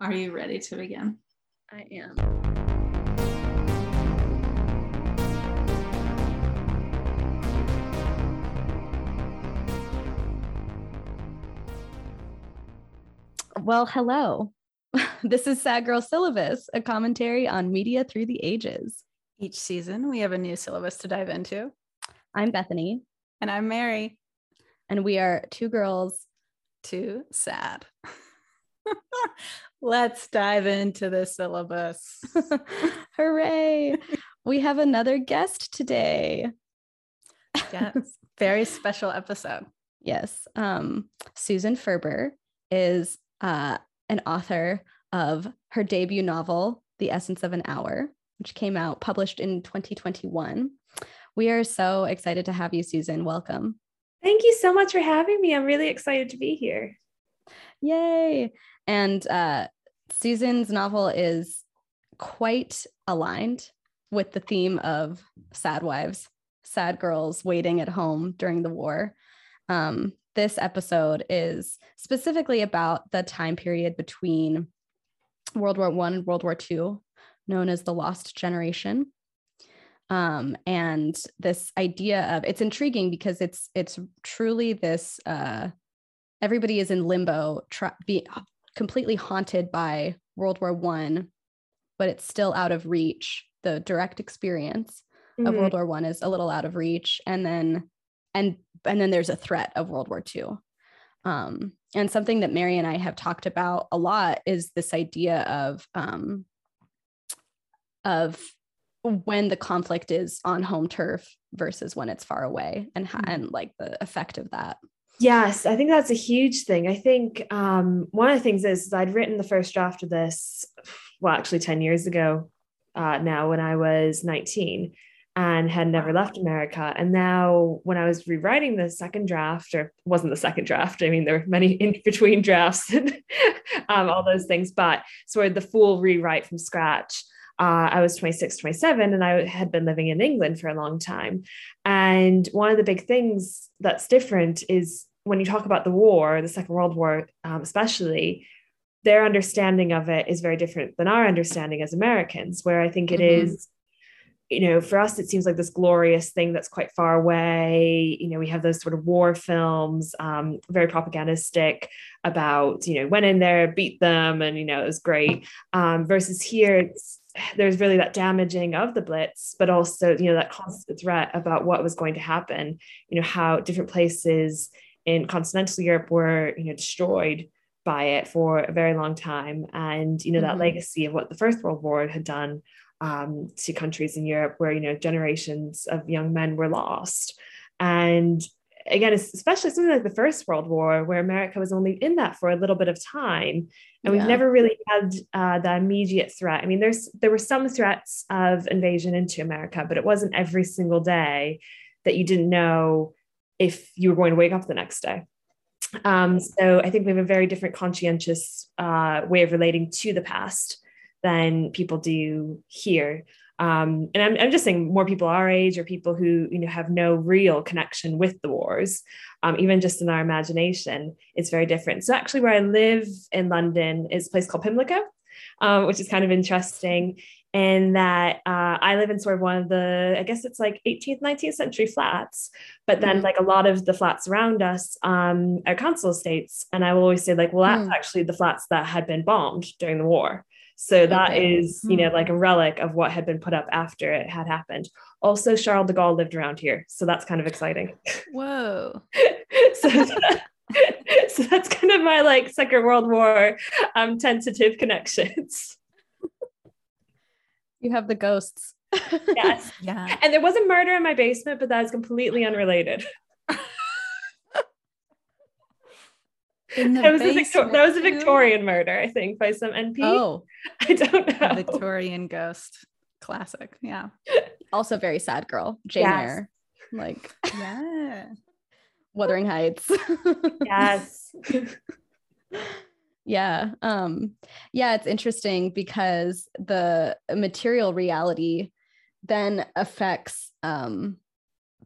Are you ready to begin? I am. Well, hello. This is Sad Girl Syllabus, a commentary on media through the ages. Each season, we have a new syllabus to dive into. I'm Bethany, And I'm Mary. and we are two girls. Too sad. Let's dive into the syllabus. Hooray! we have another guest today. yes, very special episode. Yes. Um, Susan Ferber is uh, an author of her debut novel, The Essence of an Hour, which came out published in 2021. We are so excited to have you, Susan. Welcome. Thank you so much for having me. I'm really excited to be here. Yay. And uh, Susan's novel is quite aligned with the theme of sad wives, sad girls waiting at home during the war. Um, this episode is specifically about the time period between World War One and World War Two, known as the Lost Generation. Um, and this idea of it's intriguing because it's it's truly this uh, everybody is in limbo, try, be completely haunted by World War One, but it's still out of reach. The direct experience of Mhm. World War One is a little out of reach, and then and and then there's a threat of World War Two. Um, and something that Mary and I have talked about a lot is this idea of um, of when the conflict is on home turf versus when it's far away, and Mhm. and like the effect of that. Yes, I think that's a huge thing. I think um, one of the things is, is I'd written the first draft of this, well, actually 10 years ago uh, now when I was 19 and had never left America. And now when I was rewriting the second draft, or wasn't the second draft, I mean, there were many in between drafts and um, all those things, but sort of the full rewrite from scratch. Uh, I was 26, 27, and I had been living in England for a long time. And one of the big things that's different is when you talk about the war, the Second World War, um, especially, their understanding of it is very different than our understanding as Americans, where I think it Mhm. is, you know, for us, it seems like this glorious thing that's quite far away. You know, we have those sort of war films, um, very propagandistic about, you know, went in there, beat them, and, you know, it was great. Um, versus here, it's, there's really that damaging of the blitz but also you know that constant threat about what was going to happen you know how different places in continental europe were you know destroyed by it for a very long time and you know that Mhm. legacy of what the first world war had done um, to countries in europe where you know generations of young men were lost and again especially something like the first world war where america was only in that for a little bit of time and we've never really had uh, the immediate threat. I mean, there's there were some threats of invasion into America, but it wasn't every single day that you didn't know if you were going to wake up the next day. Um, so I think we have a very different conscientious uh, way of relating to the past than people do here. Um, and I'm, I'm just saying more people our age or people who you know have no real connection with the wars um, even just in our imagination, it's very different. So actually, where I live in London is a place called Pimlico, um, which is kind of interesting in that uh, I live in sort of one of the, I guess it's like 18th, 19th century flats, but then Mhm. like a lot of the flats around us um, are council estates. And I will always say like, well, that's Hmm. actually the flats that had been bombed during the war. So that Okay. is, you know, Hmm. like a relic of what had been put up after it had happened. Also, Charles de Gaulle lived around here. So that's kind of exciting. Whoa. so, so that's kind of my like Second World War um, tentative connections. You have the ghosts. Yes. Yeah. And there was a murder in my basement, but that is completely unrelated. In the That was, a Victor- basement, that was a? Victorian murder, I think, by some MP. Oh, I don't know. A Victorian ghost. Classic. Yeah. also very sad girl, Jane Yes. Eyre, like Yeah. Wuthering Heights. Yes. Yeah um yeah it's interesting because the material reality then affects um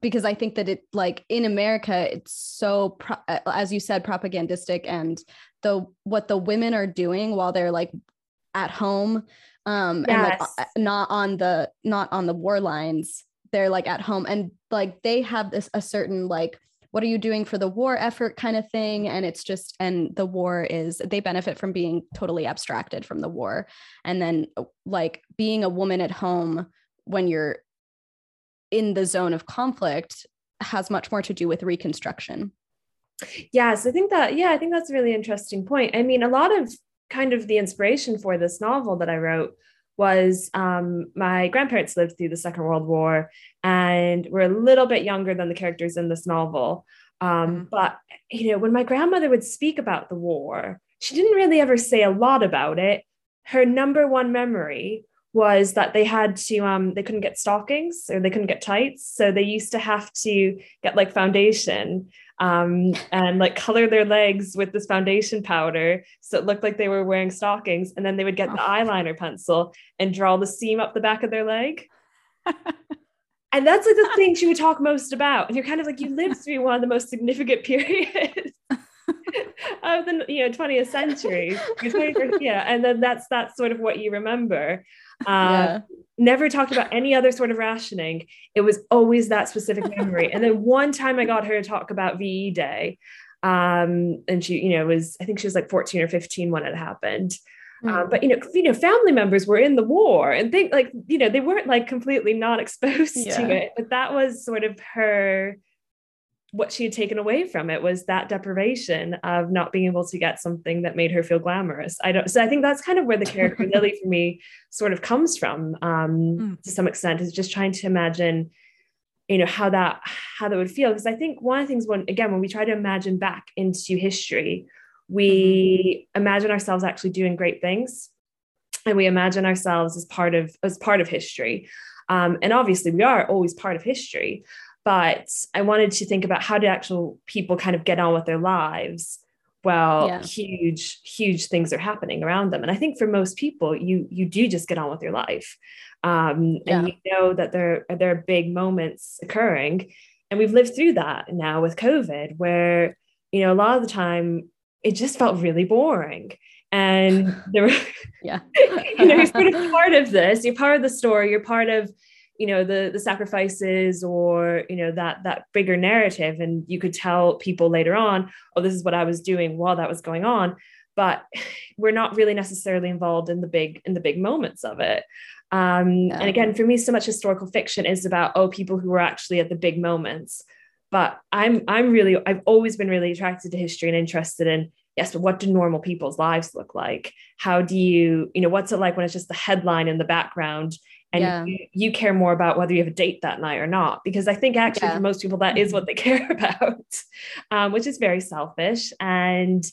because i think that it like in america it's so pro- as you said propagandistic and the what the women are doing while they're like at home um and like Yes. not on the not on the war lines they're like at home and like they have this a certain like what are you doing for the war effort kind of thing? And it's just and the war is they benefit from being totally abstracted from the war. And then like being a woman at home when you're in the zone of conflict has much more to do with reconstruction. Yes, I think that, yeah, I think that's a really interesting point. I mean, a lot of kind of the inspiration for this novel that I wrote was um, my grandparents lived through the Second World War and were a little bit younger than the characters in this novel. Um, Mhm. But, you know, when my grandmother would speak about the war, she didn't really ever say a lot about it. Her number one memory was that they had to um they couldn't get stockings or they couldn't get tights so they used to have to get like foundation um, and like color their legs with this foundation powder so it looked like they were wearing stockings. And then they would get the Oh. eyeliner pencil and draw the seam up the back of their leg. And that's like the thing she would talk most about. And you're kind of like, you lived through one of the most significant periods of the you know 20th century. Yeah. And then that's that's sort of what you remember. Uh, yeah never talked about any other sort of rationing. It was always that specific memory. and then one time I got her to talk about VE Day. Um, and she, you know, was I think she was like 14 or 15 when it happened. Um, but you know, you know, family members were in the war and think like, you know, they weren't like completely not exposed Yeah. to it, but that was sort of her what she had taken away from it was that deprivation of not being able to get something that made her feel glamorous. I don't so I think that's kind of where the character Lily for me sort of comes from um Mm. to some extent is just trying to imagine you know how that how that would feel because I think one of the things when again when we try to imagine back into history we imagine ourselves actually doing great things and we imagine ourselves as part of as part of history um, and obviously we are always part of history but i wanted to think about how do actual people kind of get on with their lives while Yeah. huge huge things are happening around them. And i think for most people you you do just get on with your life. Um, Yeah. and you know that there there are big moments occurring. And we've lived through that now with covid where you know a lot of the time it just felt really boring. And there were yeah. you know you're sort of part of this. You're part of the story. You're part of you know the the sacrifices or you know that that bigger narrative. And you could tell people later on oh this is what i was doing while that was going on. But we're not really necessarily involved in the big in the big moments of it. Um and again for me so much historical fiction is about oh people who were actually at the big moments. But i'm i'm really i've always been really attracted to history and interested in yes but what do normal people's lives look like? How do you you know what's it like when it's just the headline in the background and Yeah. you, you care more about whether you have a date that night or not because i think actually Yeah. for most people that is what they care about um, which is very selfish and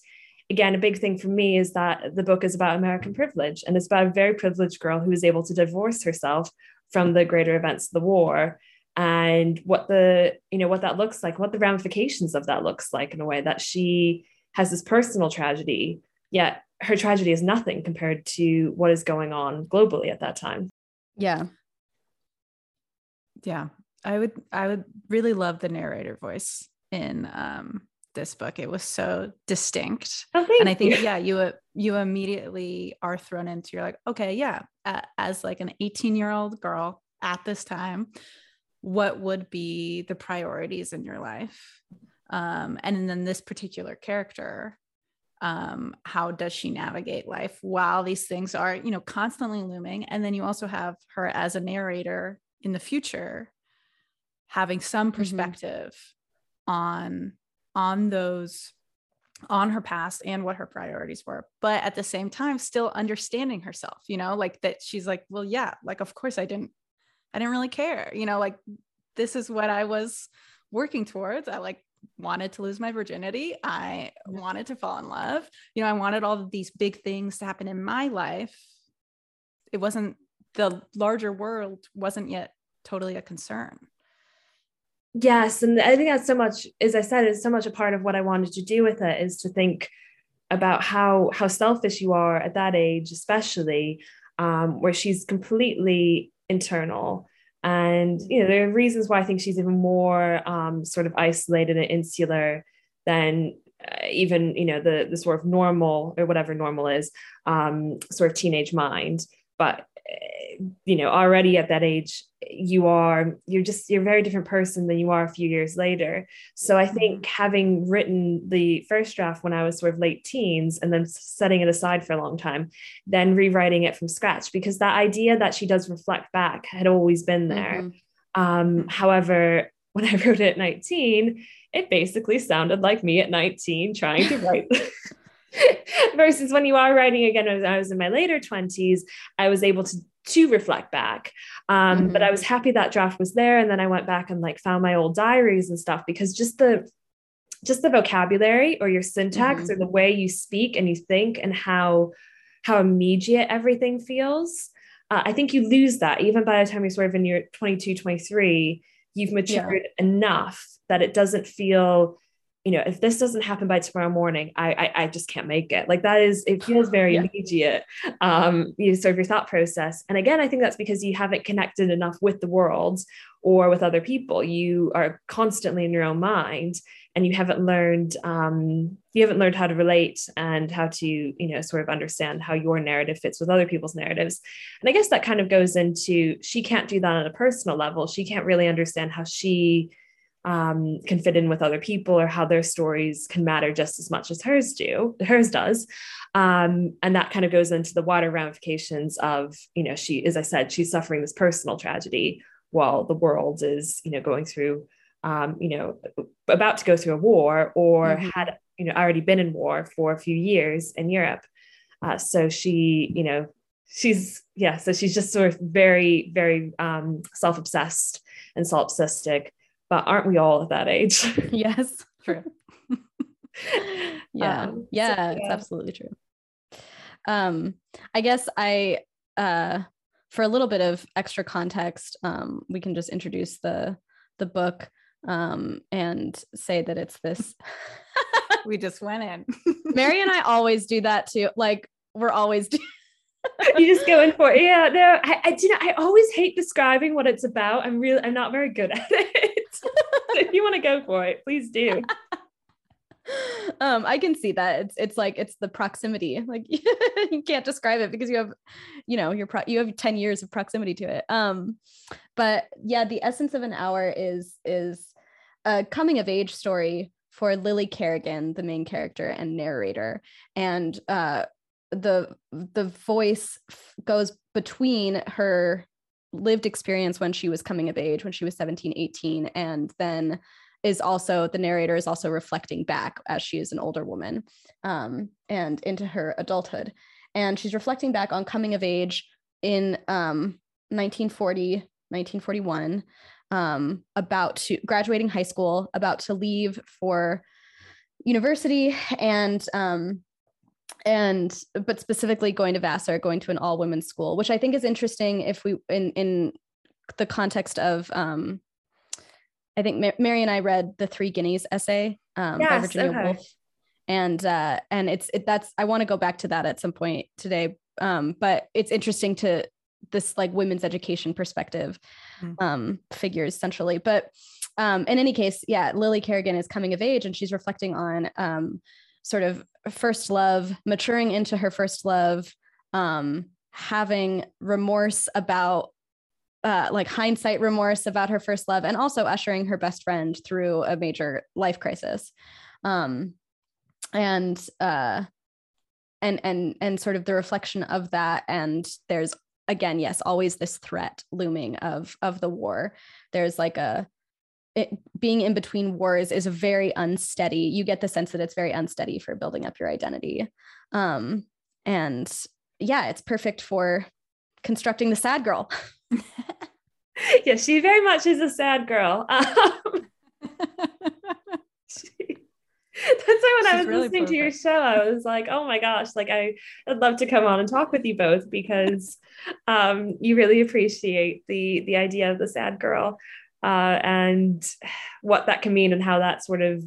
again a big thing for me is that the book is about american privilege and it's about a very privileged girl who is able to divorce herself from the greater events of the war and what the you know what that looks like what the ramifications of that looks like in a way that she has this personal tragedy yet her tragedy is nothing compared to what is going on globally at that time yeah. Yeah. I would i would really love the narrator voice in um this book. It was so distinct. Oh, and i think you. yeah you uh, you immediately are thrown into you're like okay yeah a- as like an 18 year old girl at this time what would be the priorities in your life? Um and then this particular character um how does she navigate life while these things are you know constantly looming? And then you also have her as a narrator in the future having some perspective on on those on her past and what her priorities were but at the same time still understanding herself you know like that she's like well yeah like of course i didn't i didn't really care you know like this is what i was working towards i like wanted to lose my virginity. I wanted to fall in love. You know i wanted all of these big things to happen in my life. It wasn't the larger world wasn't yet totally a concern. Yes, and I think that's so much, as I said, is so much a part of what I wanted to do with it is to think about how how selfish you are at that age, especially um, where she's completely internal. And you know, there are reasons why I think she's even more um, sort of isolated and insular than uh, even you know the the sort of normal or whatever normal is um, sort of teenage mind. But you know already at that age you are you're just you're a very different person than you are a few years later so i think mm-hmm. having written the first draft when i was sort of late teens and then setting it aside for a long time then rewriting it from scratch because that idea that she does reflect back had always been there mm-hmm. um, however when i wrote it at 19 it basically sounded like me at 19 trying to write versus when you are writing again as i was in my later 20s i was able to to reflect back um, mm-hmm. but i was happy that draft was there and then i went back and like found my old diaries and stuff because just the just the vocabulary or your syntax mm-hmm. or the way you speak and you think and how how immediate everything feels uh, i think you lose that even by the time you're sort of in your 22 23 you've matured yeah. enough that it doesn't feel you know if this doesn't happen by tomorrow morning I, I i, just can't make it. Like that is it feels very yeah. immediate um you sort of your thought process. And again i think that's because you haven't connected enough with the world or with other people. You are constantly in your own mind and you haven't learned um, you haven't learned how to relate and how to you know sort of understand how your narrative fits with other people's narratives. And i guess that kind of goes into she can't do that on a personal level. She can't really understand how she um, can fit in with other people or how their stories can matter just as much as hers do hers does. Um, and that kind of goes into the wider ramifications of you know she as i said she's suffering this personal tragedy while the world is you know going through um, you know about to go through a war or mm-hmm. had you know already been in war for a few years in europe. Uh, so she you know she's yeah so she's just sort of very very um, self-obsessed and solipsistic but aren't we all at that age? yes, true. yeah, um, yeah, so, yeah, it's absolutely true. Um, I guess I uh for a little bit of extra context, um, we can just introduce the the book um and say that it's this we just went in. Mary and I always do that too. Like we're always do- you just go in for it. Yeah, no, I, I do not, I always hate describing what it's about. I'm really, I'm not very good at it. if you want to go for it, please do. um i can see that. It's it's like it's the proximity. Like you can't describe it because you have you know your pro- you have 10 years of proximity to it. Um but yeah the essence of an hour is is a coming of age story for lily kerrigan the main character and narrator. And uh the the voice goes between her lived experience when she was coming of age when she was 17 18 and then is also the narrator is also reflecting back as she is an older woman um, and into her adulthood. And she's reflecting back on coming of age in um, 1940 1941 um, about to graduating high school about to leave for university and um, and but specifically going to Vassar, going to an all women's school, which I think is interesting if we in in the context of um, I think Mary and I read the Three Guineas essay um, yes, by Virginia okay. Woolf, and uh, and it's it, that's I want to go back to that at some point today. Um, but it's interesting to this like women's education perspective mm. um, figures centrally. But um, in any case, yeah, Lily Kerrigan is coming of age and she's reflecting on um, sort of first love, maturing into her first love, um, having remorse about uh, like hindsight remorse about her first love, and also ushering her best friend through a major life crisis. Um, and uh, and and and sort of the reflection of that and there's again yes always this threat looming of of the war there's like a it, being in between wars is very unsteady. You get the sense that it's very unsteady for building up your identity. Um, and yeah, it's perfect for constructing the sad girl. yeah, she very much is a sad girl. Um, she, that's why when She's I was really listening perfect. to your show, I was like, oh my gosh, like I, would love to come on and talk with you both because um, you really appreciate the the idea of the sad girl uh, and what that can mean and how that sort of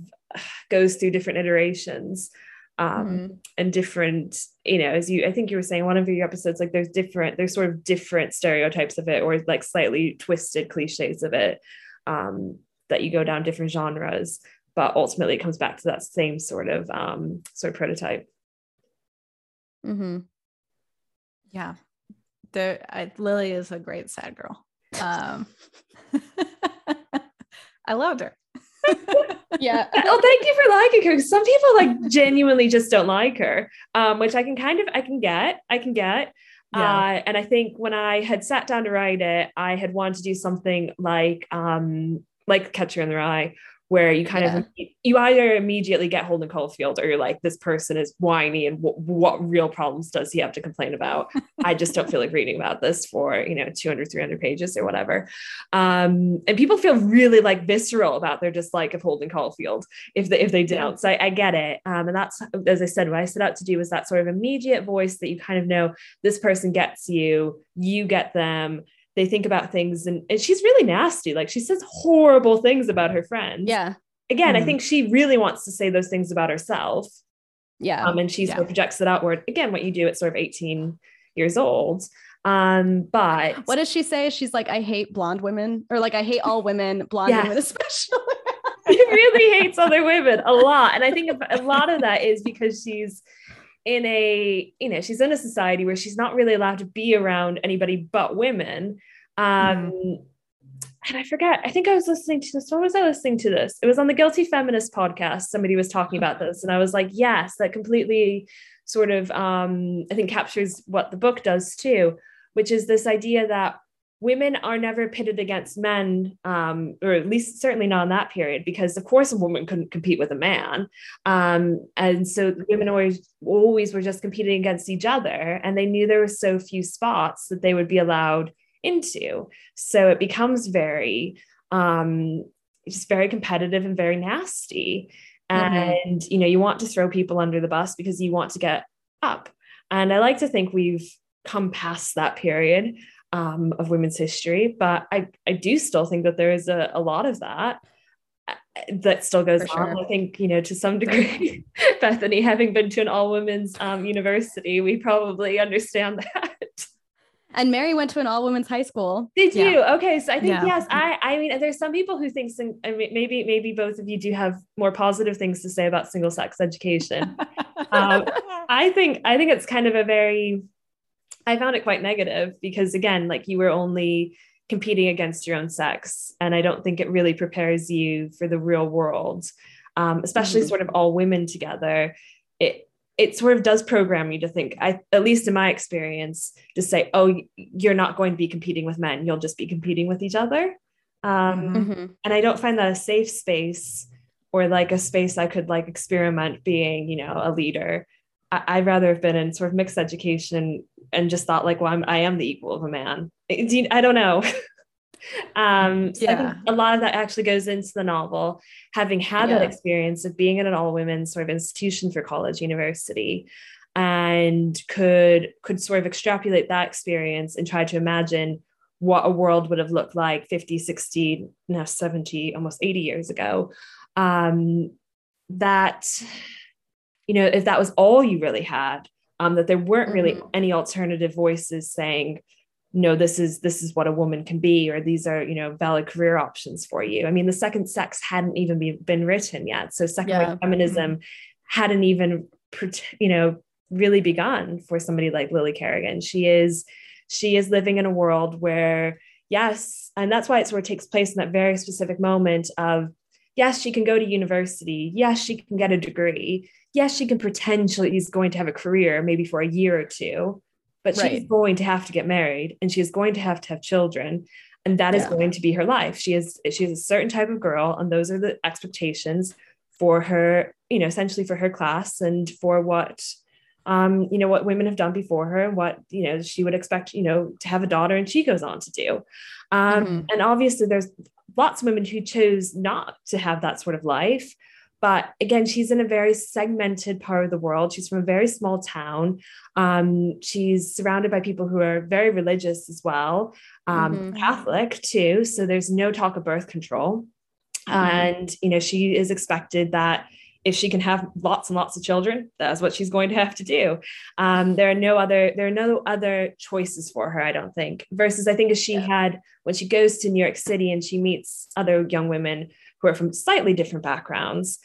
goes through different iterations um, mm-hmm. and different you know as you i think you were saying one of your episodes like there's different there's sort of different stereotypes of it or like slightly twisted cliches of it um, that you go down different genres but ultimately it comes back to that same sort of um, sort of prototype. Mm-hmm. Yeah. There I, Lily is a great sad girl. Um I loved her. Yeah. oh, thank you for liking her. Some people like genuinely just don't like her, um, which I can kind of I can get. I can get. Yeah. Uh, and I think when I had sat down to write it, I had wanted to do something like um, like Catcher in the Rye, where you kind Yeah. of you either immediately get Holden Caulfield or you're like this person is whiny and w- what real problems does he have to complain about? I just don't feel like reading about this for you know 200 300 pages or whatever. Um, and people feel really like visceral about their dislike of Holden Caulfield if they if they don't. So I, I get it. Um, and that's as I said what I set out to do was that sort of immediate voice that you kind of know this person gets you you get them they think about things and, and she's really nasty like she says horrible things about her friends Yeah. again i Mhm. think she really wants to say those things about herself Yeah. um, and she Yeah. sort of projects it outward again what you do at sort of 18 years old um, but what does she say? She's like, I hate blonde women, or like, I hate all women, blonde Yes. women especially. she really hates other women a lot. And I think a lot of that is because she's in a, you know, she's in a society where she's not really allowed to be around anybody but women. Um, And I forget, I think I was listening to this. When was I listening to this? It was on the Guilty Feminist podcast. Somebody was talking about this. And I was like, yes, that completely sort of, um, I think captures what the book does too, which is this idea that women are never pitted against men, um, or at least certainly not in that period, because of course a woman couldn't compete with a man. Um, and so women always always were just competing against each other, and they knew there were so few spots that they would be allowed into. So it becomes very um, just very competitive and very nasty. Mhm. And you know, you want to throw people under the bus because you want to get up. And I like to think we've come past that period um, of women's history, but I, I do still think that there is a, a lot of that uh, that still goes For on. I think, you know, to some degree, Bethany, having been to an all women's um, university, we probably understand that. and Mary went to an all women's high school. Did Yeah. you? Okay, so I think Yeah. yes. I I mean, there's some people who think sing- I mean, maybe maybe both of you do have more positive things to say about single sex education. Um, I think I think it's kind of a very I found it quite negative because again, like you were only competing against your own sex, and I don't think it really prepares you for the real world, um, especially Mhm. sort of all women together. It it sort of does program you to think, I at least in my experience, to say, oh, you're not going to be competing with men; you'll just be competing with each other. Um, Mhm. Mhm. and I don't find that a safe space or like a space I could like experiment being, you know, a leader. I- I'd rather have been in sort of mixed education and just thought like, well, I'm, I am the equal of a man. It- I don't know. um, so Yeah. a lot of that actually goes into the novel. Having had that experience of being in an all women sort of institution for college, university, and could could sort of extrapolate that experience and try to imagine what a world would have looked like 50 60 now 70 almost 80 years ago um that you know if that was all you really had um that there weren't really Mhm. any alternative voices saying no this is this is what a woman can be or these are you know valid career options for you. I mean the second sex hadn't even be, been written yet. So second Yeah. wave feminism hadn't even you know really begun for somebody like lily kerrigan. She is she is living in a world where yes and that's why it sort of takes place in that very specific moment of yes she can go to university. Yes she can get a degree yes she can pretend she's going to have a career maybe for a year or two but she's going to have to get married and she's going to have to have children and that is Yeah. going to be her life she is she is a certain type of girl and those are the expectations for her you know essentially for her class and for what um, you know what women have done before her and what you know she would expect you know to have a daughter and she goes on to do um, Mhm. and obviously there's lots of women who chose not to have that sort of life but again she's in a very segmented part of the world she's from a very small town um, she's surrounded by people who are very religious as well um, Mhm. catholic too so there's no talk of birth control Mhm. and you know she is expected that if she can have lots and lots of children that's what she's going to have to do um, there are no other there are no other choices for her i don't think versus i think if she Yeah. had when she goes to new york city and she meets other young women who are from slightly different backgrounds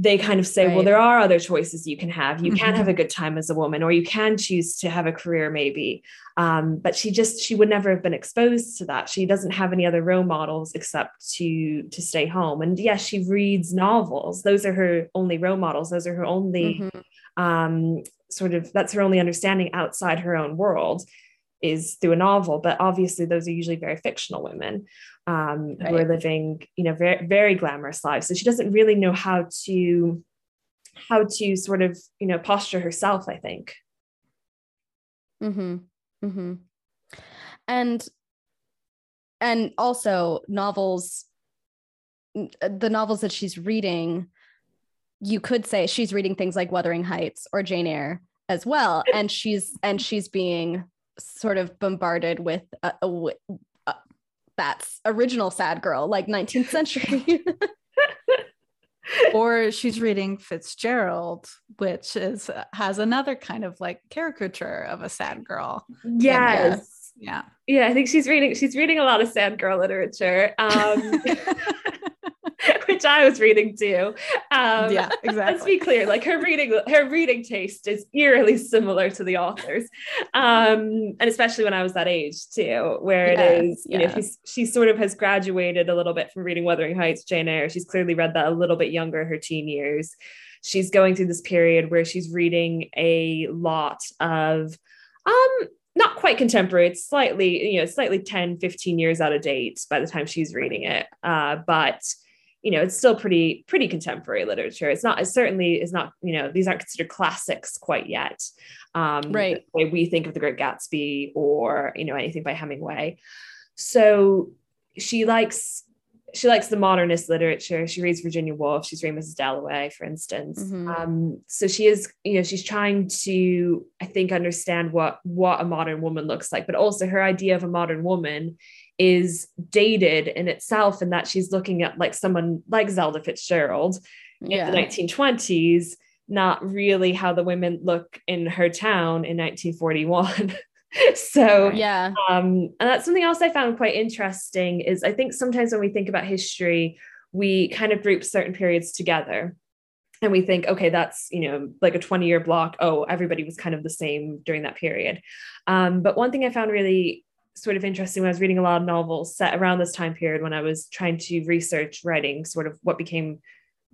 they kind of say, Right. well, there are other choices you can have. You can Mhm. have a good time as a woman, or you can choose to have a career, maybe. Um, but she just she would never have been exposed to that. She doesn't have any other role models except to to stay home. And yes, she reads novels. Those are her only role models. Those are her only Mhm. um, sort of that's her only understanding outside her own world is through a novel but obviously those are usually very fictional women um, who are living you know very very glamorous lives so she doesn't really know how to how to sort of you know posture herself i think Mm-hmm. Mm-hmm. And and also novels the novels that she's reading you could say she's reading things like Wuthering Heights or Jane Eyre as well and she's and she's being sort of bombarded with uh, that's original sad girl like 19th century or she's reading Fitzgerald, which is has another kind of like caricature of a sad girl. yes Yeah. yeah i think she's reading she's reading a lot of sad girl literature um, which i was reading too. Um, yeah, exactly. let's be clear like her reading her reading taste is eerily similar to the authors. Um and especially when i was that age too where Yeah, it is you know yeah. she's she sort of has graduated a little bit from reading wuthering heights jane eyre. She's clearly read that a little bit younger her teen years. She's going through this period where she's reading a lot of um not quite contemporary it's slightly you know slightly 10 15 years out of date by the time she's reading it. Uh but you know, it's still pretty pretty contemporary literature. It's not. It certainly is not. You know, these aren't considered classics quite yet. Um, Right. The way we think of The Great Gatsby or you know anything by Hemingway. So she likes she likes the modernist literature. She reads Virginia Woolf. She's reading Mrs. Dalloway, for instance. Mhm. Um, so she is, you know, she's trying to, I think, understand what what a modern woman looks like, but also her idea of a modern woman is dated in itself, in that she's looking at like someone like Zelda Fitzgerald yeah in the 1920s, not really how the women look in her town in 1941. so yeah um, and that's something else I found quite interesting is I think sometimes when we think about history, we kind of group certain periods together. And we think, okay, that's you know like a 20 year block. Oh, everybody was kind of the same during that period. Um, but one thing I found really sort of interesting when I was reading a lot of novels set around this time period when I was trying to research writing sort of what became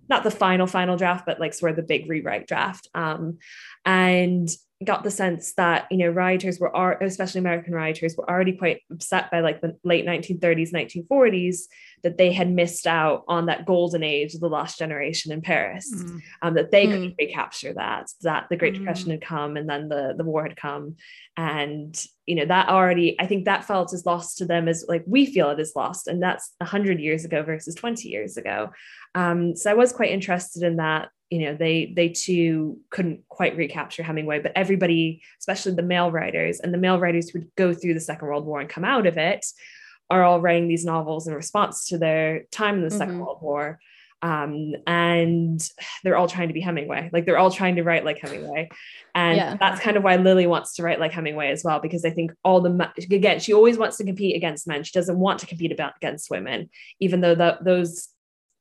not the final final draft, but like sort of the big rewrite draft. Um, and got the sense that you know writers were especially American writers were already quite upset by like the late 1930s, 1940s that they had missed out on that golden age of the lost generation in Paris. Mm. Um, that they Mm. couldn't recapture that, that the Great Mm. Depression had come and then the, the war had come. And, you know, that already, I think that felt as lost to them as like we feel it is lost. And that's 100 years ago versus 20 years ago. Um, so I was quite interested in that. You know, they they too couldn't quite recapture Hemingway, but everybody, especially the male writers and the male writers who would go through the Second World War and come out of it, are all writing these novels in response to their time in the Second Mhm. World War. Um, and they're all trying to be Hemingway. Like they're all trying to write like Hemingway. And Yeah. that's kind of why Lily wants to write like Hemingway as well, because I think all the, again, she always wants to compete against men. She doesn't want to compete about, against women, even though that those,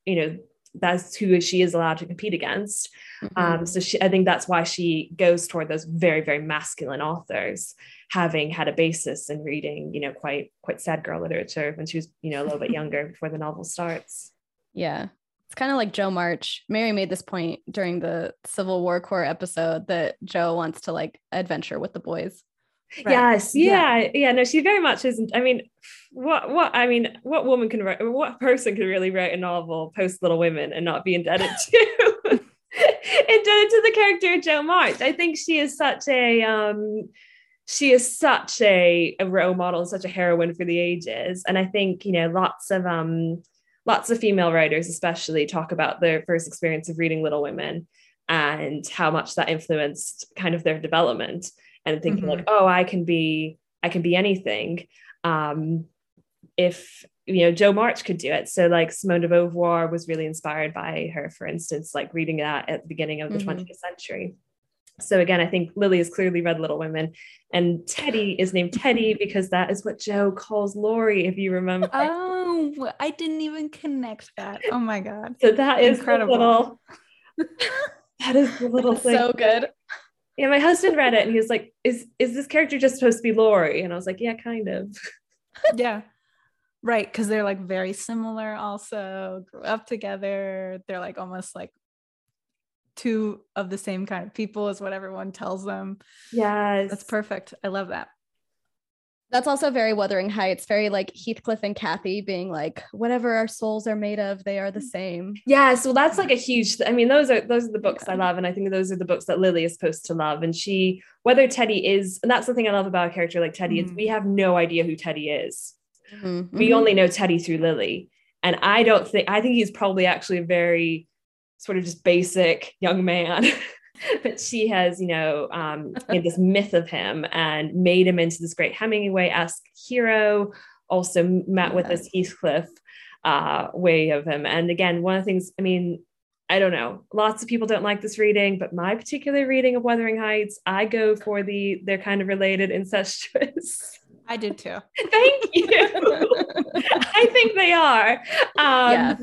you know, that's who she is allowed to compete against. Mhm. Um, so she, I think that's why she goes toward those very, very masculine authors, having had a basis in reading, you know, quite quite sad girl literature when she was, you know, a little bit younger before the novel starts. Yeah. It's kind of like Jo March. Mary made this point during the Civil War Corps episode that Jo wants to like adventure with the boys. Right. Yes, Yeah. yeah, yeah. No, she very much isn't. I mean, what what I mean, what woman can write? What person can really write a novel post Little Women and not be indebted to indebted to the character of Jo March? I think she is such a um, she is such a, a role model, and such a heroine for the ages, and I think you know lots of um lots of female writers, especially, talk about their first experience of reading Little Women and how much that influenced kind of their development and thinking like oh i can be i can be anything um if you know jo march could do it so like simone de beauvoir was really inspired by her for instance like reading that at the beginning of the Mhm. 20th century so again, I think Lily has clearly read Little Women, and Teddy is named Teddy because that is what jo calls Laurie, if you remember. Oh, I didn't even connect that. Oh my god! So that is incredible. Little, that is the little thing. So good. Yeah, my husband read it and he was like, "Is is this character just supposed to be Laurie?" And I was like, "Yeah, kind of." yeah, right. Because they're like very similar. Also, grew up together. They're like almost like two of the same kind of people is what everyone tells them. Yes. That's perfect. I love that. That's also very Wuthering Heights, very like Heathcliff and Cathy being like, whatever our souls are made of, they are the same. Yeah, so that's like a huge. I mean, those are those are the books yeah. I love, and I think those are the books that Lily is supposed to love. And she, whether Teddy is, and that's the thing I love about a character like Teddy mm-hmm. is we have no idea who Teddy is. Mm-hmm. We only know Teddy through Lily, and I don't think I think he's probably actually a very sort of just basic young man. but she has, you know, um, made this myth of him and made him into this great Hemingway-esque hero. Also met with this Heathcliff uh, way of him. And again, one of the things, I mean, I don't know. Lots of people don't like this reading, but my particular reading of Wuthering Heights, I go for the they're kind of related incestuous. I did too. Thank you. I think they are. Um, yeah.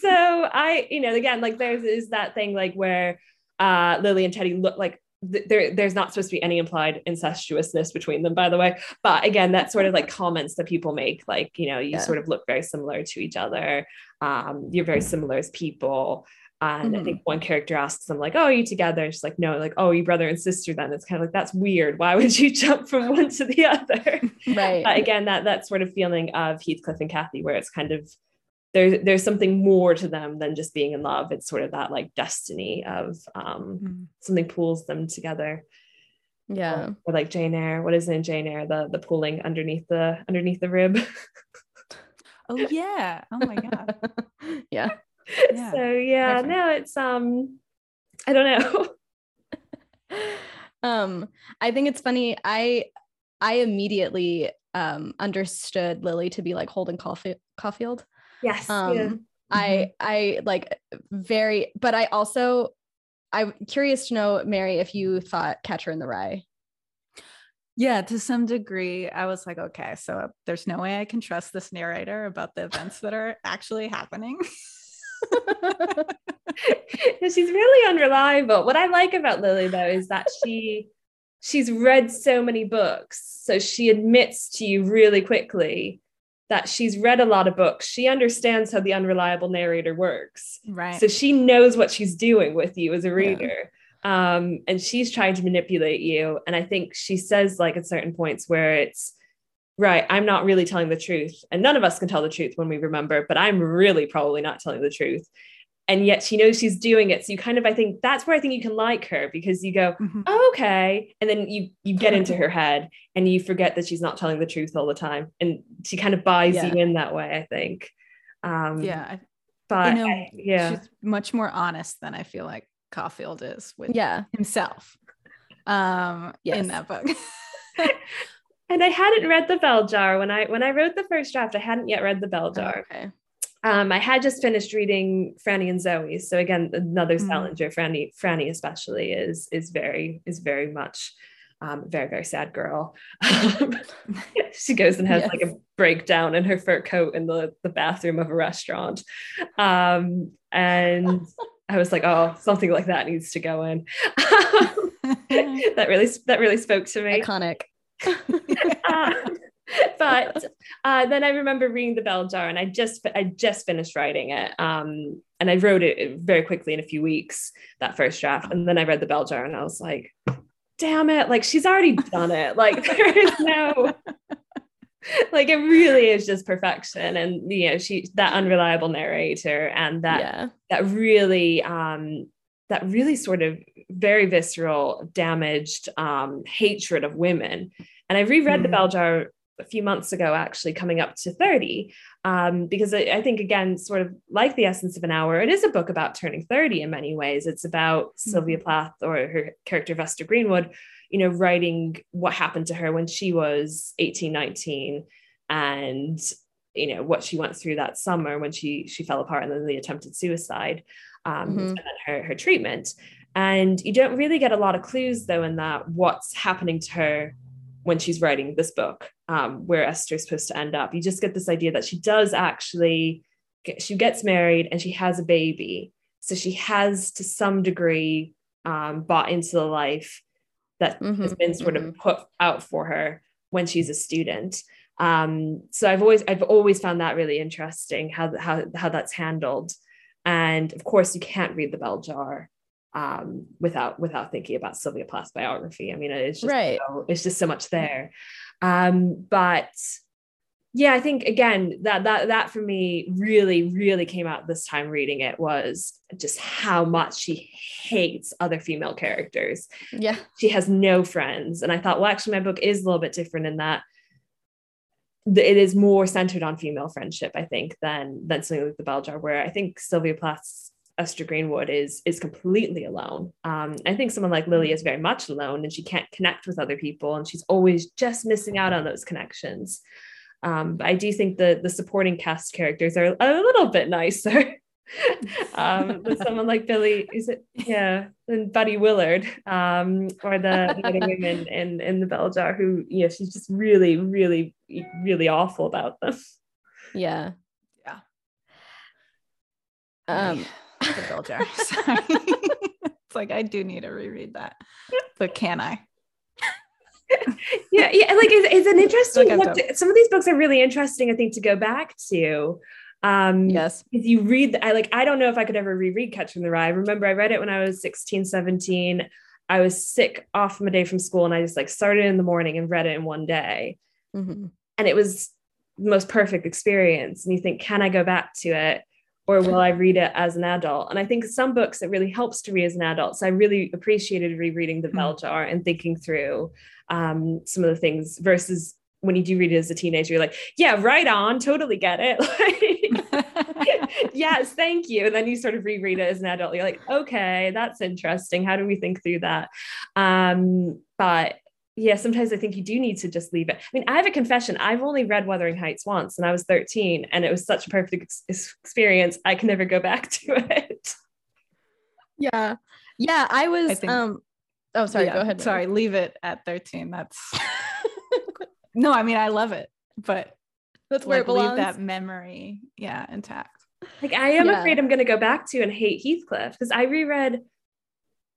so I, you know, again, like there's is that thing like where uh, Lily and Teddy look like th- there, there's not supposed to be any implied incestuousness between them, by the way. But again, that's sort of like comments that people make, like, you know, you yeah. sort of look very similar to each other. Um, you're very similar as people. And mm-hmm. I think one character asks them, like, oh, are you together? And she's like, no, like, oh, you brother and sister then. It's kind of like, that's weird. Why would you jump from one to the other? Right. But again, that that sort of feeling of Heathcliff and Cathy, where it's kind of there's there's something more to them than just being in love. It's sort of that like destiny of um mm-hmm. something pulls them together. Yeah. Or, or, like Jane Eyre. What is it in Jane Eyre? The the pulling underneath the underneath the rib. oh yeah. Oh my god. yeah yeah. so yeah Perfect. no it's um i don't know um i think it's funny i i immediately um understood lily to be like holden caulfield, caulfield. Yes um yeah. i mm-hmm. i like very but i also i'm curious to know mary if you thought catcher in the rye yeah, to some degree, I was like, okay, so there's no way I can trust this narrator about the events that are actually happening. she's really unreliable. What I like about Lily though is that she she's read so many books. So she admits to you really quickly that she's read a lot of books. She understands how the unreliable narrator works. Right. So she knows what she's doing with you as a reader. Yeah. Um, and she's trying to manipulate you. And I think she says like at certain points where it's right, I'm not really telling the truth. And none of us can tell the truth when we remember, but I'm really probably not telling the truth. And yet she knows she's doing it. So you kind of, I think that's where I think you can like her because you go, mm-hmm. oh, okay. And then you you get into her head and you forget that she's not telling the truth all the time. And she kind of buys yeah. you in that way, I think. Um, yeah. But you know, I, yeah. She's much more honest than I feel like Caulfield is with yeah. himself um yes. in that book. and I hadn't read the Bell Jar when I when I wrote the first draft. I hadn't yet read the Bell Jar. Oh, okay. Um, I had just finished reading Franny and Zooey. So again, another mm. Salinger. Franny, Franny especially is is very is very much um, very very sad girl. she goes and has yes. like a breakdown in her fur coat in the the bathroom of a restaurant, um, and I was like, oh, something like that needs to go in. that really that really spoke to me. Iconic. but uh, then I remember reading the Bell Jar, and I just I just finished writing it, um, and I wrote it very quickly in a few weeks that first draft, and then I read the Bell Jar, and I was like, damn it, like she's already done it, like there is no. like it really is just perfection and you know she that unreliable narrator and that yeah. that really um that really sort of very visceral, damaged um, hatred of women. And I reread mm. the Bell Jar a few months ago, actually coming up to 30, um, because I, I, think, again, sort of like The Essence of an Hour, it is a book about turning 30 in many ways. It's about mm. Sylvia Plath or her character, Esther Greenwood, you know, writing what happened to her when she was 18, 19 and you know what she went through that summer when she she fell apart and then the attempted suicide um, mm-hmm. and her, her treatment. And you don't really get a lot of clues, though, in that what's happening to her when she's writing this book, um, where Esther's supposed to end up. You just get this idea that she does actually, get, she gets married and she has a baby. So she has, to some degree, um, bought into the life that mm-hmm, has been sort mm-hmm. of put out for her when she's a student. Um, so I've always I've always found that really interesting how how how that's handled. And of course, you can't read the bell jar um, without without thinking about Sylvia Plath's biography. I mean, it's just right. So, it's just so much there. Um, but yeah, I think again that that that for me really really came out this time reading it was just how much she hates other female characters. Yeah, she has no friends, and I thought, well, actually, my book is a little bit different in that it is more centered on female friendship, I think, than than something like the Bell Jar, where I think Sylvia Plath's Esther Greenwood is is completely alone. Um, I think someone like Lily is very much alone, and she can't connect with other people, and she's always just missing out on those connections. Um, but I do think the the supporting cast characters are a little bit nicer. um, with someone like Billy, is it yeah, and Buddy Willard, um, or the, the other women in in the Bell Jar who, yeah, she's just really, really, really awful about them. Yeah. Yeah. Um the Bell Jar. Sorry. it's like I do need to reread that. But can I? yeah, yeah, like it's, it's an interesting like. To, some of these books are really interesting, I think, to go back to um yes if you read i like i don't know if i could ever reread catcher in the rye i remember i read it when i was 16 17 i was sick off from a day from school and i just like started in the morning and read it in one day mm-hmm. and it was the most perfect experience and you think can i go back to it or will i read it as an adult and i think some books it really helps to read as an adult so i really appreciated rereading the mm-hmm. bell jar and thinking through um, some of the things versus when you do read it as a teenager, you're like, yeah, right on, totally get it. yes, thank you. And then you sort of reread it as an adult. You're like, okay, that's interesting. How do we think through that? Um, but yeah, sometimes I think you do need to just leave it. I mean, I have a confession. I've only read Wuthering Heights once and I was 13 and it was such a perfect ex- experience. I can never go back to it. Yeah. Yeah. I was, I think, um, oh, sorry, yeah, go ahead. Sorry, leave it at 13. That's no, I mean I love it, but that's where like, it belongs. Leave that memory, yeah, intact. Like I am yeah. afraid I'm going to go back to and hate Heathcliff because I reread.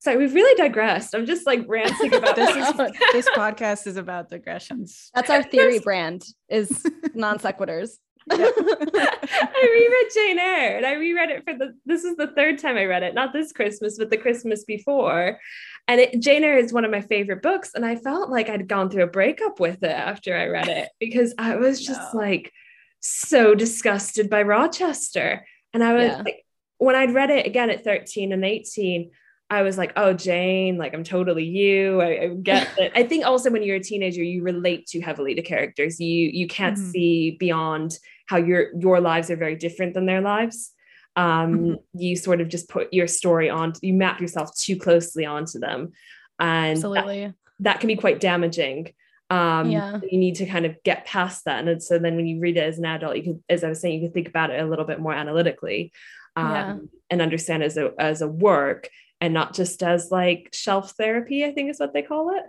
Sorry, we've really digressed. I'm just like ranting about this. Is, this podcast is about digressions. That's our theory brand is non sequiturs. I reread Jane Eyre and I reread it for the this is the third time I read it, not this Christmas, but the Christmas before. And it, Jane Eyre is one of my favorite books. And I felt like I'd gone through a breakup with it after I read it because I was just no. like so disgusted by Rochester. And I was yeah. like, when I'd read it again at 13 and 18, I was like, oh, Jane, like I'm totally you. I, I get it. I think also when you're a teenager, you relate too heavily to characters. You you can't mm-hmm. see beyond how your your lives are very different than their lives. Um, mm-hmm. You sort of just put your story on. You map yourself too closely onto them, and absolutely that, that can be quite damaging. Um, yeah. You need to kind of get past that, and so then when you read it as an adult, you could, as I was saying, you can think about it a little bit more analytically. Um, yeah. and understand as a as a work and not just as like shelf therapy, I think is what they call it.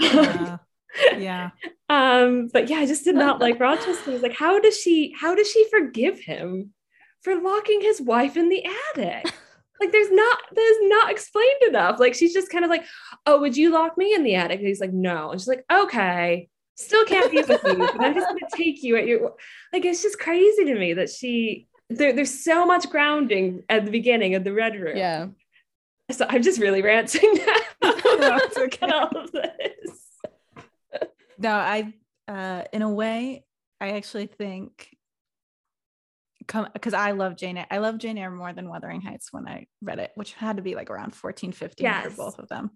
Yeah. yeah. um, but yeah, I just did not like Rochester. was like, how does she how does she forgive him for locking his wife in the attic? like there's not there's not explained enough. Like she's just kind of like, oh, would you lock me in the attic? And he's like, no. And she's like, okay, still can't be with you, but I'm just gonna take you at your like it's just crazy to me that she there, there's so much grounding at the beginning of the red room. Yeah. So I'm just really ranting now. no, okay. all of this. No, I uh in a way, I actually think come because I love Jane Eyre. I love Jane Eyre more than Wuthering Heights when I read it, which had to be like around 14, 15 yes. for both of them.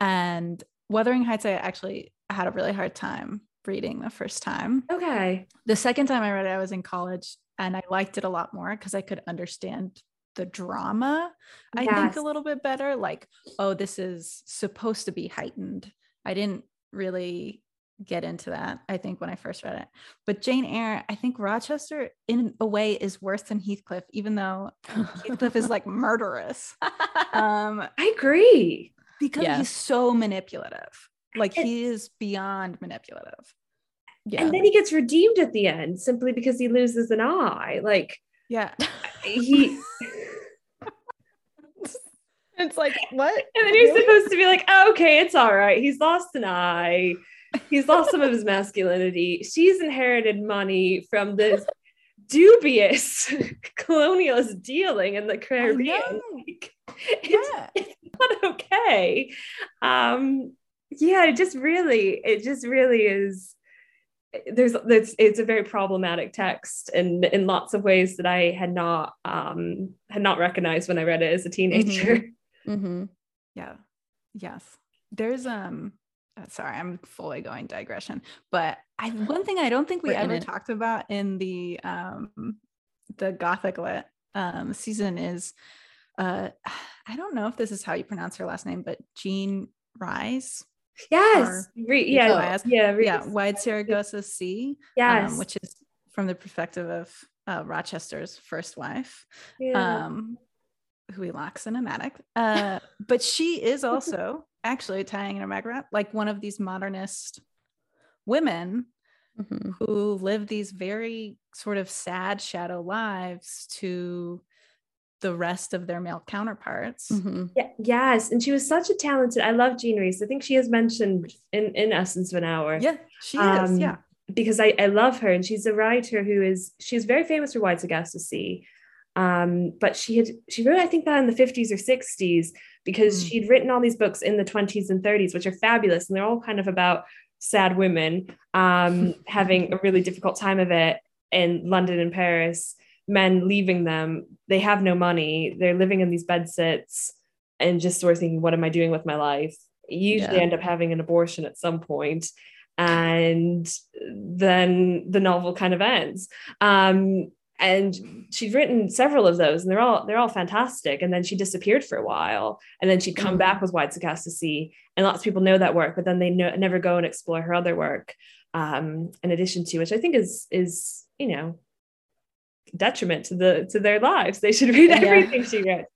And Wuthering Heights, I actually had a really hard time reading the first time. Okay. The second time I read it, I was in college and I liked it a lot more because I could understand the drama, I yes. think, a little bit better. Like, oh, this is supposed to be heightened. I didn't really get into that, I think, when I first read it. But Jane Eyre, I think Rochester, in a way, is worse than Heathcliff, even though Heathcliff is like murderous. Um, I agree. because Yeah. he's so manipulative. Like And- he is beyond manipulative. yeah. And then he gets redeemed at the end simply because he loses an eye. Like Yeah. he it's like what? And then you're supposed to be like, oh, okay, it's all right. He's lost an eye. He's lost some of his masculinity. She's inherited money from this dubious colonialist dealing in the Caribbean. Like, it's, Yeah. it's not okay. Um, yeah, it just really, it just really is. There's, it's, it's a very problematic text, and in lots of ways that I had not, um, had not recognized when I read it as a teenager. Mm-hmm. Yeah. Yes. There's um uh, sorry, I'm fully going digression. But I one thing I don't think we We're ever talked about in the um the Gothic lit um season is uh I don't know if this is how you pronounce her last name, but Jean Rise. Yes. Re- yeah. Rise. Yeah. Re- Yeah, Wide Sargasso Sea. Yes. Um, which is from the perspective of uh, Rochester's first wife. yeah. um who he locks in a attic uh but she is also actually tying in a mag wrap like one of these modernist women Mm-hmm. who live these very sort of sad shadow lives to the rest of their male counterparts Mm-hmm. yeah, yes. And she was such a talented. I love Jean Rhys. I think she is mentioned in in Essence of an Hour. yeah she is Um, yeah because I, I love her and she's a writer who is she's very famous for Wide Sargasso Sea. Um, but she had she wrote I think that in the 50s or 60s because Mm. she'd written all these books in the 20s and 30s, which are fabulous, and they're all kind of about sad women um, having a really difficult time of it in London and Paris, men leaving them, they have no money, they're living in these bed sits and just sort of thinking, what am I doing with my life? Usually Yeah. end up having an abortion at some point and then the novel kind of ends um, and she'd written several of those and they're all they're all fantastic and then she disappeared for a while and then she'd come Mhm. back with Wide Sea and lots of people know that work but then they know, never go and explore her other work um, in addition to which I think is is you know detriment to the to their lives they should read Yeah. everything she wrote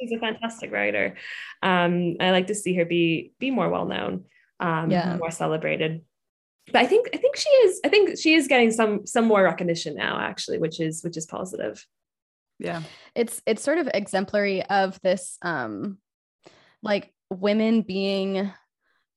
she's a fantastic writer um, I like to see her be be more well known um, Yeah. more celebrated but I think I think she is I think she is getting some some more recognition now actually which is which is positive. Yeah. It's it's sort of exemplary of this um like women being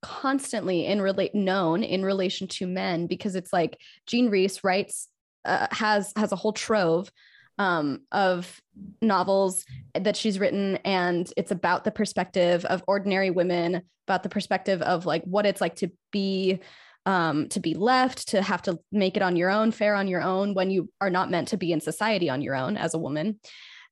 constantly in relate known in relation to men because it's like Jean Rhys writes uh, has has a whole trove um of novels that she's written and it's about the perspective of ordinary women about the perspective of like what it's like to be um, to be left, to have to make it on your own, fare on your own when you are not meant to be in society on your own as a woman.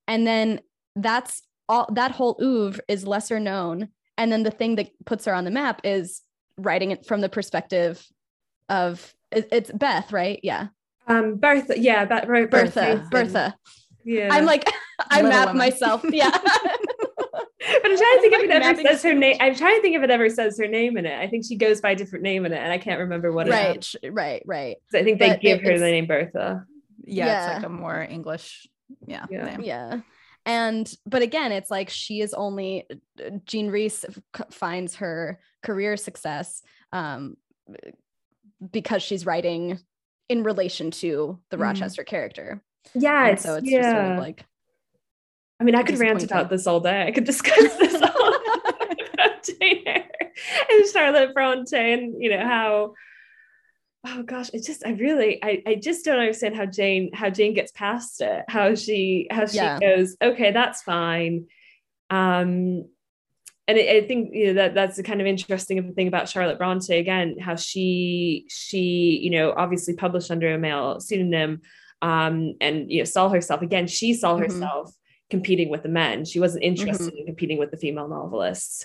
And then that's all that whole oeuvre is lesser known. And then the thing that puts her on the map is writing it from the perspective of it's Beth, right? Yeah. um Bertha yeah but right Bertha. Bertha. yeah I'm like, I Little map Women. myself. Yeah. but I'm trying to think if it ever says her name I'm trying to think if it ever says her name in it I think she goes by a different name in it and I can't remember what it right. is sh- Right. Right. So I think they But give her the name Bertha yeah, Yeah. it's like a more english yeah, Yeah. name. Yeah. And but again, it's like she is only Jean Rhys c- finds her career success um, because she's writing in relation to the Mhm. Rochester character. yeah so it's yeah just sort of like I mean I could rant about this all day I could discuss this all about Jane Eyre and Charlotte Bronte and you know how oh gosh it's just I really I, I just don't understand how Jane how Jane gets past it how she how she Yeah. goes okay that's fine um and I, I think you know that that's the kind of interesting thing about Charlotte Bronte again how she she you know obviously published under a male pseudonym um and you know saw herself again she saw Mhm. herself competing with the men. She wasn't interested in competing with the female novelists.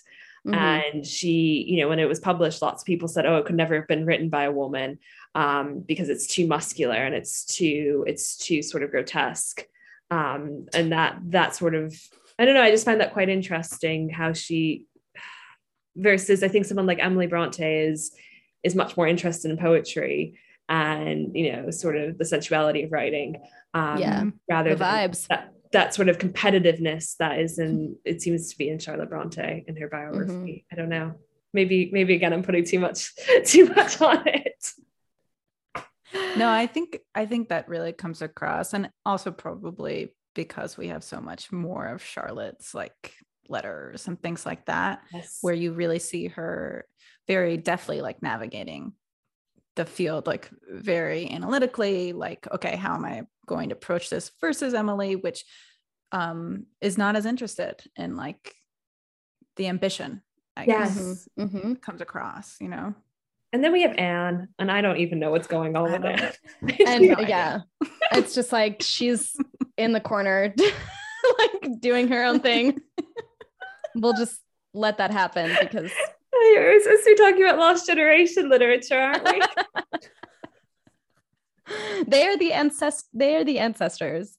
Mhm. and she you know when it was published lots of people said oh it could never have been written by a woman um, because it's too muscular and it's too it's too sort of grotesque. Um, and that that sort of i don't know i just find that quite interesting how she versus i think someone like emily bronte is is much more interested in poetry and you know sort of the sensuality of writing um Yeah, rather the vibes. that, that sort of competitiveness that is in it seems to be in charlotte bronte in her biography. Mm-hmm. i don't know. Maybe maybe again i'm putting too much too much on it. No i think i think that really comes across and also probably because we have so much more of charlotte's like letters and things like that yes. where you really see her very deftly like navigating the field like very analytically like okay how am i going to approach this versus emily which um is not as interested in like the ambition i Yes. guess Mhm, mhm. comes across you know and then we have anne and i don't even know what's going on with don't it And No yeah, it's just like she's in the corner, like doing her own thing. we'll just let that happen because We're supposed to be talking about lost generation literature, aren't we? they are the ancest they are the ancestors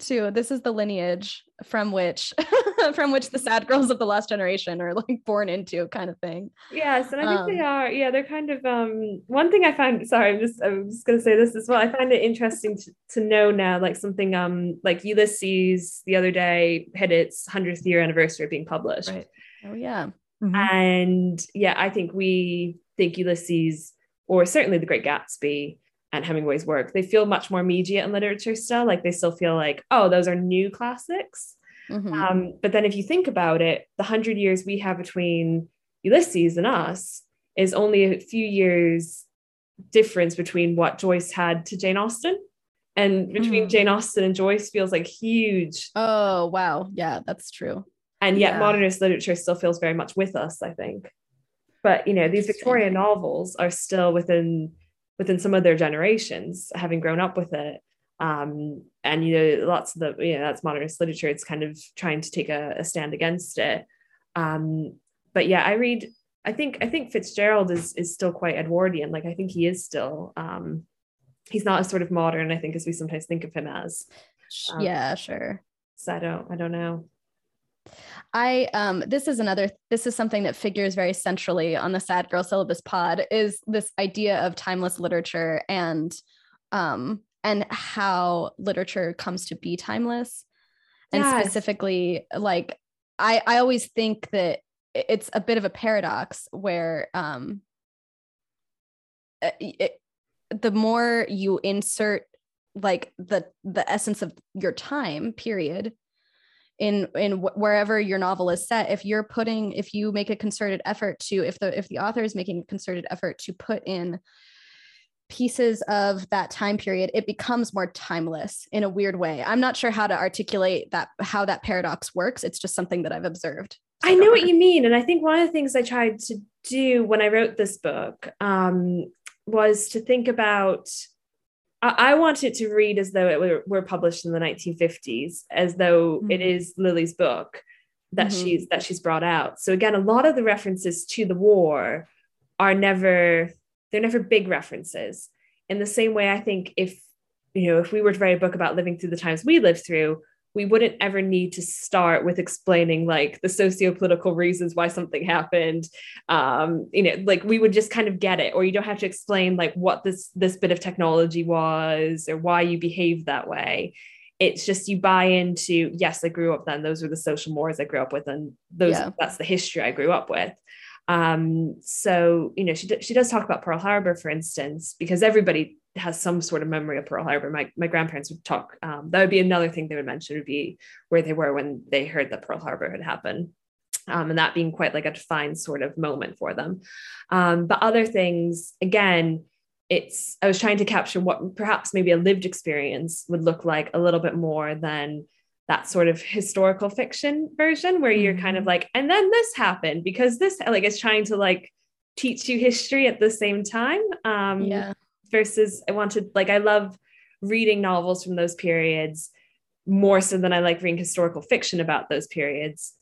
too this is the lineage from which from which the sad girls of the last generation are like born into kind of thing yes, and I think they Um, are. Yeah, they're kind of um one thing I find sorry, I'm just I'm just gonna say this as well. I find it interesting to, to know now, like something um like Ulysses the other day had its hundredth year anniversary of being published. right oh yeah Mhm. And yeah, I think we think Ulysses, or certainly The Great Gatsby and Hemingway's work, they feel much more immediate in literature still. Like they still feel like, oh, those are new classics. Mhm. Um, but then if you think about it, the hundred years we have between Ulysses and us is only a few years difference between what Joyce had to Jane Austen. And between Mm. Jane Austen and Joyce feels like huge. oh wow yeah that's true And yet Yeah. modernist literature still feels very much with us, I think. But you know, these Victorian novels are still within within some of their generations, having grown up with it. Um, and you know, lots of the you know, that's modernist literature. It's kind of trying to take a, a stand against it. Um, but yeah, I read. I think I think Fitzgerald is is still quite Edwardian. Like I think he is still. Um, he's not as sort of modern. I think as we sometimes think of him as. Um, yeah sure So I don't. I don't know. I um this is another this is something that figures very centrally on the Sad Girl Syllabus pod is this idea of timeless literature and um and how literature comes to be timeless and Yes. specifically like I I always think that it's a bit of a paradox where um uh, it, the more you insert like the the essence of your time period in in wh- wherever your novel is set if you're putting if you make a concerted effort to if the if the author is making a concerted effort to put in pieces of that time period it becomes more timeless in a weird way i'm not sure how to articulate that how that paradox works it's just something that i've observed so I know what you mean. And I think one of the things I tried to do when I wrote this book um, was to think about. I, want it to read as though it were, were published in the 1950s, as though it Mhm. is Lily's book that Mhm. she's that she's brought out. So again, a lot of the references to the war are never they're never big references. In the same way, I think if you know if we were to write a book about living through the times we lived through, we wouldn't ever need to start with explaining like the socio-political reasons why something happened. Um you know like we would just kind of get it or you don't have to explain like what this this bit of technology was or why you behaved that way. It's just you buy into yes i grew up then those were the social mores i grew up with and those Yeah. that's the history i grew up with. Um so you know she, she does talk about pearl harbor for instance because everybody has some sort of memory of pearl harbor. My, my grandparents would talk um, that would be another thing they would mention would be where they were when they heard that pearl harbor had happened. Um, and that being quite like a defined sort of moment for them. Um, but other things again it's i was trying to capture what perhaps maybe a lived experience would look like a little bit more than that sort of historical fiction version where you're kind of Mhm. like and then this happened because this like it's trying to like teach you history at the same time. Um yeah versus i wanted like i love reading novels from those periods more so than i like reading historical fiction about those periods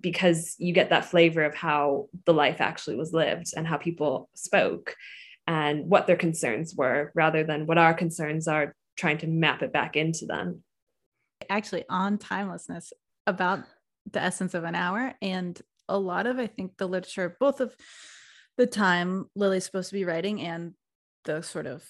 because you get that flavor of how the life actually was lived and how people spoke and what their concerns were rather than what our concerns are trying to map it back into them. Actually on timelessness about the essence of an hour and a lot of i think the literature both of the time Lily's supposed to be writing and the sort of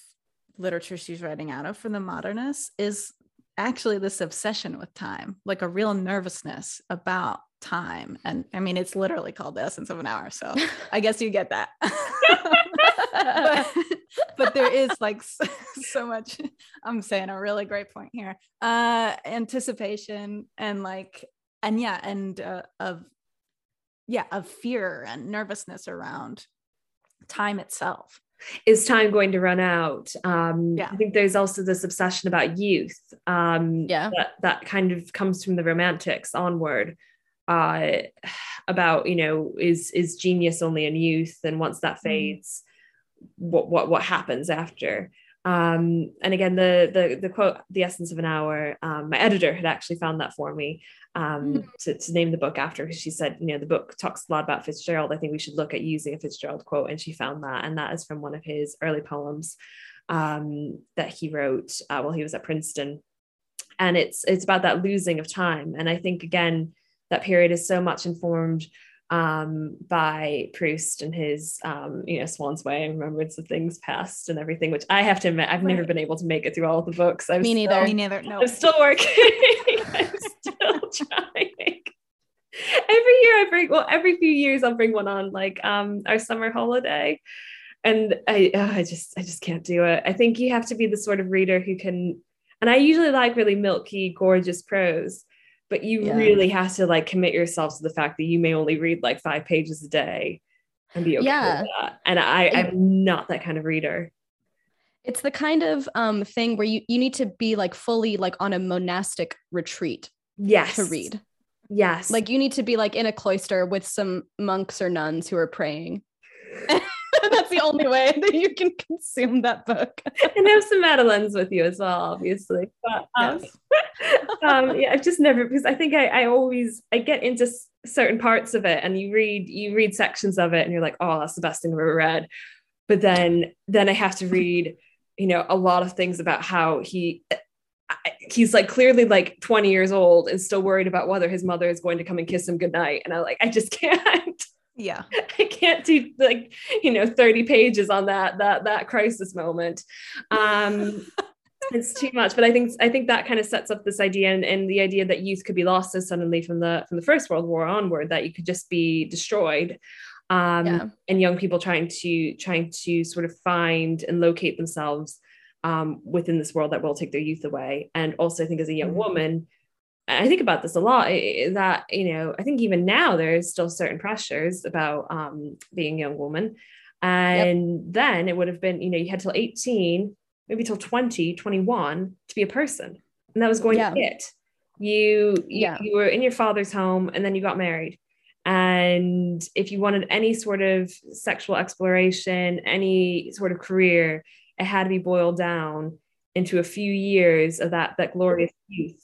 literature she's writing out of for the modernists is actually this obsession with time, like a real nervousness about time. And I mean, it's literally called the essence of an hour. So I guess you get that. but, but, there is like so, so, much, I'm saying a really great point here. Uh anticipation and like, and yeah, and uh, of yeah, of fear and nervousness around time itself is time going to run out um yeah. i think there's also this obsession about youth um yeah that, that kind of comes from the romantics onward uh about you know is is genius only in youth and once that mm-hmm. fades what what what happens after um, and again, the the the quote, the essence of an hour. Um, my editor had actually found that for me um, mm. to, to name the book after because she said, you know, the book talks a lot about Fitzgerald. I think we should look at using a Fitzgerald quote, and she found that, and that is from one of his early poems um, that he wrote uh, while he was at Princeton, and it's it's about that losing of time. And I think again, that period is so much informed um, by Proust and his, um, you know, Swann's Way and Remembrance of Things Past and everything, which I have to admit, I've right. never been able to make it through all the books. I'm Me neither. Still, Me neither. No, I'm still working. I'm still trying. Every year I bring, well, every few years I'll bring one on, like um, our summer holiday. And I, oh, I just, I just can't do it. I think you have to be the sort of reader who can, and I usually like really milky, gorgeous prose but you yeah. really have to like commit yourself to the fact that you may only read like five pages a day and be okay yeah. with that. And I, I'm not that kind of reader. It's the kind of um, thing where you, you need to be like fully like on a monastic retreat. Yes. To read. Yes. Like you need to be like in a cloister with some monks or nuns who are praying. That's the only way that you can consume that book. and have some Madeleines with you as well, obviously. But um, yes. um, yeah, I've just never because I think I, I always I get into certain parts of it, and you read you read sections of it, and you're like, oh, that's the best thing I've ever read. But then then I have to read, you know, a lot of things about how he he's like clearly like 20 years old and still worried about whether his mother is going to come and kiss him goodnight. And I like, I just can't yeah i can't do like you know 30 pages on that that that crisis moment um it's too much but i think i think that kind of sets up this idea and, and the idea that youth could be lost so suddenly from the from the first world war onward that you could just be destroyed um yeah. and young people trying to trying to sort of find and locate themselves um, within this world that will take their youth away and also i think as a young mm-hmm. woman I think about this a lot that, you know, I think even now there's still certain pressures about um, being a young woman. And yep. then it would have been, you know, you had till 18, maybe till 20, 21 to be a person. And that was going yeah. to it. You, yeah. you, you were in your father's home and then you got married. And if you wanted any sort of sexual exploration, any sort of career, it had to be boiled down into a few years of that, that glorious youth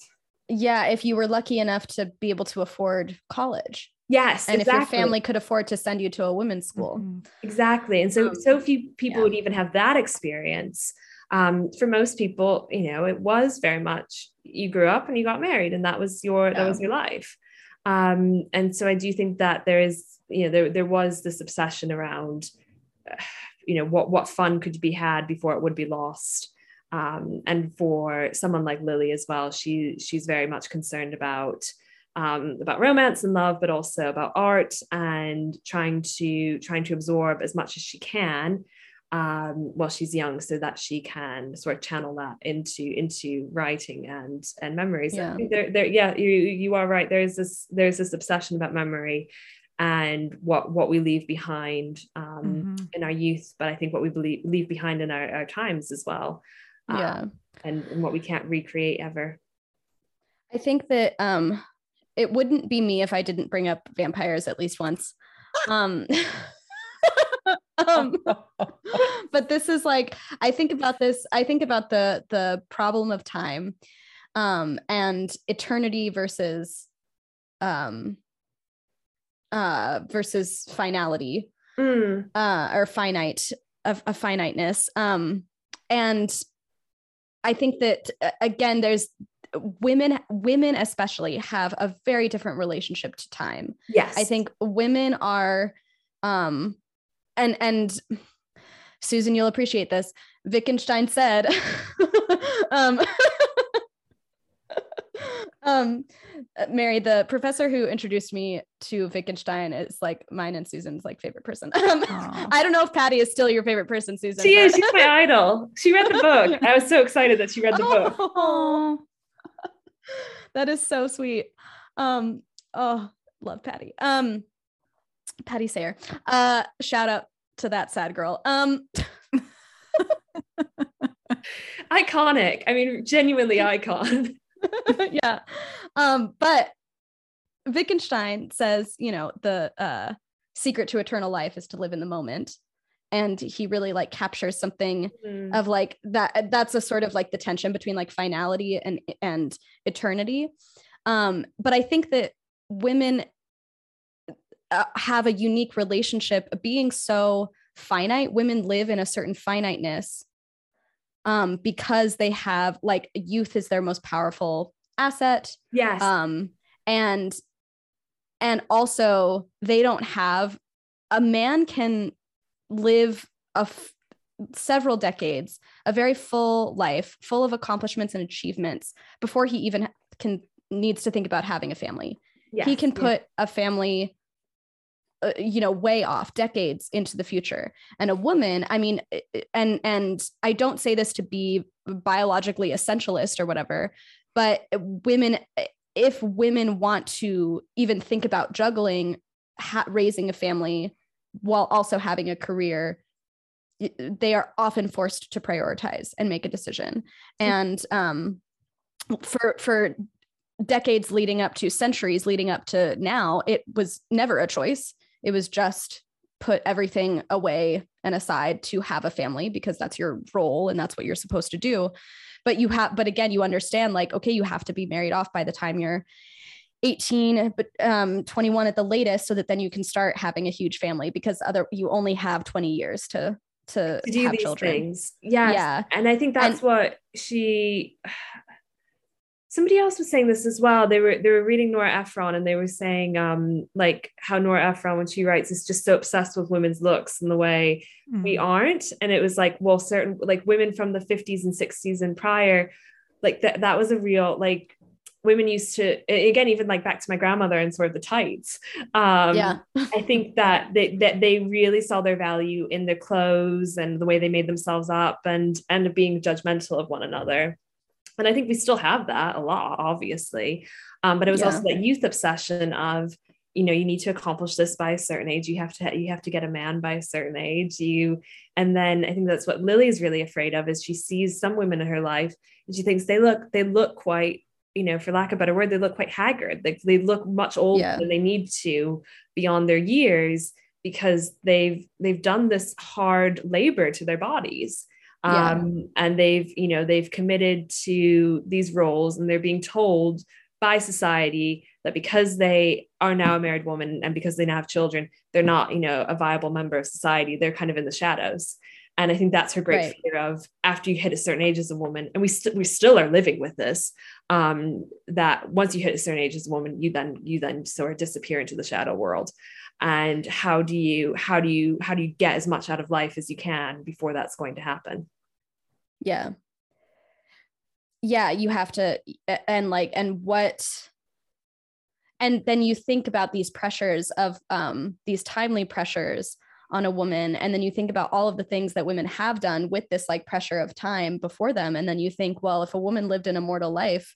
yeah, if you were lucky enough to be able to afford college. Yes. And exactly. if your family could afford to send you to a women's school. Mm-hmm. Exactly. And so um, so few people yeah. would even have that experience. Um, for most people, you know, it was very much you grew up and you got married and that was your yeah. that was your life. Um, and so I do think that there is, you know, there there was this obsession around, you know, what what fun could be had before it would be lost. Um, and for someone like Lily as well, she she's very much concerned about um, about romance and love, but also about art and trying to trying to absorb as much as she can um, while she's young, so that she can sort of channel that into into writing and and memories. Yeah, there, there, yeah, you you are right. There's this there's this obsession about memory and what what we leave behind um, mm-hmm. in our youth, but I think what we believe, leave behind in our, our times as well yeah. Um, and, and what we can't recreate ever. I think that um it wouldn't be me if i didn't bring up vampires at least once. Um um, but this is like i think about this i think about the the problem of time um and eternity versus um uh versus finality mm. uh or finite of, of finiteness. Um and I think that uh, again, there's women women especially have a very different relationship to time yes i think women are um and and Susan, you'll appreciate this. Wittgenstein said, um, um, Mary, the professor who introduced me to Wittgenstein is like mine and Susan's like favorite person. Um, I don't know if Patty is still your favorite person, Susan. She but... is. She's my idol. She read the book. I was so excited that she read the book. Oh, that is so sweet. Um, oh, love Patty. Um, Patty Sayer. Uh, shout out to that sad girl. Um. iconic. I mean, genuinely icon. yeah. Um, but Wittgenstein says, you know, the uh, secret to eternal life is to live in the moment. And he really like captures something mm. of like that. That's a sort of like the tension between like finality and and eternity. Um, but I think that women uh, have a unique relationship being so finite. Women live in a certain finiteness um, because they have like youth is their most powerful asset. Yes. Um, and and also they don't have a man can live a f- several decades, a very full life, full of accomplishments and achievements before he even can needs to think about having a family. Yes. He can put yeah. a family uh, you know way off decades into the future. And a woman i mean uh, uh, and and i don't say this to be biologically essentialist or whatever but uh, women if women want to even think about juggling ha- raising a family while also having a career they are often forced to prioritize and make a decision. Hmm. And um for for decades leading up to centuries leading up to now it was never a choice it was just put everything away and aside to have a family because that's your role and that's what you're supposed to do. But you have, but again, you understand like, okay, you have to be married off by the time you're 18 but um 21 at the latest so that then you can start having a huge family because other you only have 20 years to to, to do these children. things yes. yeah and i think that's and, what she somebody else was saying this as well. They were they were reading Nora Ephron and they were saying um like how Nora Ephron when she writes is just so obsessed with women's looks and the way mm-hmm. we aren't. And it was like, well, certain like women from the 50s and 60s and prior, like that that was a real like women used to again even like back to my grandmother and sort of the tights um yeah i think that they that they really saw their value in their clothes and the way they made themselves up and and being judgmental of one another and I think we still have that a lot, obviously. Um, but it was yeah. also that youth obsession of, you know, you need to accomplish this by a certain age. You have to you have to get a man by a certain age. You and then I think that's what Lily is really afraid of is she sees some women in her life and she thinks they look they look quite you know, for lack of a better word, they look quite haggard. Like they look much older yeah. than they need to beyond their years because they've they've done this hard labor to their bodies um, yeah. and they've you know they've committed to these roles and they're being told by society that because they are now a married woman and because they now have children they're not you know a viable member of society they're kind of in the shadows and i think that's her great right. fear of after you hit a certain age as a woman and we, st- we still are living with this um, that once you hit a certain age as a woman you then you then sort of disappear into the shadow world and how do you how do you how do you get as much out of life as you can before that's going to happen? Yeah. Yeah you have to and like and what and then you think about these pressures of um these timely pressures on a woman and then you think about all of the things that women have done with this like pressure of time before them and then you think well if a woman lived an immortal life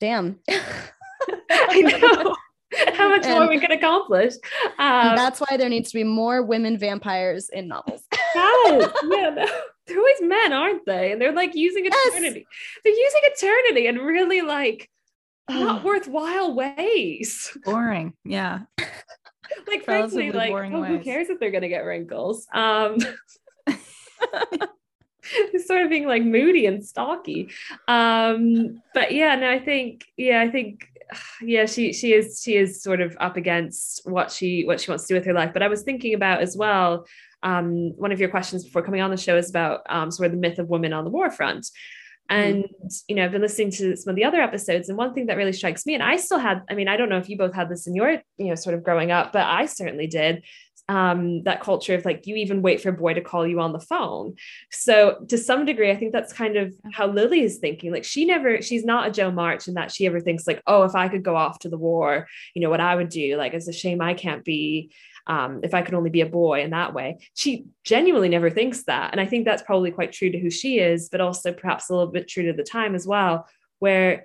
damn. I know how much and more we could accomplish um, that's why there needs to be more women vampires in novels yes, yeah no they're always men, aren't they? And they're like using eternity. Yes. They're using eternity in really like not worthwhile ways. Boring. Yeah. like frankly, like oh, who cares if they're gonna get wrinkles? Um sort of being like moody and stalky. Um, but yeah, no, I think, yeah, I think yeah, she she is she is sort of up against what she what she wants to do with her life. But I was thinking about as well um, one of your questions before coming on the show is about um, sort of the myth of women on the war front. And mm. you know, I've been listening to some of the other episodes, and one thing that really strikes me, and I still had, I mean, I don't know if you both had this in your, you know, sort of growing up, but I certainly did. Um, that culture of like you even wait for a boy to call you on the phone. So to some degree, I think that's kind of how Lily is thinking. Like she never, she's not a Jo March in that she ever thinks like, oh, if I could go off to the war, you know what I would do. Like it's a shame I can't be. Um, if I could only be a boy in that way. She genuinely never thinks that. And I think that's probably quite true to who she is, but also perhaps a little bit true to the time as well, where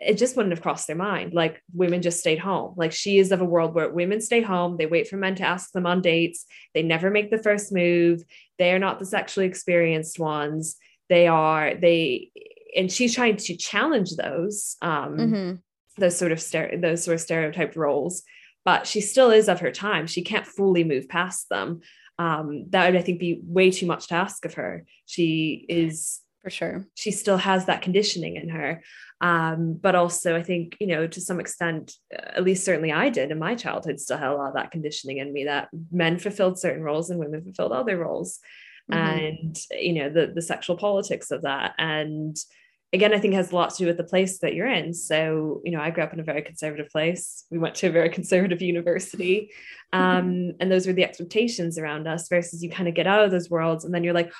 it just wouldn't have crossed their mind. Like women just stayed home. Like she is of a world where women stay home. They wait for men to ask them on dates. They never make the first move. They are not the sexually experienced ones. They are, they, and she's trying to challenge those, um, mm-hmm. those sort of stere- those sort of stereotyped roles. But she still is of her time. She can't fully move past them. Um, that would, I think, be way too much to ask of her. She is for sure. She still has that conditioning in her. Um, but also, I think, you know, to some extent, at least certainly I did in my childhood, still had a lot of that conditioning in me that men fulfilled certain roles and women fulfilled other roles. Mm-hmm. And, you know, the, the sexual politics of that. And, again, I think has a lot to do with the place that you're in. So, you know, I grew up in a very conservative place. We went to a very conservative university. Um, and those were the expectations around us versus you kind of get out of those worlds and then you're like,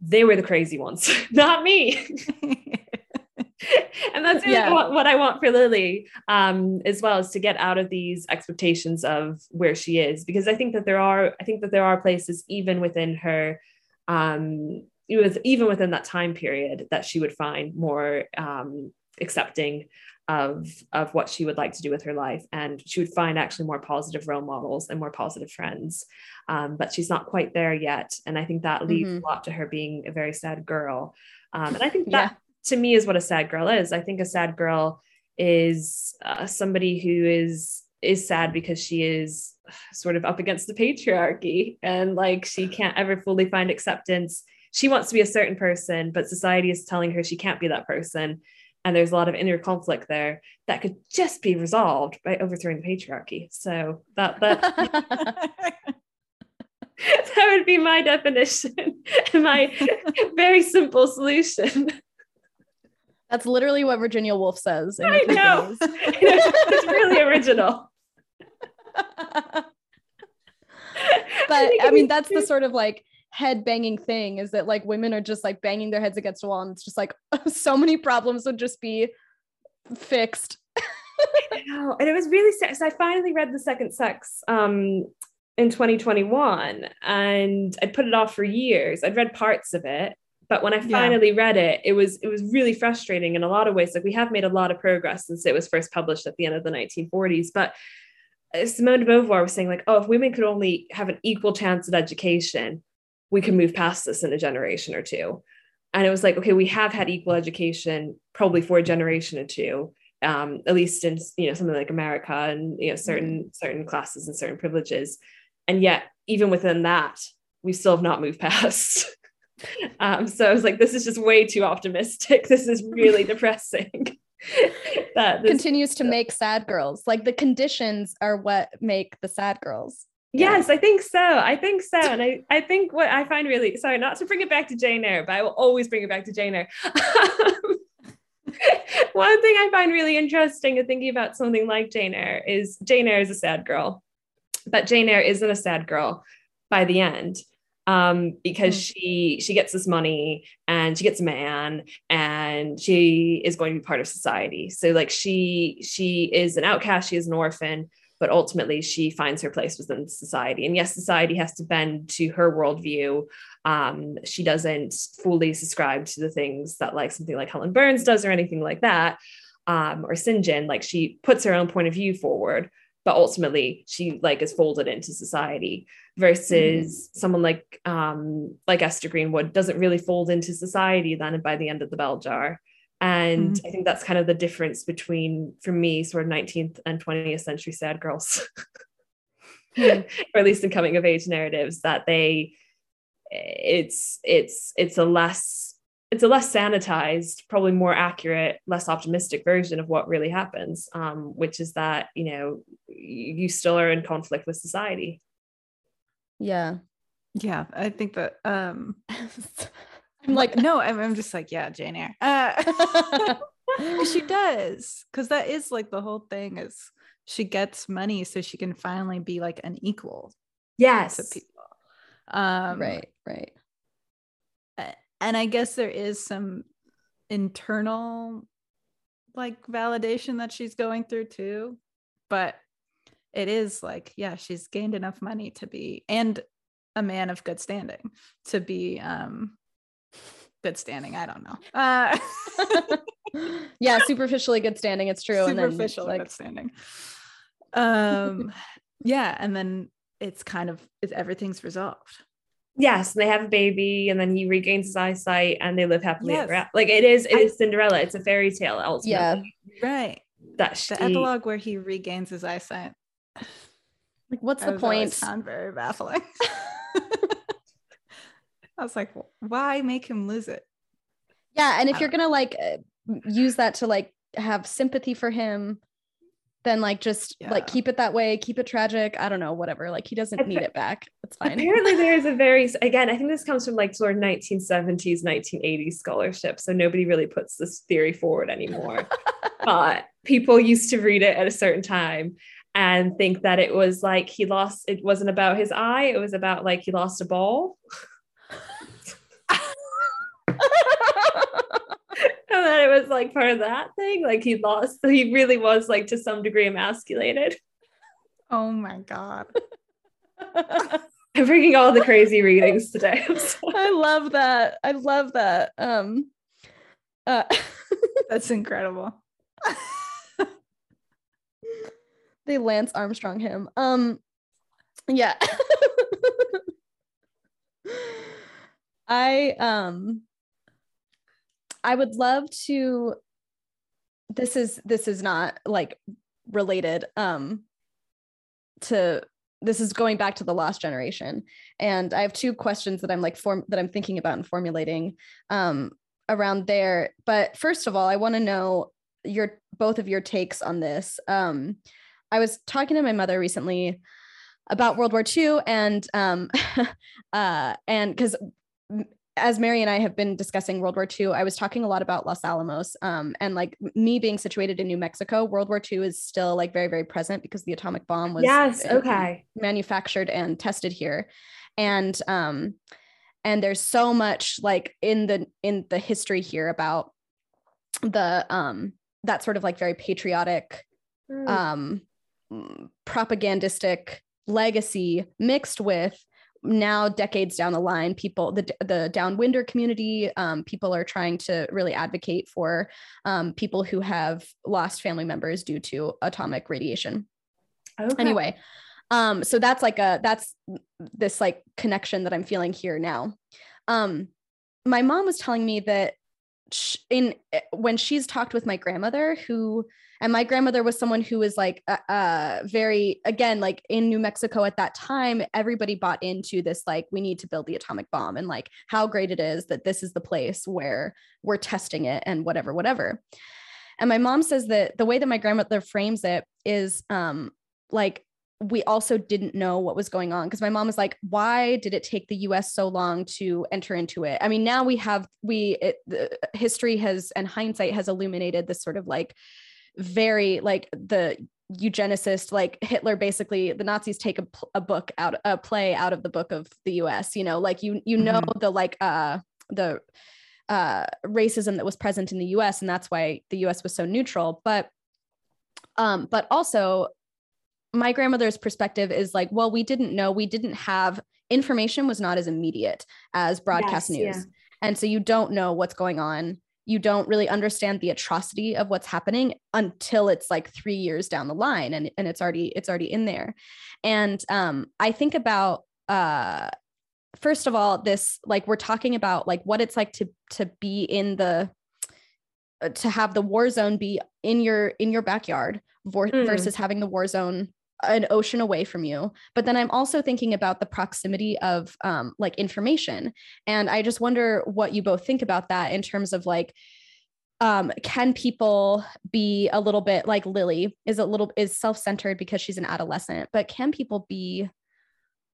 they were the crazy ones, not me. and that's really yeah. what, what, I want for Lily um, as well is to get out of these expectations of where she is because I think that there are I think that there are places even within her um, even within that time period that she would find more um, accepting of of what she would like to do with her life and she would find actually more positive role models and more positive friends um, but she's not quite there yet and I think that leads mm-hmm. a lot to her being a very sad girl um, and I think that yeah to me is what a sad girl is. I think a sad girl is uh, somebody who is is sad because she is sort of up against the patriarchy and like she can't ever fully find acceptance. She wants to be a certain person, but society is telling her she can't be that person. And there's a lot of inner conflict there that could just be resolved by overthrowing the patriarchy. So that that that would be my definition, my very simple solution. That's literally what Virginia Woolf says. I know. it's really original. but I mean, that's the sort of like head banging thing is that like women are just like banging their heads against a wall and it's just like so many problems would just be fixed. I know. And it was really sad. So I finally read The Second Sex um, in 2021 and I'd put it off for years. I'd read parts of it but when I finally yeah. read it, it was it was really frustrating in a lot of ways. Like we have made a lot of progress since it was first published at the end of the 1940s. But uh, Simone de Beauvoir was saying, like, oh, if women could only have an equal chance at education, we can move past this in a generation or two. And it was like, okay, we have had equal education probably for a generation or two, um, at least in you know something like America and you know certain mm-hmm. certain classes and certain privileges. And yet, even within that, we still have not moved past Um, so I was like, this is just way too optimistic. This is really depressing. that this, continues to make sad girls. Like the conditions are what make the sad girls. Yes, I think so. I think so. And I, I think what I find really sorry, not to bring it back to Jane Eyre, but I will always bring it back to Jane Eyre. One thing I find really interesting in thinking about something like Jane Eyre is Jane Eyre is a sad girl, but Jane Eyre isn't a sad girl by the end um, because mm. she she gets this money and she gets a man and she is going to be part of society. So like she she is an outcast, she is an orphan, but ultimately she finds her place within society. And yes, society has to bend to her worldview. Um, she doesn't fully subscribe to the things that like something like Helen Burns does or anything like that. Um, or St. John. Like she puts her own point of view forward, but ultimately she like is folded into society versus mm. someone like um like Esther Greenwood doesn't really fold into society then by the end of the bell jar and mm. I think that's kind of the difference between for me sort of 19th and 20th century sad girls mm. or at least in coming of age narratives that they it's it's it's a less it's a less sanitized, probably more accurate, less optimistic version of what really happens, um, which is that you know you still are in conflict with society. Yeah, yeah, I think that. Um, I'm like, no, I'm, I'm just like, yeah, Jane Eyre. Uh, she does, because that is like the whole thing is she gets money so she can finally be like an equal Yes. to people. Um, right, right. and I guess there is some internal like validation that she's going through too, but it is like, yeah, she's gained enough money to be and a man of good standing to be um good standing. I don't know. Uh yeah, superficially good standing. It's true. and then superficial like good standing. Um yeah, and then it's kind of it's, everything's resolved. Yes, and they have a baby, and then he regains his eyesight, and they live happily Yes. ever after. Like it is, it I- is Cinderella. It's a fairy tale. Ultimately, Yeah. Right. that she, The epilogue where he regains his eyesight. like what's I the point? Sound very baffling. I was like, why make him lose it? Yeah, and if you're gonna like uh, use that to like have sympathy for him, then like just like keep it that way, keep it tragic. I don't know, whatever. Like he doesn't need it back. It's fine. apparently there is a very again. I think this comes from like sort of 1970s, 1980s scholarship. So nobody really puts this theory forward anymore. but people used to read it at a certain time and think that it was like he lost. It wasn't about his eye. It was about like he lost a ball. and then it was like part of that thing like he lost he really was like to some degree emasculated Oh my god. i'm bringing all the crazy readings today I'm. I love that. I love that. Um uh That's incredible. they Lance Armstrong him. Um yeah. I um I would love to this is this is not like related um to this is going back to the lost generation. And i have two questions that i'm like form that i'm thinking about and formulating um around there. But first of all i want to know your both of your takes on this. Um i was talking to my mother recently about world war ii and um uh and because as Mary and I have been discussing World War II, I was talking a lot about Los Alamos. Um, and like me being situated in New Mexico, World War II is still like very, very present because the atomic bomb was yes uh, okay manufactured and tested here. And um, and there's so much like in the in the history here about the um that sort of like very patriotic Hmm. um mm, propagandistic legacy mixed with now decades down the line people the the downwinder community um, people are trying to really advocate for um, people who have lost family members due to atomic radiation okay. anyway um so that's like a that's this like connection that i'm feeling here now um my mom was telling me that sh- in eh, when she's talked with my grandmother who and my grandmother was someone who was like uh, uh very again like in new mexico at that time everybody bought into this like we need to build the atomic bomb and like how great it is that this is the place where we're testing it and whatever whatever. And my mom says that the way that my grandmother frames it is um like we also didn't know what was going on because my mom was like why did it take the us so long to enter into it? I mean now we have we it, history has and hindsight has illuminated this sort of like very like the eugenicist like hitler basically the nazis take a, a book out a play out of the book of the us you know like you you know the like uh the uh racism that was present in the us and that's why the us was so neutral. But um but also my grandmother's perspective is like well we didn't know we didn't have information was not as immediate as broadcast Yes, news. Yeah. and so you don't know what's going on you don't really understand the atrocity of what's happening until it's like three years down the line and, and it's already it's already in there and um i think about uh first of all this like we're talking about like what it's like to to be in the uh, to have the war zone be in your in your backyard vor- Mm. versus having the war zone an ocean away from you but then i'm also thinking about the proximity of um, like information. And i just wonder what you both think about that in terms of like um, can people be a little bit like lily is a little is self-centered because she's an adolescent but can people be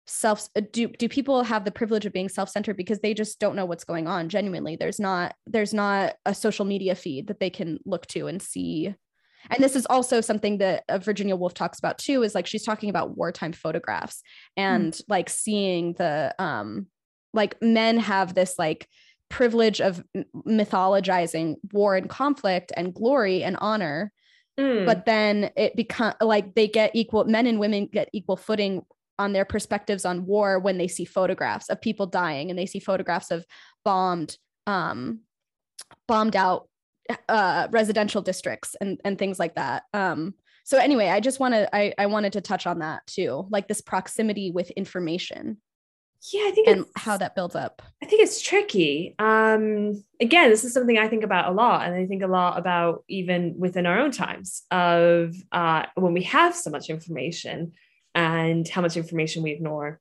self do do people have the privilege of being self-centered because they just don't know what's going on genuinely? There's not there's not a social media feed that they can look to and see and this is also something that uh, virginia woolf talks about too is like she's talking about wartime photographs and mm. like seeing the um like men have this like privilege of mythologizing war and conflict and glory and honor mm. but then it become like they get equal men and women get equal footing on their perspectives on war when they see photographs of people dying and they see photographs of bombed um bombed out uh residential districts and and things like that. Um so anyway i just want to I, I wanted to touch on that too like this proximity with information yeah i think and how that builds up. I think it's tricky. Um again this is something i think about a lot and i think a lot about even within our own times of uh when we have so much information and how much information we ignore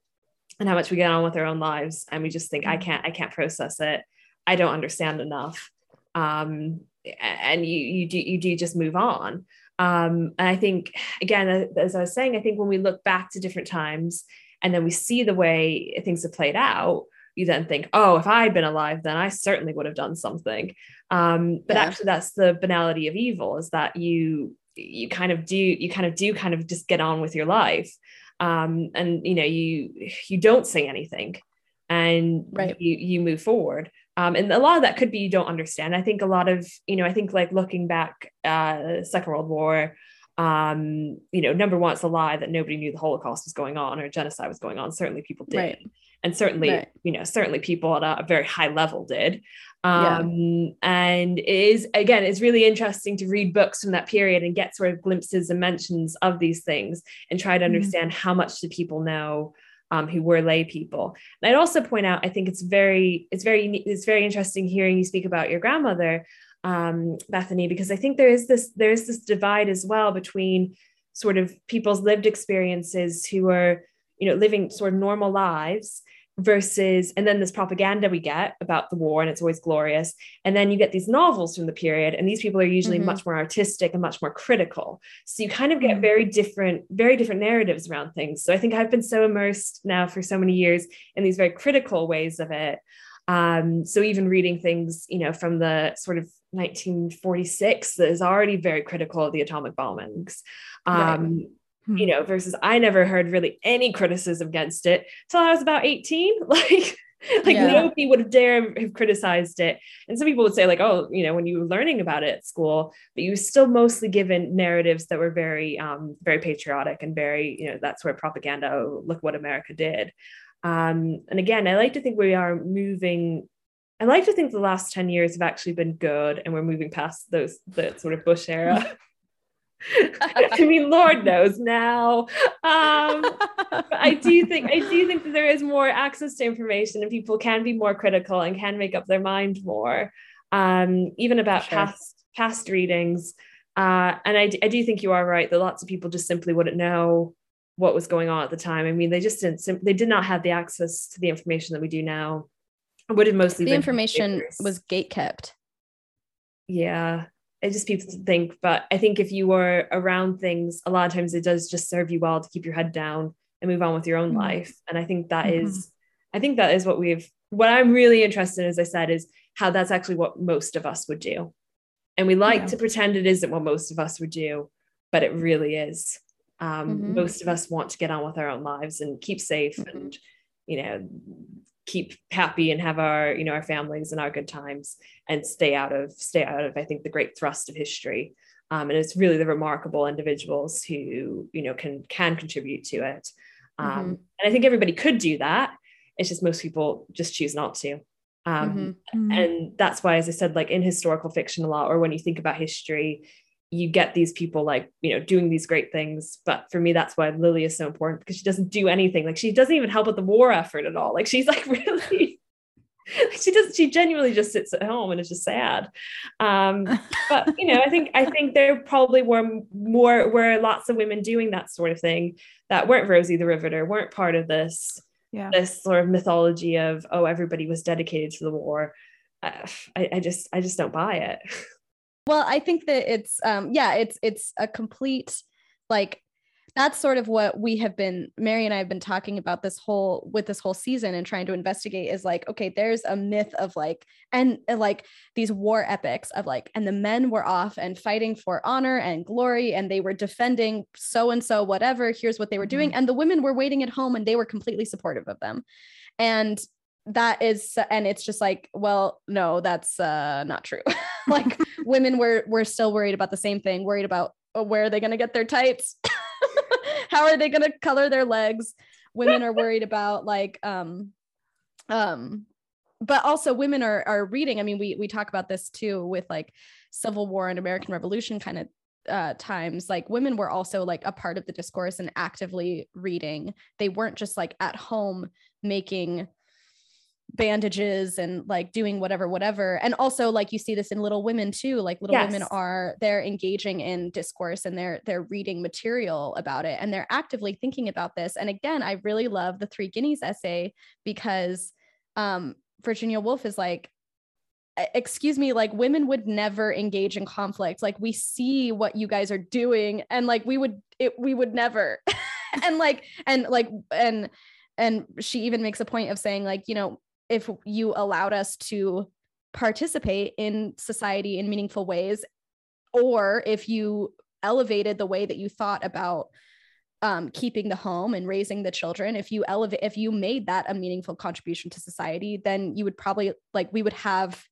and how much we get on with our own lives and we just think i mm. can't i can't process it. I don't understand enough. Um and you you do you do just move on um and i think again as i was saying i think when we look back to different times and then we see the way things have played out you then think oh if i'd been alive then i certainly would have done something um, but yeah. actually that's the banality of evil is that you you kind of do you kind of do kind of just get on with your life um, and you know you you don't say anything and right. you you move forward um, and a lot of that could be you don't understand i think a lot of you know i think like looking back uh second world war um, you know, number one, it's a lie that nobody knew the Holocaust was going on or genocide was going on. Certainly people did. Right. And certainly, right. you know, certainly people at a, very high level did. Um, yeah. and it is again, it's really interesting to read books from that period and get sort of glimpses and mentions of these things and try to mm-hmm. understand mm-hmm. how much do people know um, who were lay people. And I'd also point out, I think it's very, it's very, it's very interesting hearing you speak about your grandmother um, Bethany, because I think there is this there is this divide as well between sort of people's lived experiences who are you know living sort of normal lives versus and then this propaganda we get about the war and it's always glorious and then you get these novels from the period and these people are usually mm-hmm. much more artistic and much more critical so you kind of get mm-hmm. very different very different narratives around things so i think i've been so immersed now for so many years in these very critical ways of it um, so even reading things you know from the sort of 1946 that is already very critical of the atomic bombings. Um, right. Hmm. You know, versus I never heard really any criticism against it till I was about 18. Like, like yeah. nobody would have dare have criticized it. And some people would say, like, oh, you know, when you were learning about it at school, but you were still mostly given narratives that were very, um, very patriotic and very, you know, that's where propaganda, oh, look what America did. Um, and again, I like to think we are moving I like to think the last 10 years have actually been good and we're moving past those the sort of Bush era. I mean, Lord knows now. Um, I do think I do think that there is more access to information and people can be more critical and can make up their mind more, um, even about sure. past past readings. Uh, and I, I do think you are right that lots of people just simply wouldn't know what was going on at the time. I mean, they just didn't. They did not have the access to the information that we do now would have mostly the information was gate kept yeah it just people to think but i think if you are around things a lot of times it does just serve you well to keep your head down and move on with your own mm-hmm. life and i think that mm-hmm. is, i think that is what we've what i'm really interested in as i said is how that's actually what most of us would do and we like yeah. to pretend it isn't what most of us would do but it really is um, mm-hmm. most of us want to get on with our own lives and keep safe mm-hmm. and you know keep happy and have our you know our families and our good times and stay out of stay out of i think the great thrust of history um, and it's really the remarkable individuals who you know can can contribute to it um, mm-hmm. and i think everybody could do that it's just most people just choose not to um, mm-hmm. and that's why as i said like in historical fiction a lot or when you think about history you get these people like you know doing these great things. But for me that's why lily is so important because she doesn't do anything. Like she doesn't even help with the war effort at all. Like she's like really she does she genuinely just sits at home and it's just sad. Um but you know i think i think there probably were more were lots of women doing that sort of thing that weren't rosie the riveter weren't part of this yeah. this sort of mythology of oh everybody was dedicated to the war. Uh, I, I just i just don't buy it Well, I think that it's um yeah, it's it's a complete like that's sort of what we have been mary and i have been talking about this whole with this whole season and trying to investigate is like okay there's a myth of like and, like these war epics of like and the men were off and fighting for honor and glory and they were defending so and so whatever here's what they were doing mm-hmm. and the women were waiting at home and they were completely supportive of them and that is and it's just like well no that's uh not true. Like women were were still worried about the same thing worried about oh, where are they going to get their tights? How are they going to color their legs? Women are worried about like um um but also women are are reading. I mean we we talk about this too with like civil war and american revolution kind of uh, times. Like women were also like a part of the discourse and actively reading. They weren't just like at home making bandages and like doing whatever whatever. And also like you see this in little women too like little yes. women are they're engaging in discourse and they're they're reading material about it and they're actively thinking about this. And again i really love the three guineas essay because um virginia woolf is like excuse me like women would never engage in conflict. Like we see what you guys are doing and like we would it we would never. And like and like and and she even makes a point of saying like you know if you allowed us to participate in society in meaningful ways or if you elevated the way that you thought about um, keeping the home and raising the children if you elevate if you made that a meaningful contribution to society then you would probably like we would have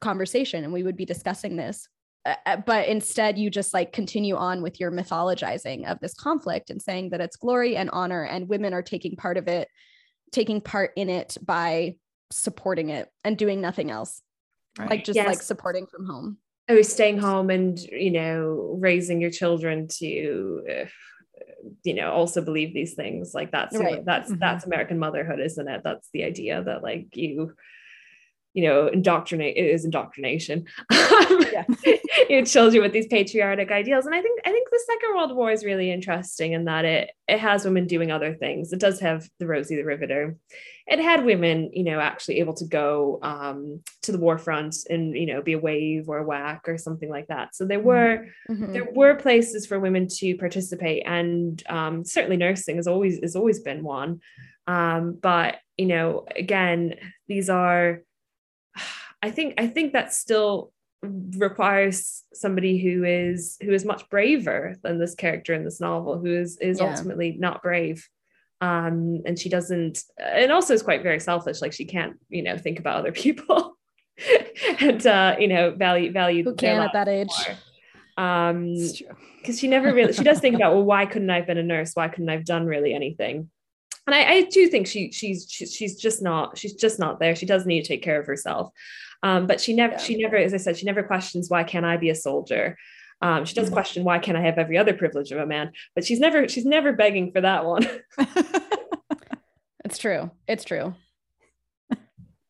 conversation and we would be discussing this. Uh, uh but instead you just like continue on with your mythologizing of this conflict and saying that it's glory and honor and women are taking part of it taking part in it by supporting it and doing nothing else right. like just yes. like supporting from home oh staying home and you know raising your children to uh, you know also believe these things like that's right. that's mm-hmm. that's american motherhood isn't it that's the idea that like you you know, indoctrinate it is indoctrination. yeah. your you with these patriotic ideals. And I think I think the Second World War is really interesting in that it it has women doing other things. It does have the Rosie the Riveter. It had women, you know, actually able to go um, to the war front and you know be a wave or a WAC or something like that. So there were mm-hmm. there were places for women to participate, and um, certainly nursing has always has always been one. Um, but you know, again, these are I think I think that still requires somebody who is who is much braver than this character in this novel, who is is yeah. ultimately not brave. Um, and she doesn't, and also is quite very selfish. Like she can't, you know, think about other people, and uh, you know, value value. Who can at that age? More. Um, because she never really she does think about well, why couldn't I have been a nurse? Why couldn't I have done really anything? And I, I do think she she's she's she's just not she's just not there. She does need to take care of herself. Um, but she never yeah. she never, as I said, she never questions why can't I be a soldier. Um, she does mm-hmm. question why can't I have every other privilege of a man, but she's never she's never begging for that one. it's true. It's true.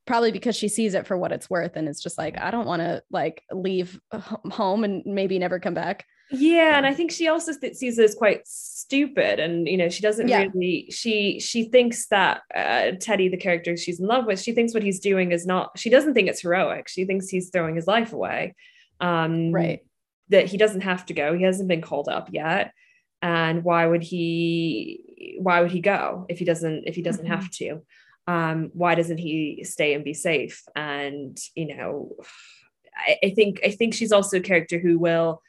Probably because she sees it for what it's worth, and it's just like I don't want to like leave home and maybe never come back. Yeah, and I think she also sees it as quite stupid, and you know, she doesn't yeah. really. She she thinks that uh, Teddy, the character she's in love with, she thinks what he's doing is not. She doesn't think it's heroic. She thinks he's throwing his life away. Um, right. That he doesn't have to go. He hasn't been called up yet, and why would he? Why would he go if he doesn't? If he doesn't mm-hmm. have to? Um, why doesn't he stay and be safe? And you know, I, I think I think she's also a character who will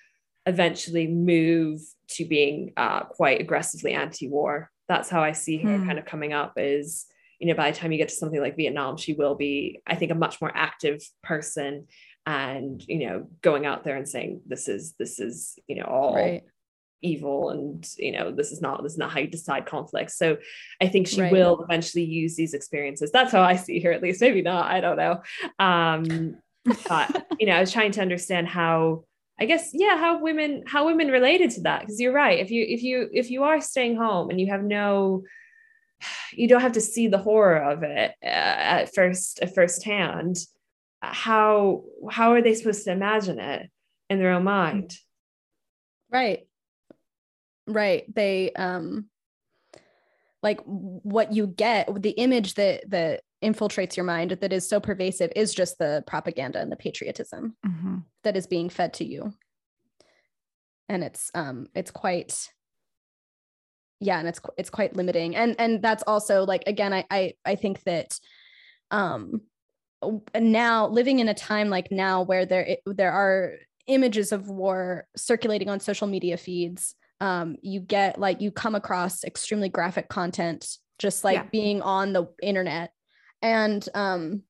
eventually move to being uh, quite aggressively anti-war. That's how I see her mm. kind of coming up. Is you know by the time you get to something like Vietnam, she will be, I think, a much more active person, and you know, going out there and saying this is this is you know all right. evil, and you know this is not this is not how you decide conflicts. So I think she right. will eventually use these experiences. That's how I see her, at least. Maybe not. I don't know. Um, but you know, I was trying to understand how I guess yeah, how women how women related to that. Because you're right. If you if you if you are staying home and you have no you don't have to see the horror of it uh, at first at first hand how how are they supposed to imagine it in their own mind? Right. Right. They um like what you get the image that that infiltrates your mind that is so pervasive is just the propaganda and the patriotism mm-hmm. that is being fed to you and it's um it's quite yeah and it's it's quite limiting and and that's also like again i i, I think that um now living in a time like now where there there are images of war circulating on social media feeds um, you get like you come across extremely graphic content just like yeah. being on the internet and um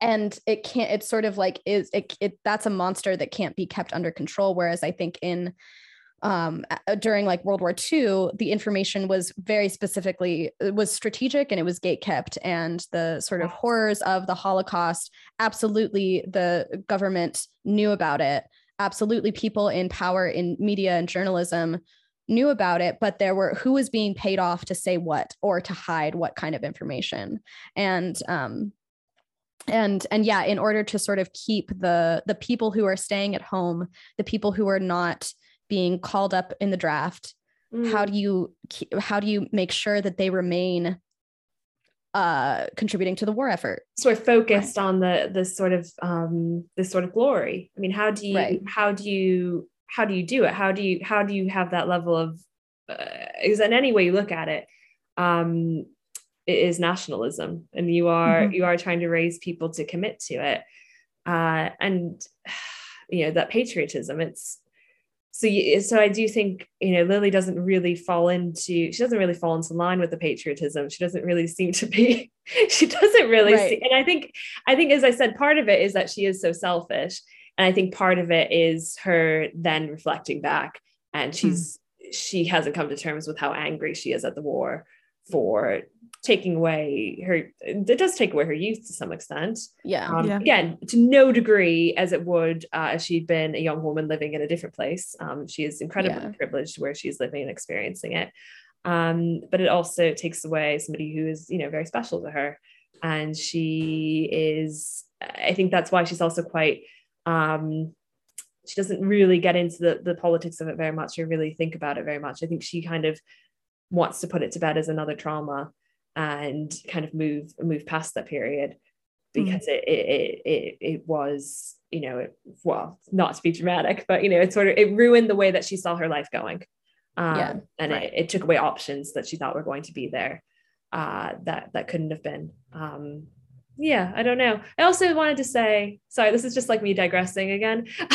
and it can't it's sort of like is it, it that's a monster that can't be kept under control whereas i think in um, during like World War II, the information was very specifically was strategic and it was gate kept, and the sort of horrors of the Holocaust. Absolutely, the government knew about it. Absolutely, people in power in media and journalism knew about it, but there were who was being paid off to say what or to hide what kind of information, and um, and and yeah, in order to sort of keep the the people who are staying at home, the people who are not being called up in the draft mm. how do you how do you make sure that they remain uh contributing to the war effort sort of focused right. on the the sort of um this sort of glory i mean how do you right. how do you how do you do it how do you how do you have that level of uh, is in any way you look at it um it is nationalism and you are mm-hmm. you are trying to raise people to commit to it uh and you know that patriotism it's so you, so I do think you know Lily doesn't really fall into she doesn't really fall into line with the patriotism. She doesn't really seem to be. she doesn't really right. see, and I think I think as I said, part of it is that she is so selfish, and I think part of it is her then reflecting back, and hmm. she's mm. she hasn't come to terms with how angry she is at the war for taking away her it does take away her youth to some extent yeah, um, yeah. again to no degree as it would uh, if she'd been a young woman living in a different place um, she is incredibly yeah. privileged where she's living and experiencing it um, but it also takes away somebody who is you know very special to her and she is i think that's why she's also quite um, she doesn't really get into the, the politics of it very much or really think about it very much i think she kind of wants to put it to bed as another trauma and kind of move move past that period because mm. it, it it it was you know it, well not to be dramatic but you know it sort of it ruined the way that she saw her life going um, yeah, and right. it, it took away options that she thought were going to be there uh, that that couldn't have been um, yeah i don't know i also wanted to say sorry this is just like me digressing again but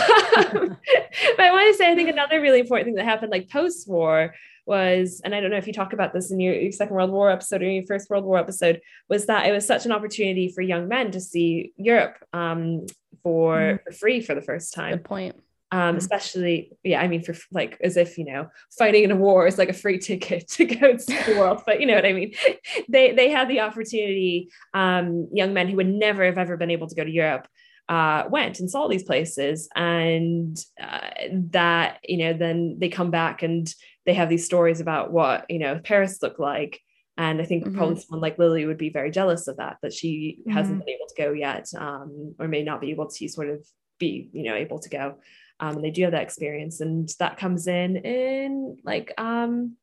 i want to say i think another really important thing that happened like post-war was, and I don't know if you talk about this in your, Second World War episode or your First World War episode, was that it was such an opportunity for young men to see Europe um, for, mm. for free for the first time. Good point. Um, mm. especially, yeah, I mean, for like as if you know, fighting in a war is like a free ticket to go to the world, but you know what I mean. They they had the opportunity. Um, young men who would never have ever been able to go to Europe uh, went and saw these places, and uh, that you know, then they come back and they have these stories about what you know Paris looked like. And I think mm-hmm. probably someone like Lily would be very jealous of that, that she mm-hmm. hasn't been able to go yet, um, or may not be able to sort of be, you know, able to go. Um, and they do have that experience, and that comes in in like um,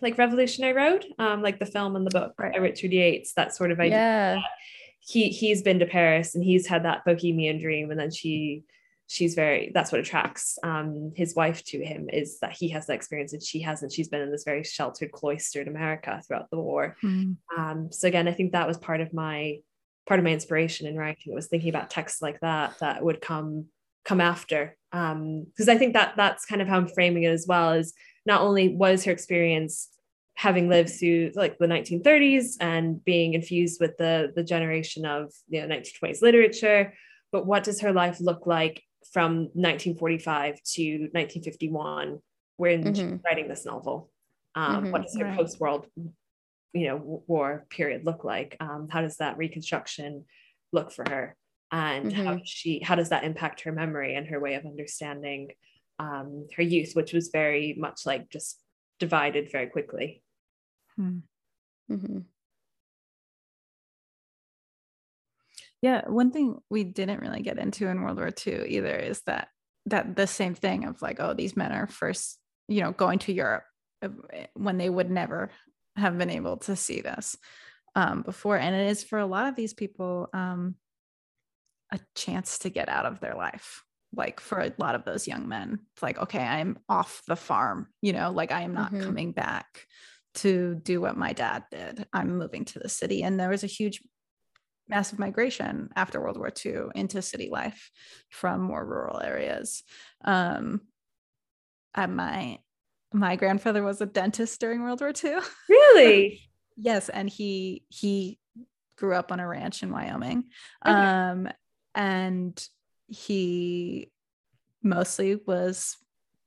like Revolutionary Road, um, like the film and the book right. by Richard Yates. That sort of idea. Yeah. He he's been to Paris and he's had that bohemian dream, and then she she's very that's what attracts um, his wife to him is that he has the experience and she hasn't she's been in this very sheltered cloistered america throughout the war mm. um, so again i think that was part of my part of my inspiration in writing it was thinking about texts like that that would come come after because um, i think that that's kind of how i'm framing it as well is not only was her experience having lived through like the 1930s and being infused with the the generation of you know 1920s literature but what does her life look like from 1945 to 1951 when mm-hmm. she's writing this novel um, mm-hmm. what does her right. post-world you know war period look like um, how does that reconstruction look for her and mm-hmm. how does she how does that impact her memory and her way of understanding um, her youth which was very much like just divided very quickly hmm. mm-hmm. Yeah, one thing we didn't really get into in World War II either is that that the same thing of like, oh, these men are first, you know, going to Europe uh, when they would never have been able to see this um, before, and it is for a lot of these people um, a chance to get out of their life. like for a lot of those young men it's like okay i'm off the farm you know like i am not Mhm. coming back to do what my dad did i'm moving to the city and there was a huge massive migration after world war ii into city life from more rural areas um and my my grandfather was a dentist during world war ii Really? Yes, and he he grew up on a ranch in Wyoming. Okay. Um and he mostly was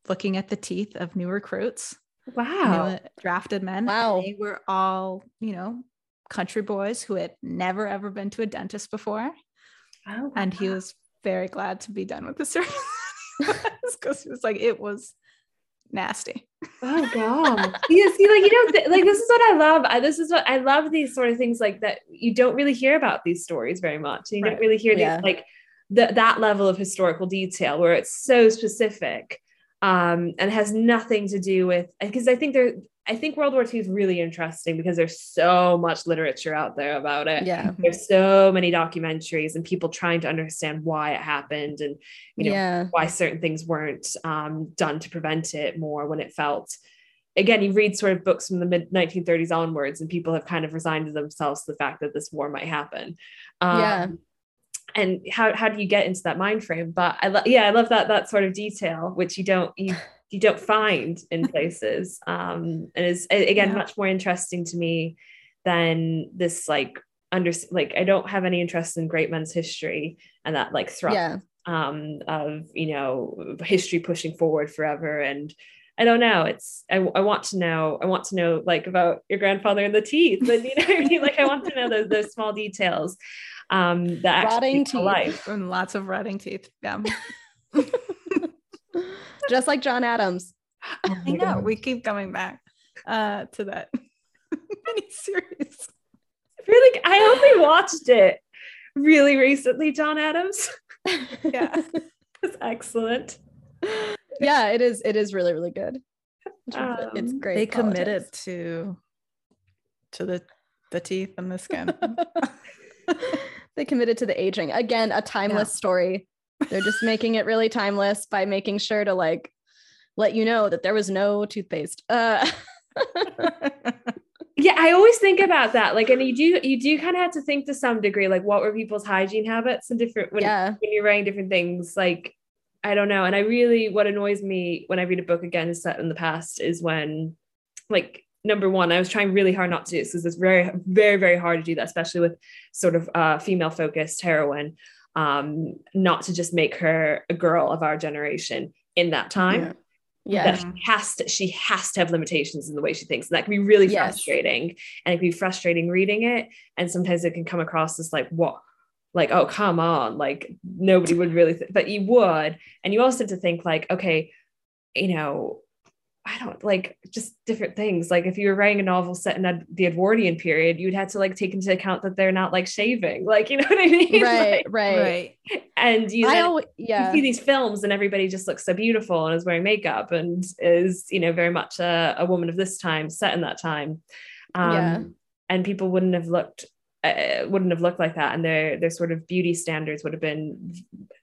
looking at the teeth of new recruits, Wow. new drafted men. Wow. They were all, you know, country boys who had never ever been to a dentist before. Oh, And he was very glad to be done with the service because he was like, it was nasty. Oh god. You see, like you know, like this is what I love. I, this is what I love. These sort of things like that. You don't really hear about these stories very much. You Right. don't really hear these like the, that level of historical detail where it's so specific um, and has nothing to do with. Because I think there, I think World War II is really interesting because there's so much literature out there about it. Yeah. There's so many documentaries and people trying to understand why it happened and you know yeah. why certain things weren't um, done to prevent it more when it felt again you read sort of books from the mid 1930s onwards and people have kind of resigned themselves to the fact that this war might happen um, Yeah. and how, how do you get into that mind frame but i love yeah i love that that sort of detail which you don't you you don't find in places um and is a- again Yeah. much more interesting to me than this like under like i don't have any interest in great men's history and that like thrust Yeah. um, of you know history pushing forward forever and I don't know. It's I, I want to know. I want to know like about your grandfather and the teeth. And you know, what I mean? like I want to know those those small details um, that actually Rotting teeth. life. And lots of rotting teeth. Yeah. Just like John Adams. Oh I know. God. We keep coming back uh to that mini series. really. I only watched it really recently. John Adams Yeah. was excellent. yeah, it is. It is really, really good. It's, it's Um, great. they committed to to the the teeth and the skin. they committed to the aging. Again, a timeless story. They're just making it really timeless by making sure to like let you know that there was no toothpaste. Uh, Yeah, I always think about that. Like, and you do you do kind of have to think to some degree, like what were people's hygiene habits and different when, yeah. when you're writing different things. Like, I don't know. And I really what annoys me when I read a book again is set in the past is when, like, number one, I was trying really hard not to do this because it's very, very, very hard to do that, especially with sort of uh female focused heroine. Um, not to just make her a girl of our generation in that time Yeah. that she has to she has to have limitations in the way she thinks and that can be really Yes. frustrating and it can be frustrating reading it and sometimes it can come across as like what like oh come on like nobody would really th-. but you would and you also have to think like okay you know I don't like just different things. Like if you were writing a novel set in Ed- the Edwardian period, you'd have to like take into account that they're not like shaving, like you know what I mean? Right. Like, right. right. and you I always, yeah. you see these films and everybody just looks so beautiful and is wearing makeup and is you know very much a, a woman of this time set in that time um Yeah. and people wouldn't have looked uh, wouldn't have looked like that and their their sort of beauty standards would have been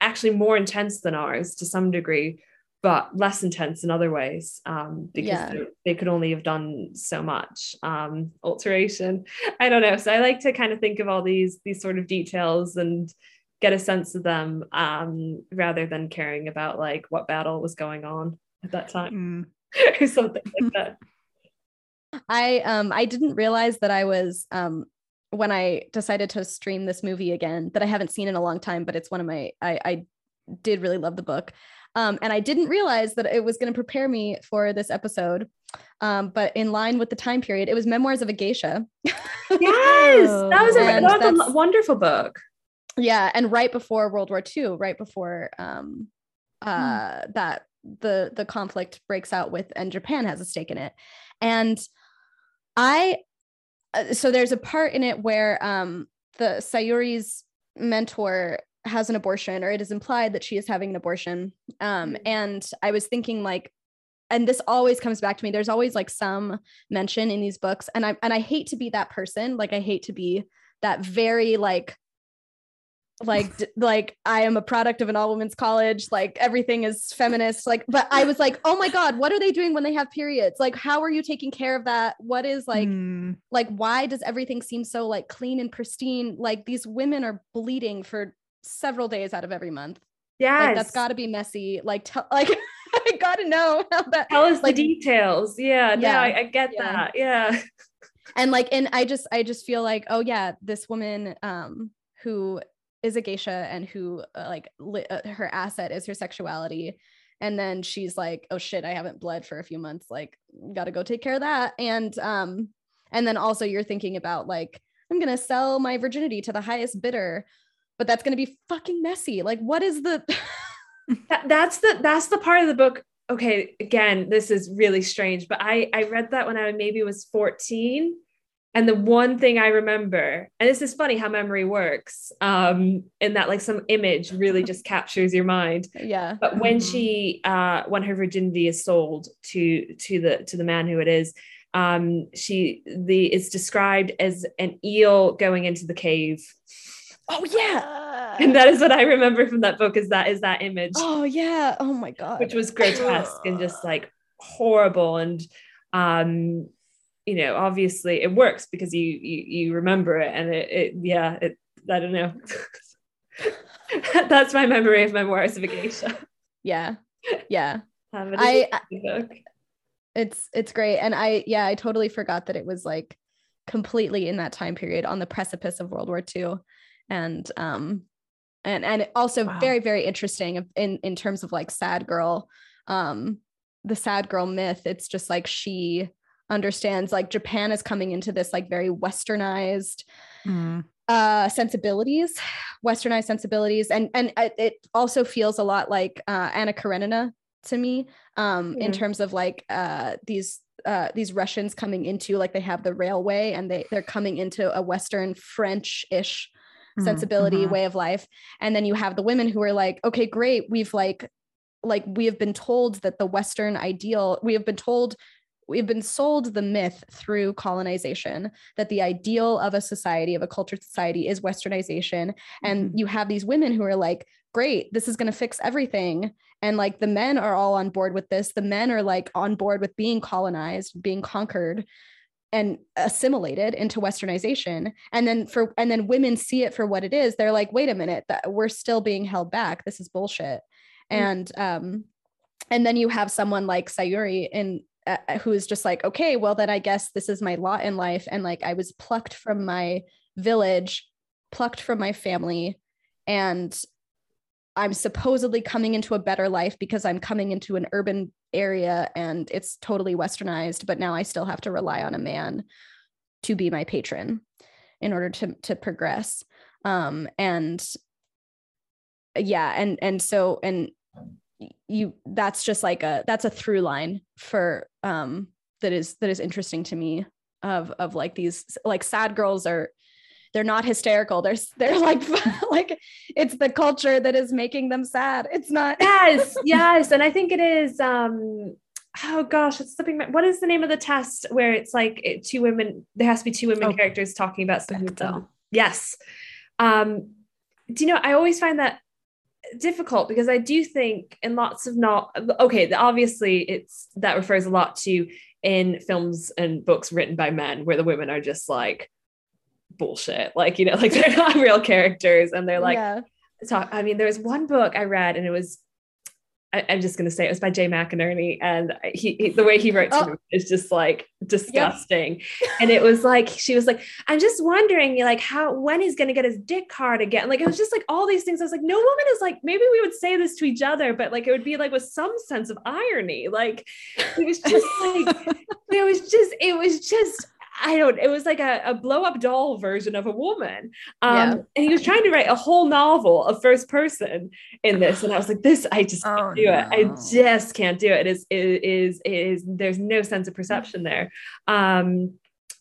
actually more intense than ours to some degree but less intense in other ways um because Yeah. they- they could only have done so much um alteration i don't know so i like to kind of think of all these these sort of details and get a sense of them um, rather than caring about like what battle was going on at that time Mm. or something like that. I um I didn't realize that I was um when I decided to stream this movie again that I haven't seen in a long time, but it's one of my I I did really love the book. Um, and I didn't realize that it was going to prepare me for this episode. Um, but in line with the time period, it was Memoirs of a Geisha. Yes, that was a, that was a wonderful book. yeah, and right before World War II, right before um uh that the the conflict breaks out with and Japan has a stake in it. And I uh, so there's a part in it where um the Sayuri's mentor has an abortion or it is implied that she is having an abortion. Um Mhm. and I was thinking like and this always comes back to me there's always like some mention in these books and I and I hate to be that person like I hate to be that very like like like i am a product of an all women's college like everything is feminist like but i was like oh my god what are they doing when they have periods like how are you taking care of that what is like Mm. like why does everything seem so like clean and pristine like these women are bleeding for several days out of every month Yeah, like that's got to be messy like tell like i gotta know how that tell us like- the details. Yeah, no, Yeah. I, I get Yeah. that. Yeah. and like and i just i just feel like oh yeah this woman um who is a geisha and who uh, like li- uh, her asset is her sexuality and then she's like oh shit i haven't bled for a few months like got to go take care of that and um and then also you're thinking about like i'm going to sell my virginity to the highest bidder but that's going to be fucking messy like what is the That, that's the that's the part of the book. Okay, again, this is really strange, but I I read that when I maybe was 14. And the one thing I remember, and this is funny how memory works, um, in that like some image really just captures your mind. yeah But when Mhm. she uh when her virginity is sold to to the to the man who it is, um, she the it's described as an eel going into the cave. Oh yeah. And that is what I remember from that book, is that is that image. oh yeah. Oh my god. Which was grotesque and just like horrible and um you know obviously it works because you you, you remember it and it, it yeah it i don't know. That's my memory of memoirs of a geisha yeah yeah um, I- book. It's it's great. And i yeah i totally forgot that it was like completely in that time period on the precipice of world war ii and um and and also Wow. very very interesting in in terms of like sad girl um the sad girl myth it's just like she understands like japan is coming into this like very westernized Mm. uh sensibilities westernized sensibilities and and it also feels a lot like uh anna karenina to me um in terms of like uh these uh these russians coming into like they have the railway and they they're coming into a western french-ish Mhm, sensibility mhm. way of life. And then you have the women who are like okay great. We've like like we have been told that the western ideal we have been told we've been sold the myth through colonization that the ideal of a society of a cultured society is westernization. And Mhm. you have these women who are like great this is going to fix everything. And like the men are all on board with this. The men are like on board with being colonized being conquered and assimilated into westernization. And then for and then women see it for what it is. They're like wait a minute that we're still being held back. This is bullshit. Mm. and um and then you have someone like sayuri in uh, who is just like okay well then i guess this is my lot in life. And like i was plucked from my village plucked from my family and i'm supposedly coming into a better life because i'm coming into an urban area and it's totally westernized but now i still have to rely on a man to be my patron in order to to progress. Um and yeah and and so and you that's just like a that's a through line for um that is that is interesting to me of of like these like sad girls are they're not hysterical they're they're like like it's the culture that is making them sad it's not yes yes and i think it is um oh gosh it's slipping. something what is the name of the test where it's like it, two women there has to be two women Oh, characters talking about something with them. Bechdel. yes um do you know i always find that difficult because i do think in lots of not okay obviously it's that refers a lot to in films and books written by men where the women are just like bullshit like you know like they're not real characters and they're like yeah talk. I mean, there was one book I read, and it was. I, I'm just going to say it was by Jay McInerney, and he, he the way he writes Oh. is just like disgusting. And it was like she was like, "I'm just wondering, like, how when he's going to get his dick hard again?" Like it was just like all these things. I was like, no woman is like. Maybe we would say this to each other, but like it would be like with some sense of irony. Like it was just like it was just it was just I don't it was like a, a blow up doll version of a woman. Um Yeah. and he was trying to write a whole novel of first person in this. And I was like, this I just can't Oh, do it. I just can't do it. It is it is it is there's no sense of perception there. Um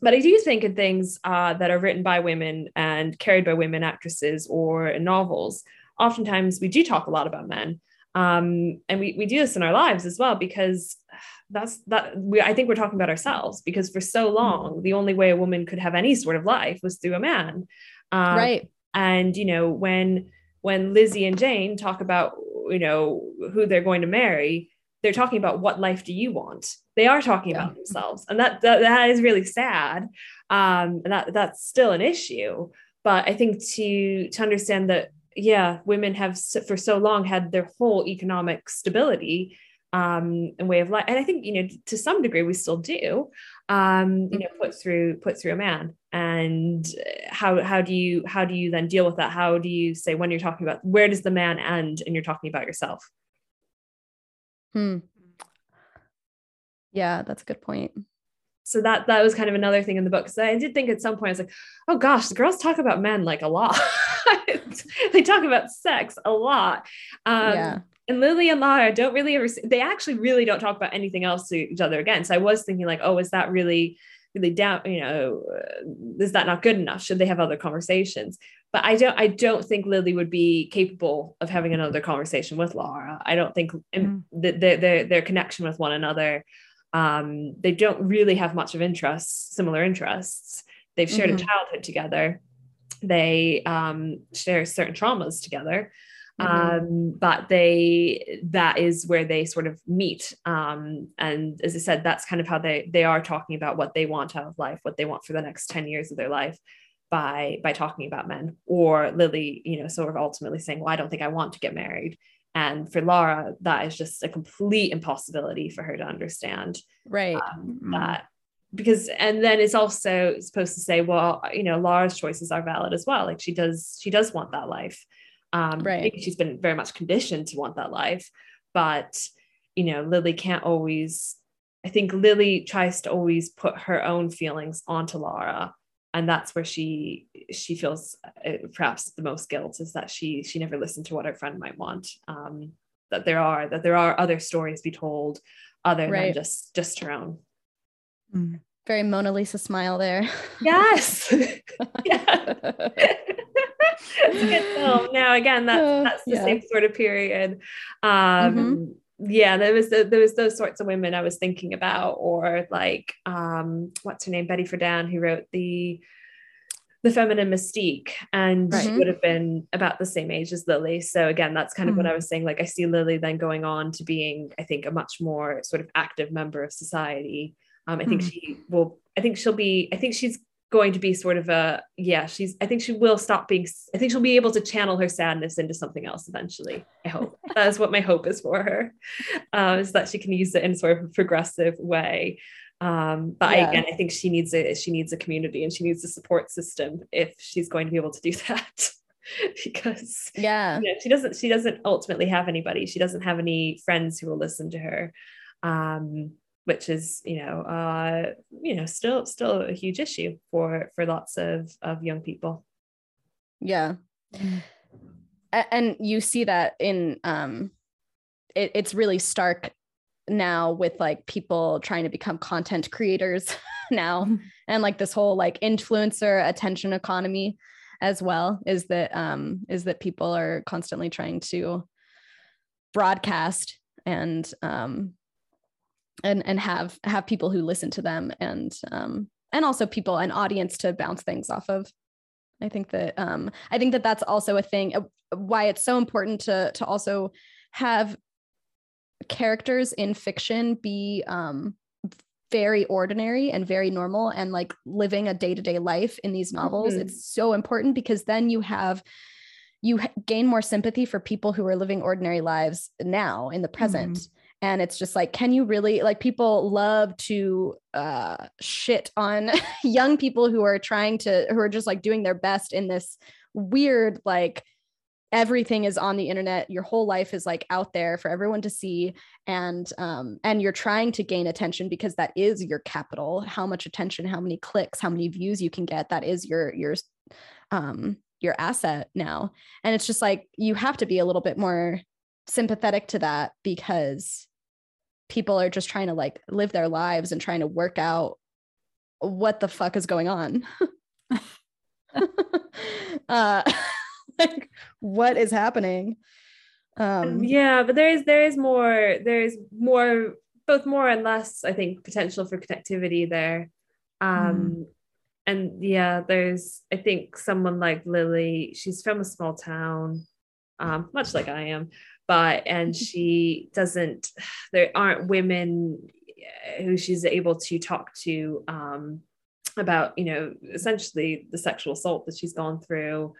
but I do think in things uh, that are written by women and carried by women actresses or in novels, oftentimes we do talk a lot about men. Um, and we, we do this in our lives as well because that's that we I think we're talking about ourselves because for so long the only way a woman could have any sort of life was through a man. Um, right. and you know when when lizzie and jane talk about you know who they're going to marry they're talking about what life do you want? They are talking yeah. about themselves. And that, that that is really sad. Um and that that's still an issue. But i think to to understand that yeah women have for so long had their whole economic stability um and way of life and i think you know to some degree we still do um you know put mm-hmm. through put through a man and how how do you how do you then deal with that how do you say when you're talking about where does the man end and you're talking about yourself hmm yeah that's a good point so that that was kind of another thing in the book because I did think at some point I was like, oh gosh, the girls talk about men like a lot. they talk about sex a lot. Um, yeah. And Lily and Lara don't really ever. They actually really don't talk about anything else to each other again. So I was thinking like, oh, is that really really down? You know, uh, is that not good enough? Should they have other conversations? But I don't. I don't think Lily would be capable of having another conversation with Lara. I don't think mm. their, their their connection with one another um, they don't really have much of interests, similar interests. They've shared mm-hmm. a childhood together. They um, share certain traumas together. Mm-hmm. Um, but they that is where they sort of meet. Um, and as I said, that's kind of how they they are talking about what they want out of life, what they want for the next 10 years of their life by by talking about men. Or Lily, you know, sort of ultimately saying, Well, I don't think I want to get married. And for Laura, that is just a complete impossibility for her to understand. Right. Um, mm-hmm. That because and then it's also supposed to say, well, you know, laura's choices are valid as well. Like she does, she does want that life. Um, right. she's been very much conditioned to want that life, but you know, Lily can't always. I think Lily tries to always put her own feelings onto Lara and that's where she she feels uh, perhaps the most guilt is that she she never listened to what her friend might want um that there are that there are other stories be told other right. than just just her own mm. very mona lisa smile there yes yeah it's a good film now again that's uh, that's the yeah. same sort of period um mm-hmm yeah there was the, there was those sorts of women i was thinking about or like um what's her name betty friedan who wrote the the feminine mystique and right. she would have been about the same age as lily so again that's kind of mm-hmm. what i was saying like i see lily then going on to being i think a much more sort of active member of society um, i think mm-hmm. she will i think she'll be i think she's going to be sort of a yeah she's i think she will stop being i think she'll be able to channel her sadness into something else eventually i hope. That is what my hope is for her um, is that she can use it in sort of a progressive way. Um, but yeah. I, again i think she needs a she needs a community and she needs a support system if she's going to be able to do that. Because yeah. you know, she doesn't she doesn't ultimately have anybody. She doesn't have any friends who will listen to her. Um which is you know uh you know still still a huge issue for for lots of of young people. Yeah. And you see that in um it, it's really stark now with like people trying to become content creators now. And like this whole like influencer attention economy as well is that um is that people are constantly trying to broadcast and um and and have have people who listen to them and um and also people an audience to bounce things off of. I think that um i think that that's also a thing uh, why it's so important to to also have characters in fiction be um very ordinary and very normal and like living a day-to-day life in these novels. Mm-hmm. it's so important because then you have you gain more sympathy for people who are living ordinary lives now in the present. Mm-hmm and it's just like can you really like people love to uh shit on young people who are trying to who are just like doing their best in this weird like everything is on the internet. Your whole life is like out there for everyone to see. And um and you're trying to gain attention because that is your capital. How much attention how many clicks how many views you can get that is your your um your asset now. And it's just like you have to be a little bit more sympathetic to that because people are just trying to like live their lives and trying to work out what the fuck is going on. uh, like what is happening? Um, yeah, but there is there is more there is more both more and less I think potential for connectivity there. Um, mm. and yeah, there's I think someone like Lily, she's from a small town, um, much like I am, but and she doesn't there aren't women who she's able to talk to um, about you know essentially the sexual assault that she's gone through.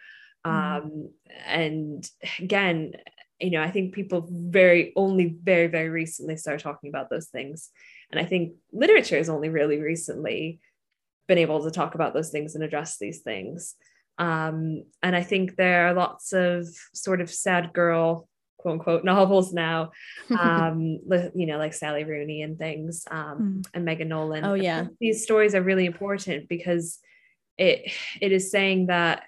Mm-hmm. um, and again you know i think people very only very very recently started talking about those things. And i think literature has only really recently been able to talk about those things and address these things. Um, and i think there are lots of sort of sad girl quote unquote novels now. Um you know like sally rooney and things um mm. and megan nolan. Oh yeah. these stories are really important because it it is saying that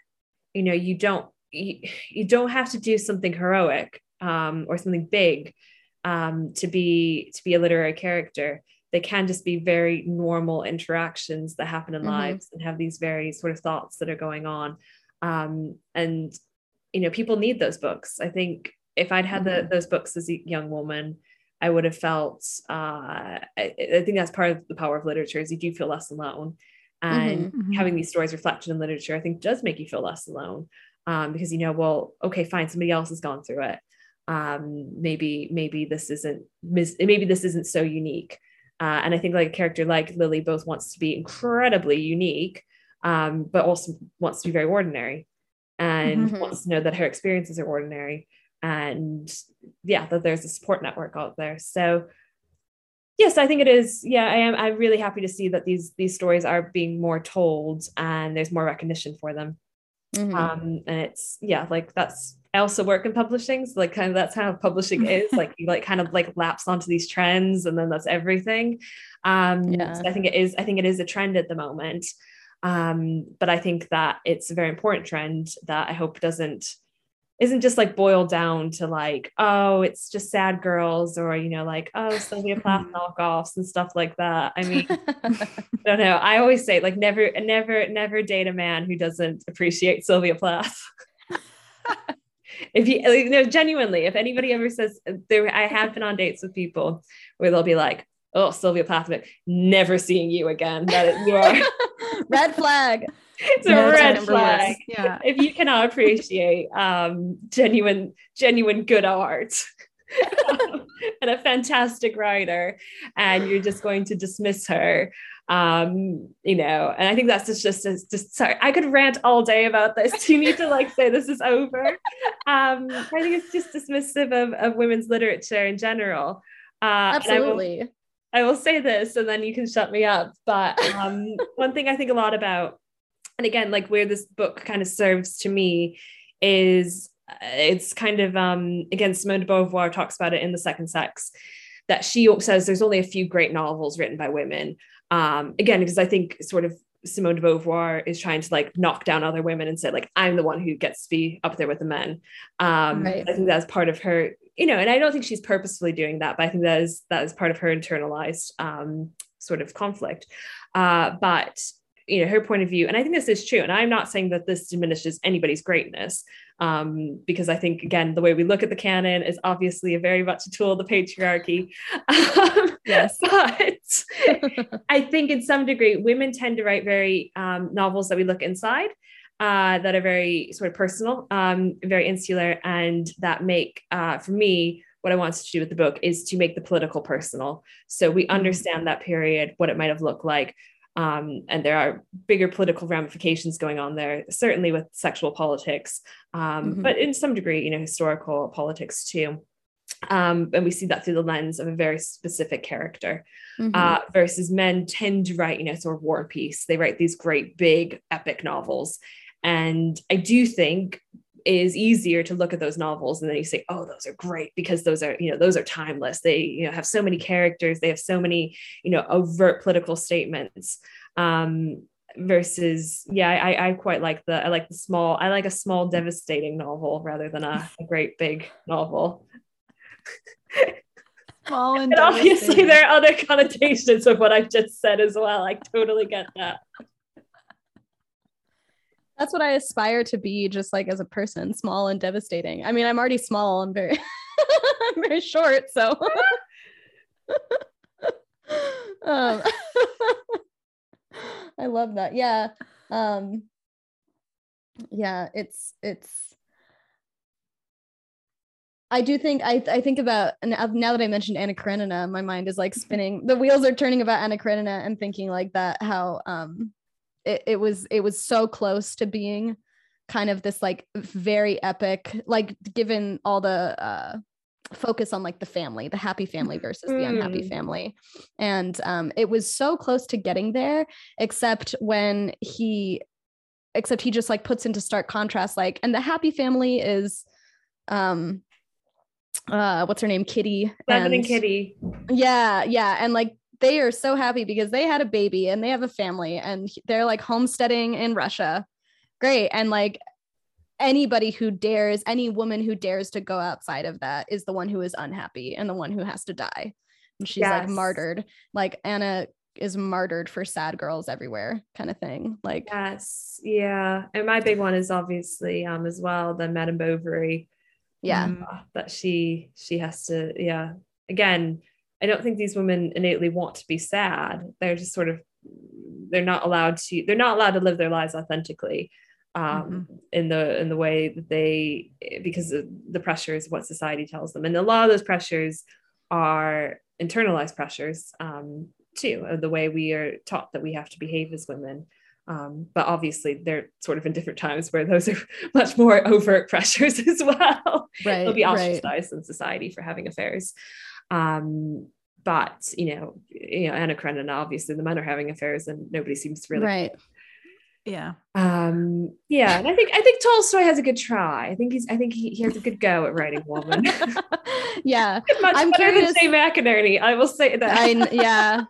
you know you don't you, you don't have to do something heroic um or something big um to be to be a literary character. They can just be very normal interactions that happen in mm-hmm. lives and have these very sort of thoughts that are going on. Um and you know people need those books. I think if I'd had mm-hmm. the, those books as a young woman, I would have felt. Uh, I, I, think that's part of the power of literature is you do feel less alone, and mm-hmm, mm-hmm. having these stories reflected in literature, I think, does make you feel less alone um, because you know, well, okay, fine, somebody else has gone through it. Um, maybe maybe this isn't maybe this isn't so unique. Uh, and I think like a character like Lily both wants to be incredibly unique, um, but also wants to be very ordinary and mm-hmm. wants to know that her experiences are ordinary and yeah that there's a support network out there so yes i think it is yeah i am i'm really happy to see that these these stories are being more told and there's more recognition for them mm-hmm. um and it's yeah like that's I also work in publishing. So like kind of that's how publishing is. Like you like kind of like lapse onto these trends and then that's everything. Um yeah. so I think it is, I think it is a trend at the moment. Um, but I think that it's a very important trend that I hope doesn't isn't just like boiled down to like oh it's just sad girls or you know like oh sylvia plath knockoffs and stuff like that. I mean i don't know. I always say like never never never date a man who doesn't appreciate sylvia plath. If you, you know genuinely if anybody ever says uh, there i have been on dates with people where they'll be like oh sylvia plath never seeing you again. That you are red flag it's a red flag. Yeah. If you cannot appreciate um, genuine, genuine good art and a fantastic writer, and you're just going to dismiss her, um, you know, and I think that's just, just, just, sorry, I could rant all day about this. You need to like say this is over. Um, I think it's just dismissive of, of women's literature in general. Uh, Absolutely. I will, I will say this and then you can shut me up. But um, one thing I think a lot about and again like where this book kind of serves to me is uh, it's kind of um again simone de beauvoir talks about it in the second sex that she says there's only a few great novels written by women. Um again because i think sort of simone de beauvoir is trying to like knock down other women and say like i'm the one who gets to be up there with the men. Um right. i think that's part of her you know and i don't think she's purposefully doing that but i think that is that is part of her internalized um sort of conflict. Uh but you know her point of view and i think this is true and i'm not saying that this diminishes anybody's greatness um, because i think again the way we look at the canon is obviously a very much a tool of the patriarchy um, yes but i think in some degree women tend to write very um, novels that we look inside uh, that are very sort of personal um, very insular and that make uh, for me what I wanted to do with the book is to make the political personal. So we mm-hmm. understand that period, what it might have looked like, um, and there are bigger political ramifications going on there, certainly with sexual politics, um, mm-hmm. but in some degree, you know, historical politics too. Um, and we see that through the lens of a very specific character mm-hmm. uh, versus men tend to write, you know, sort of war and peace. They write these great, big, epic novels. And I do think is easier to look at those novels and then you say oh those are great because those are you know those are timeless. They you know have so many characters. They have so many you know overt political statements. Um versus yeah I, I quite like the i like the small i like a small devastating novel rather than a, a great big novel. Small and, and obviously there are other connotations of what i've just said as well. I totally get that that's what I aspire to be, just like as a person, small and devastating. I mean, I'm already small. I'm very, I'm very short. So, um, I love that. Yeah. Um yeah, it's it's I do think I I think about and now that I mentioned Anna Karenina, my mind is like spinning. The wheels are turning about Anna Karenina and thinking like that how um it, it was it was so close to being kind of this like very epic like given all the uh focus on like the family the happy family versus the unhappy Mm. family and um it was so close to getting there except when he except he just like puts into stark contrast like and the happy family is um uh what's her name kitty Levin and Kitty. yeah, yeah. And like they are so happy because they had a baby and they have a family and they're like homesteading in Russia. Great. And like anybody who dares, any woman who dares to go outside of that is the one who is unhappy and the one who has to die. And she's like martyred. Like Anna is martyred for sad girls everywhere, kind of thing. Like, Yes, yeah. And my big one is obviously um as well the Madame Bovary. yeah. Uh, that she she has to yeah. Again, I don't think these women innately want to be sad. They're just sort of they're not allowed to they're not allowed to live their lives authentically um in the in the way that they because the pressures of what society tells them and a lot of those pressures are internalized pressures um too of the way we are taught that we have to behave as women um, but obviously they're sort of in different times where those are much more overt pressures as well Right. they'll be right. ostracized in society for having affairs um but you know you know Anna Karenina obviously the men are having affairs and nobody seems to really Right. Yeah. um yeah and i think i think tolstoy has a good try i think he's i think he, he has a good go at writing woman yeah. much I'm better curious- than Jay McInerney. I will say that. I I, yeah.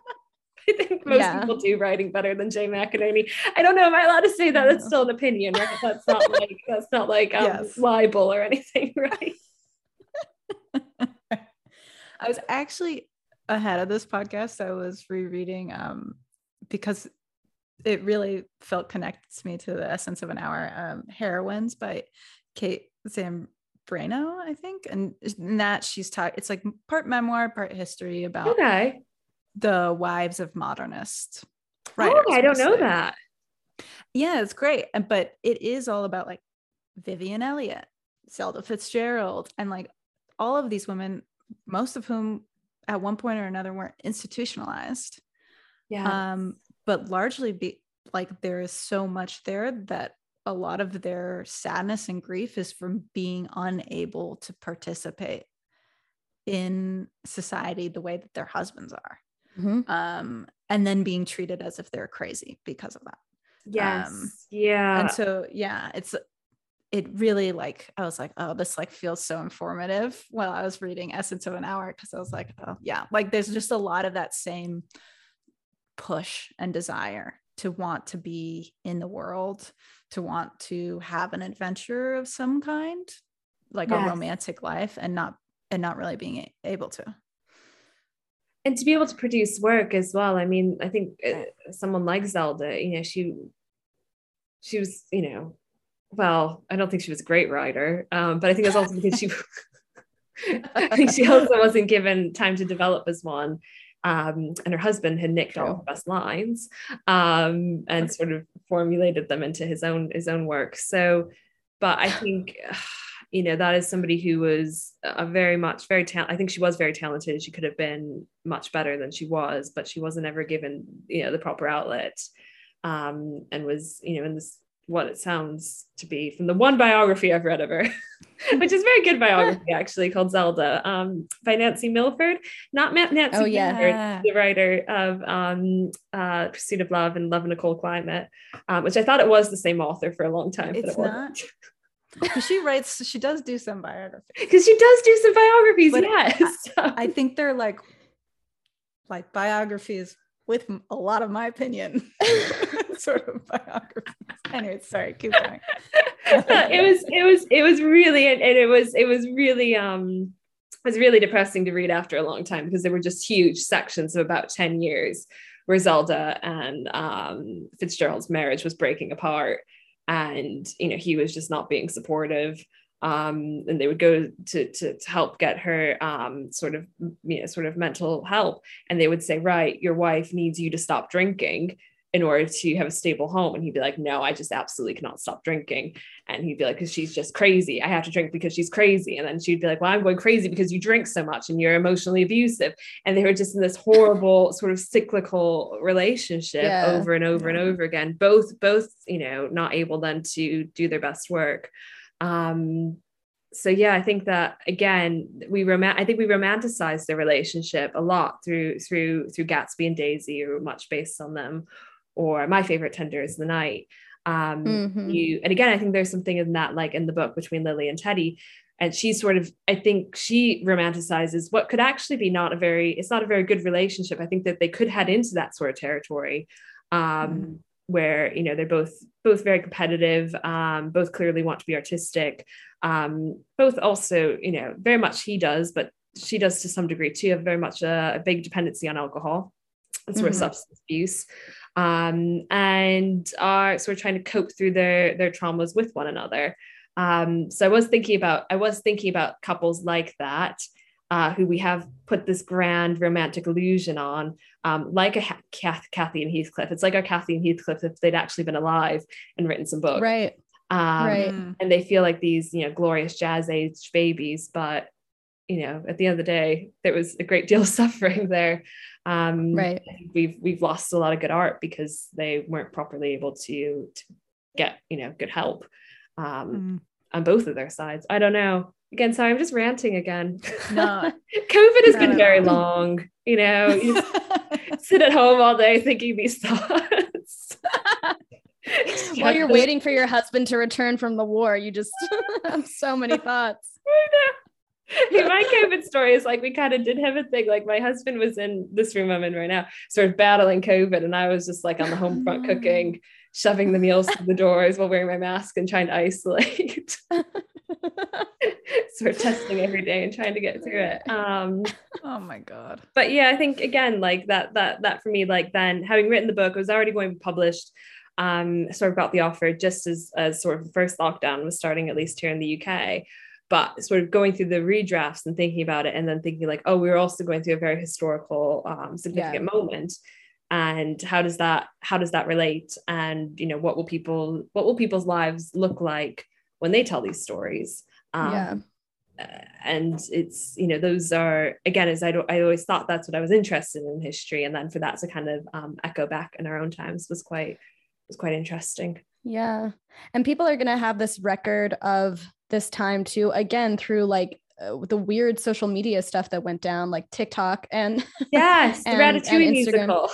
I think most yeah. people do writing better than Jay McInerney. I don't know. Am I allowed to say that? That's still an opinion, right? That's not like that's not like um, Yes. libel or anything, right? I was actually ahead of this podcast. I was rereading um because it really felt connected to me to the essence of an hour. Um, Heroines by Kate Zambreno, I think, and in that she's talking. It's like part memoir, part history about Okay. the wives of modernist Oh. I don't know that. Yeah, it's great. But it is all about like Vivienne Eliot, Zelda Fitzgerald, and like all of these women, most of whom at one point or another weren't institutionalized. Yeah. Um, but largely be like there is so much there that a lot of their sadness and grief is from being unable to participate in society the way that their husbands are. Mhm. Um, and then being treated as if they're crazy because of that yes. um, yeah. and so yeah it's it really like i was like oh this like feels so informative while i was reading essence of an hour because i was like oh yeah. Like there's just a lot of that same push and desire to want to be in the world to want to have an adventure of some kind like a romantic life and not and not really being able to. And to be able to produce work as well. I mean, I think uh, someone like Zelda, you know, she she was, you know, well, I don't think she was a great writer, um, but I think it's also because she I think she also wasn't given time to develop as one. Um, and her husband had nicked all True. the best lines um, and sort of formulated them into his own his own work. So, but I think you know that is somebody who was a very much very talented. I think she was very talented. She could have been much better than she was, but she wasn't ever given you know the proper outlet, um, and was you know in this what it sounds to be from the one biography I've read of her, which is a very good biography actually called Zelda um, by Nancy Milford. Not Ma- Nancy Oh, yeah. Mitford, the writer of um, uh, Pursuit of Love and Love in a Cold Climate, um, which I thought it was the same author for a long time. It's not. she writes she does do some biography Because she does do some biographies, But yes. I think they're like like biographies with a lot of my opinion sort of biographies. Anyway, sorry, keep going. it was it was it was really and it was it was really um it was really depressing to read after a long time because there were just huge sections of about 10 years where Zelda and um Fitzgerald's marriage was breaking apart and you know he was just not being supportive um, and they would go to, to to help get her um, sort of you know sort of mental help and they would say right your wife needs you to stop drinking in order to have a stable home. And he'd be like, no, I just absolutely cannot stop drinking. And he'd be like, because she's just crazy. I have to drink because she's crazy. And then she'd be like, well, I'm going crazy because you drink so much and you're emotionally abusive. And they were just in this horrible sort of cyclical relationship yeah. over and over yeah. and over again, both, both, you know, not able then to do their best work. Um, so yeah, I think that again, we rom- I think we romanticize the relationship a lot through through through Gatsby and Daisy, or much based on them, or my favorite Tender is the Night. Um, mm-hmm. you and again, I think there's something in that, like in the book between Lily and Teddy, and she sort of, I think she romanticizes what could actually be not a very, it's not a very good relationship. I think that they could head into that sort of territory. Um, mm-hmm where you know they're both both very competitive um, both clearly want to be artistic um, both also you know very much he does but she does to some degree too have very much a, a big dependency on alcohol and sort mm-hmm. of substance abuse um, and are sort of trying to cope through their their traumas with one another um, so i was thinking about i was thinking about couples like that uh, who we have put this grand romantic illusion on, um, like a Kath, Kathy and Heathcliff. It's like our Kathy and Heathcliff if they'd actually been alive and written some books. Right. Um, right. And they feel like these, you know, glorious jazz age babies, but you know, at the end of the day, there was a great deal of suffering there. Um, right. We've we've lost a lot of good art because they weren't properly able to, to get, you know, good help um, mm. on both of their sides. I don't know again sorry i'm just ranting again no covid has been very long you know you sit at home all day thinking these thoughts while you're waiting for your husband to return from the war you just have so many thoughts my COVID story is like we kind of did have a thing. Like my husband was in this room I'm in right now, sort of battling COVID, and I was just like on the home front cooking, shoving the meals to the doors while wearing my mask and trying to isolate. sort of testing every day and trying to get through it. Um, oh my god! But yeah, I think again, like that, that, that for me, like then having written the book, it was already going to be published. Um, sort of got the offer just as as sort of the first lockdown was starting, at least here in the UK. But sort of going through the redrafts and thinking about it, and then thinking like, oh, we were also going through a very historical, um, significant yeah. moment. And how does that how does that relate? And you know what will people what will people's lives look like when they tell these stories? Um, yeah. and it's you know those are again as I, I always thought that's what I was interested in history. And then for that to kind of um, echo back in our own times was quite was quite interesting yeah. And people are going to have this record of this time too again through like uh, the weird social media stuff that went down like TikTok and yes and, the Ratatouille musical.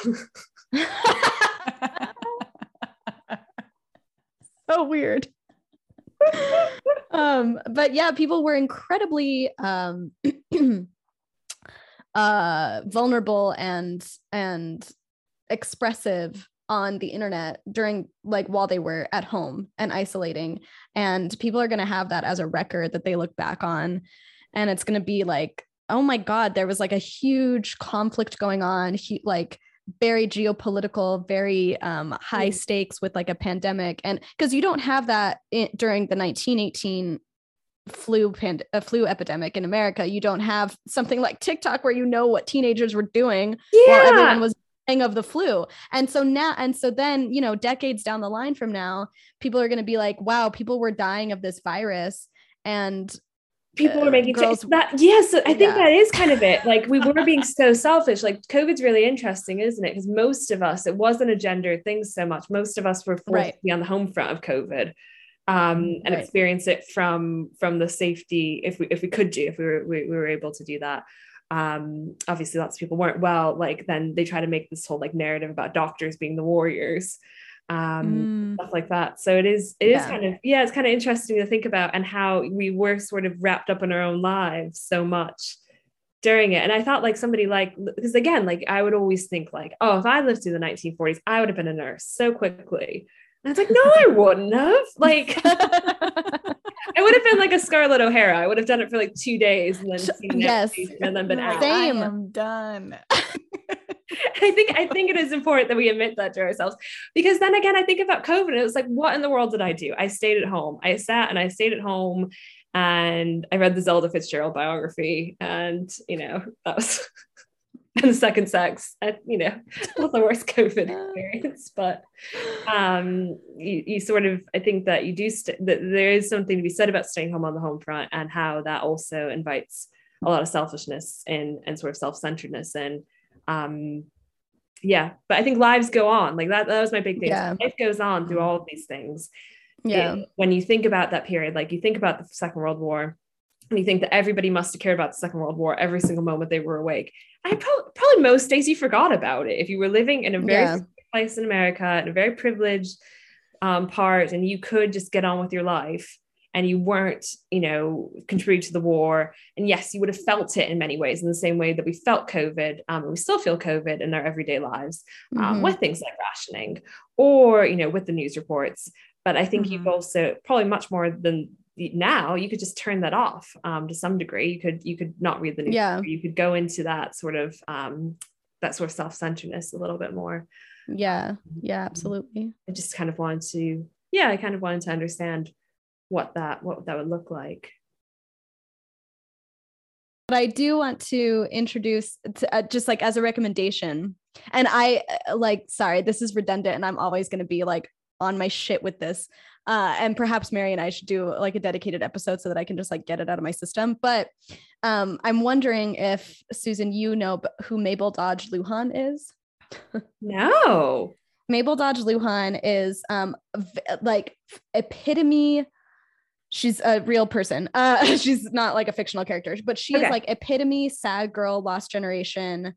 So weird. Um, but yeah, people were incredibly um, uh, vulnerable and and expressive on the internet during like while they were at home and isolating and people are going to have that as a record that they look back on and it's going to be like oh my god there was like a huge conflict going on he, like very geopolitical, very um, high mm. stakes with like a pandemic, and because you don't have that in, during the 1918 flu pand- a flu epidemic in America, you don't have something like TikTok where you know what teenagers were doing yeah. while everyone was of the flu. And so now, and so then, you know, decades down the line from now, people are going to be like, wow, people were dying of this virus. And people were making girls, that yes i think yeah. that is kind of it like we were being so selfish like covid's really interesting isn't it because most of us it wasn't a gender thing so much most of us were forced right. to be on the home front of covid um, and right. experience it from from the safety if we if we could do if we were we, we were able to do that um obviously lots of people weren't well like then they try to make this whole like narrative about doctors being the warriors um, mm. stuff like that. So it is it yeah. is kind of yeah, it's kind of interesting to think about and how we were sort of wrapped up in our own lives so much during it. And I thought like somebody like because again, like I would always think like, oh, if I lived through the 1940s, I would have been a nurse so quickly. And I was like, no, I wouldn't have. Like I would have been like a Scarlett O'Hara. I would have done it for like two days and then seen yes. and then been out. Same. I am done. I think I think it is important that we admit that to ourselves because then again I think about COVID and it was like what in the world did I do? I stayed at home. I sat and I stayed at home and I read the Zelda Fitzgerald biography and you know that was and the second sex, uh, you know, the worst COVID experience, but um, you, you sort of, I think that you do, st- that there is something to be said about staying home on the home front and how that also invites a lot of selfishness and, and sort of self-centeredness. And um, yeah, but I think lives go on like that. That was my big thing. Yeah. Life goes on through all of these things. Yeah. It- when you think about that period, like you think about the Second World War, and you think that everybody must have cared about the Second World War every single moment they were awake. I probably, probably most days you forgot about it if you were living in a very Yeah. place in America in a very privileged um, part, and you could just get on with your life. And you weren't, you know, contributing to the war. And yes, you would have felt it in many ways, in the same way that we felt COVID, um, and we still feel COVID in our everyday lives um, Mhm. with things like rationing or you know with the news reports but i think you've Mhm. also probably much more than now you could just turn that off um, to some degree you could you could not read the news Yeah. you could go into that sort of um, that sort of self-centeredness a little bit more Yeah. Yeah. Absolutely. i just kind of wanted to yeah i kind of wanted to understand what that what that would look like but I do want to introduce to, uh, just like as a recommendation. And I uh, like, sorry, this is redundant, and I'm always going to be like on my shit with this. Uh, and perhaps Mary and I should do like a dedicated episode so that I can just like get it out of my system. But um, I'm wondering if Susan, you know who Mabel Dodge Luhan is. no Mabel Dodge Luhan is um like epitome. She's a real person. Uh, she's not like a fictional character, but she is like epitome sad girl, lost generation.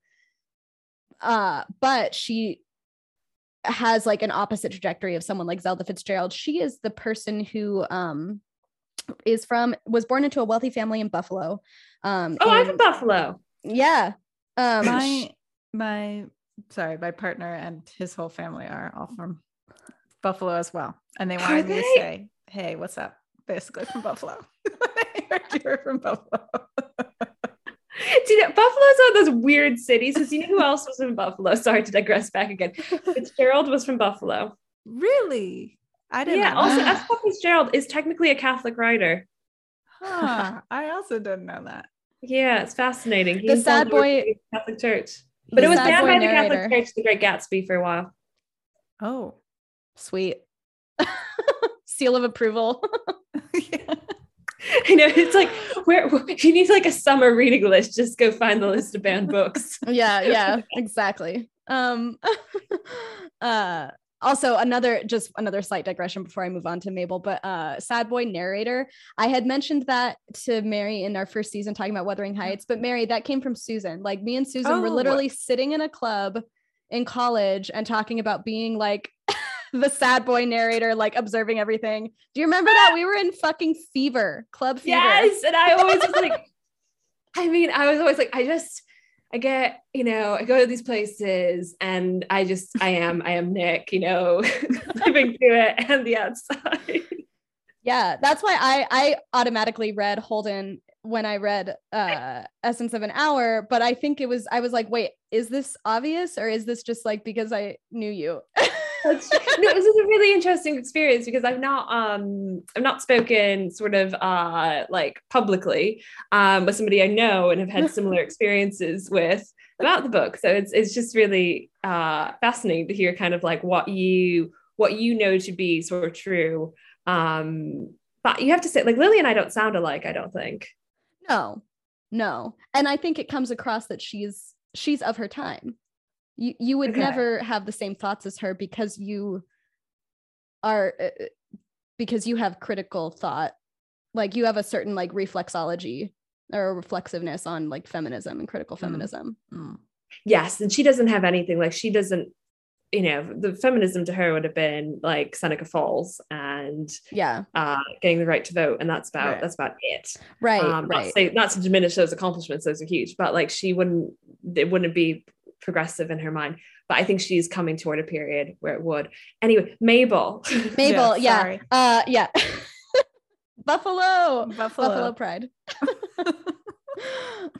Uh, but she has like an opposite trajectory of someone like Zelda Fitzgerald. She is the person who um is from was born into a wealthy family in Buffalo. Um, oh i'm from buffalo yeah. Um, my my sorry, my partner and his whole family are all from Buffalo as well. And they wanted me to say, Hey, what's up? Basically from Buffalo. You were from Buffalo. Do you know, Buffalo's one of those weird cities. Because you know who else was from Buffalo? Sorry to digress back again. Fitzgerald was from Buffalo. really? I didn't Yeah. know Also. F. Scott Fitzgerald is technically a Catholic writer. Huh, I also didn't know that. Yeah, it's fascinating. The He's sad boy- Catholic Church, but it was banned by the narrator. Catholic Church, The Great Gatsby, for a while. Oh. Sweet. Seal of approval. Yeah. I know it's like where you need like a summer reading list, just go find the list of banned books. yeah, yeah, exactly. Um uh also another just another slight digression before I move on to Mabel, but uh sad boy narrator. I had mentioned that to Mary in our first season talking about Wuthering Heights, but Mary, that came from Susan. Like me and Susan were Oh. literally sitting in a club in college and talking about being like the sad boy narrator, like observing everything. Do you remember that? We were in fucking fever, club fever. Yes, and I always was like, I mean, I was always like, I just, I get, you know, I go to these places, and I just, I am, I am Nick, you know, living through it and the outside. Yeah, that's why I I automatically read Holden when I read uh Essence of an Hour, but I think it was I was like, wait, is this obvious or is this just like because I knew you? That's no, this is a really interesting experience because I've not um I've not spoken sort of uh like publicly um with somebody I know and have had similar experiences with about the book. So it's it's just really uh fascinating to hear kind of like what you what you know to be sort of true. Um but you have to say like Lily and I don't sound alike, I don't think. no, no. And I think it comes across that she's she's of her time. You you would Okay. never have the same thoughts as her because you are uh, uh, because you have critical thought. Like you have a certain like reflexology or reflexiveness on like feminism and critical Mm. feminism. Mm. Yes, and she doesn't have anything like she doesn't you know, the feminism to her would have been like Seneca Falls and Yeah. uh, getting the right to vote, and that's about Right. that's about it. Right. um, not, right. to say, not to diminish those accomplishments; those are huge. But like, she wouldn't, it wouldn't be progressive in her mind. But I think she's coming toward a period where it would. Anyway, Mabel. Mabel, yeah. sorry. Uh yeah. Buffalo. Buffalo. Buffalo Pride.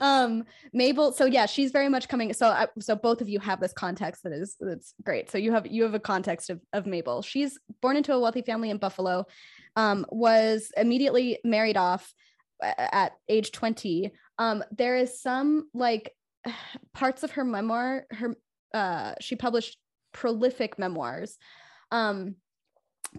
um Mabel so yeah she's very much coming so I, so both of you have this context that is that's great so you have you have a context of, of Mabel she's born into a wealthy family in Buffalo um was immediately married off at age 20 um there is some like parts of her memoir, her uh, she published prolific memoirs. Um,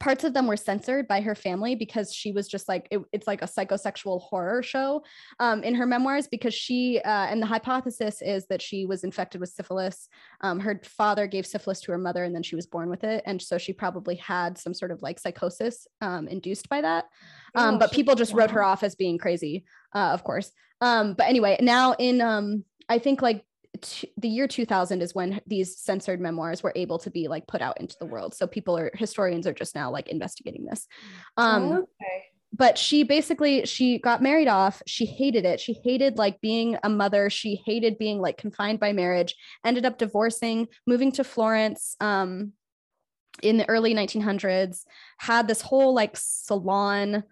parts of them were censored by her family because she was just like it, it's like a psychosexual horror show um, in her memoirs because she uh, and the hypothesis is that she was infected with syphilis. Um, her father gave syphilis to her mother and then she was born with it. And so she probably had some sort of like psychosis um, induced by that. Um, oh, but people just wrote her off as being crazy uh, of course um, but anyway now in um, i think like t- the year 2000 is when these censored memoirs were able to be like put out into the world. So people are historians are just now like investigating this. Um okay. but she basically she got married off. She hated it. She hated like being a mother. She hated being like confined by marriage. Ended up divorcing moving to florence um in the early 1900s had this whole like salon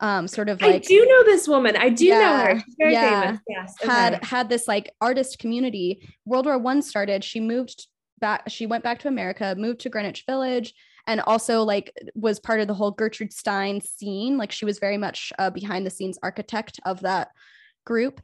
um sort of like I do know this woman. I do yeah, know her. She's very yeah. famous. Yes. Okay. Had had this like artist community. World War One started. She moved back, she went back to America, moved to Greenwich Village, and also like was part of the whole Gertrude Stein scene. Like she was very much a behind the scenes architect of that group.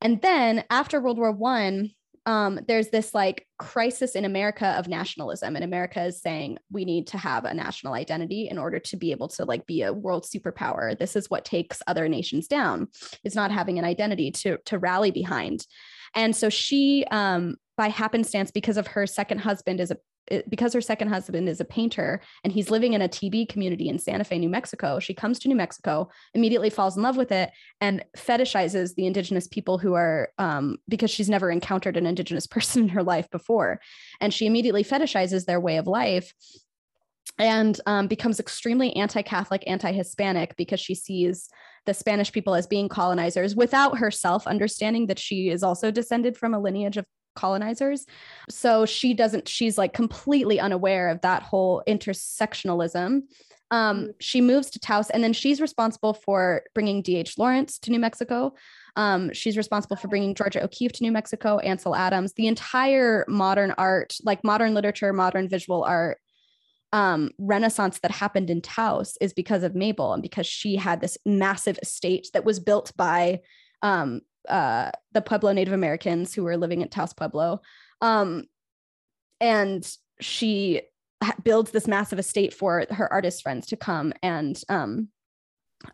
And then after World War One, um, there's this like crisis in America of nationalism, and America is saying we need to have a national identity in order to be able to like be a world superpower. This is what takes other nations down. Is not having an identity to to rally behind. And so she, um, by happenstance, because of her second husband is a because her second husband is a painter and he's living in a TB community in Santa Fe, New Mexico, she comes to New Mexico, immediately falls in love with it, and fetishizes the indigenous people who are, um, because she's never encountered an indigenous person in her life before. And she immediately fetishizes their way of life and um, becomes extremely anti-catholic anti-hispanic because she sees the spanish people as being colonizers without herself understanding that she is also descended from a lineage of colonizers. So she doesn't, she's like completely unaware of that whole intersectionalism. Um, mm. she moves to Taos and then she's responsible for bringing D.H. Lawrence to New Mexico. Um, she's responsible for bringing Georgia O'Keeffe to New Mexico, Ansel Adams, the entire modern art, like modern literature, modern visual art, um, renaissance that happened in Taos is because of Mabel and because she had this massive estate that was built by um, uh, the Pueblo Native Americans who were living at Taos Pueblo. Um, and she builds this massive estate for her artist friends to come and um,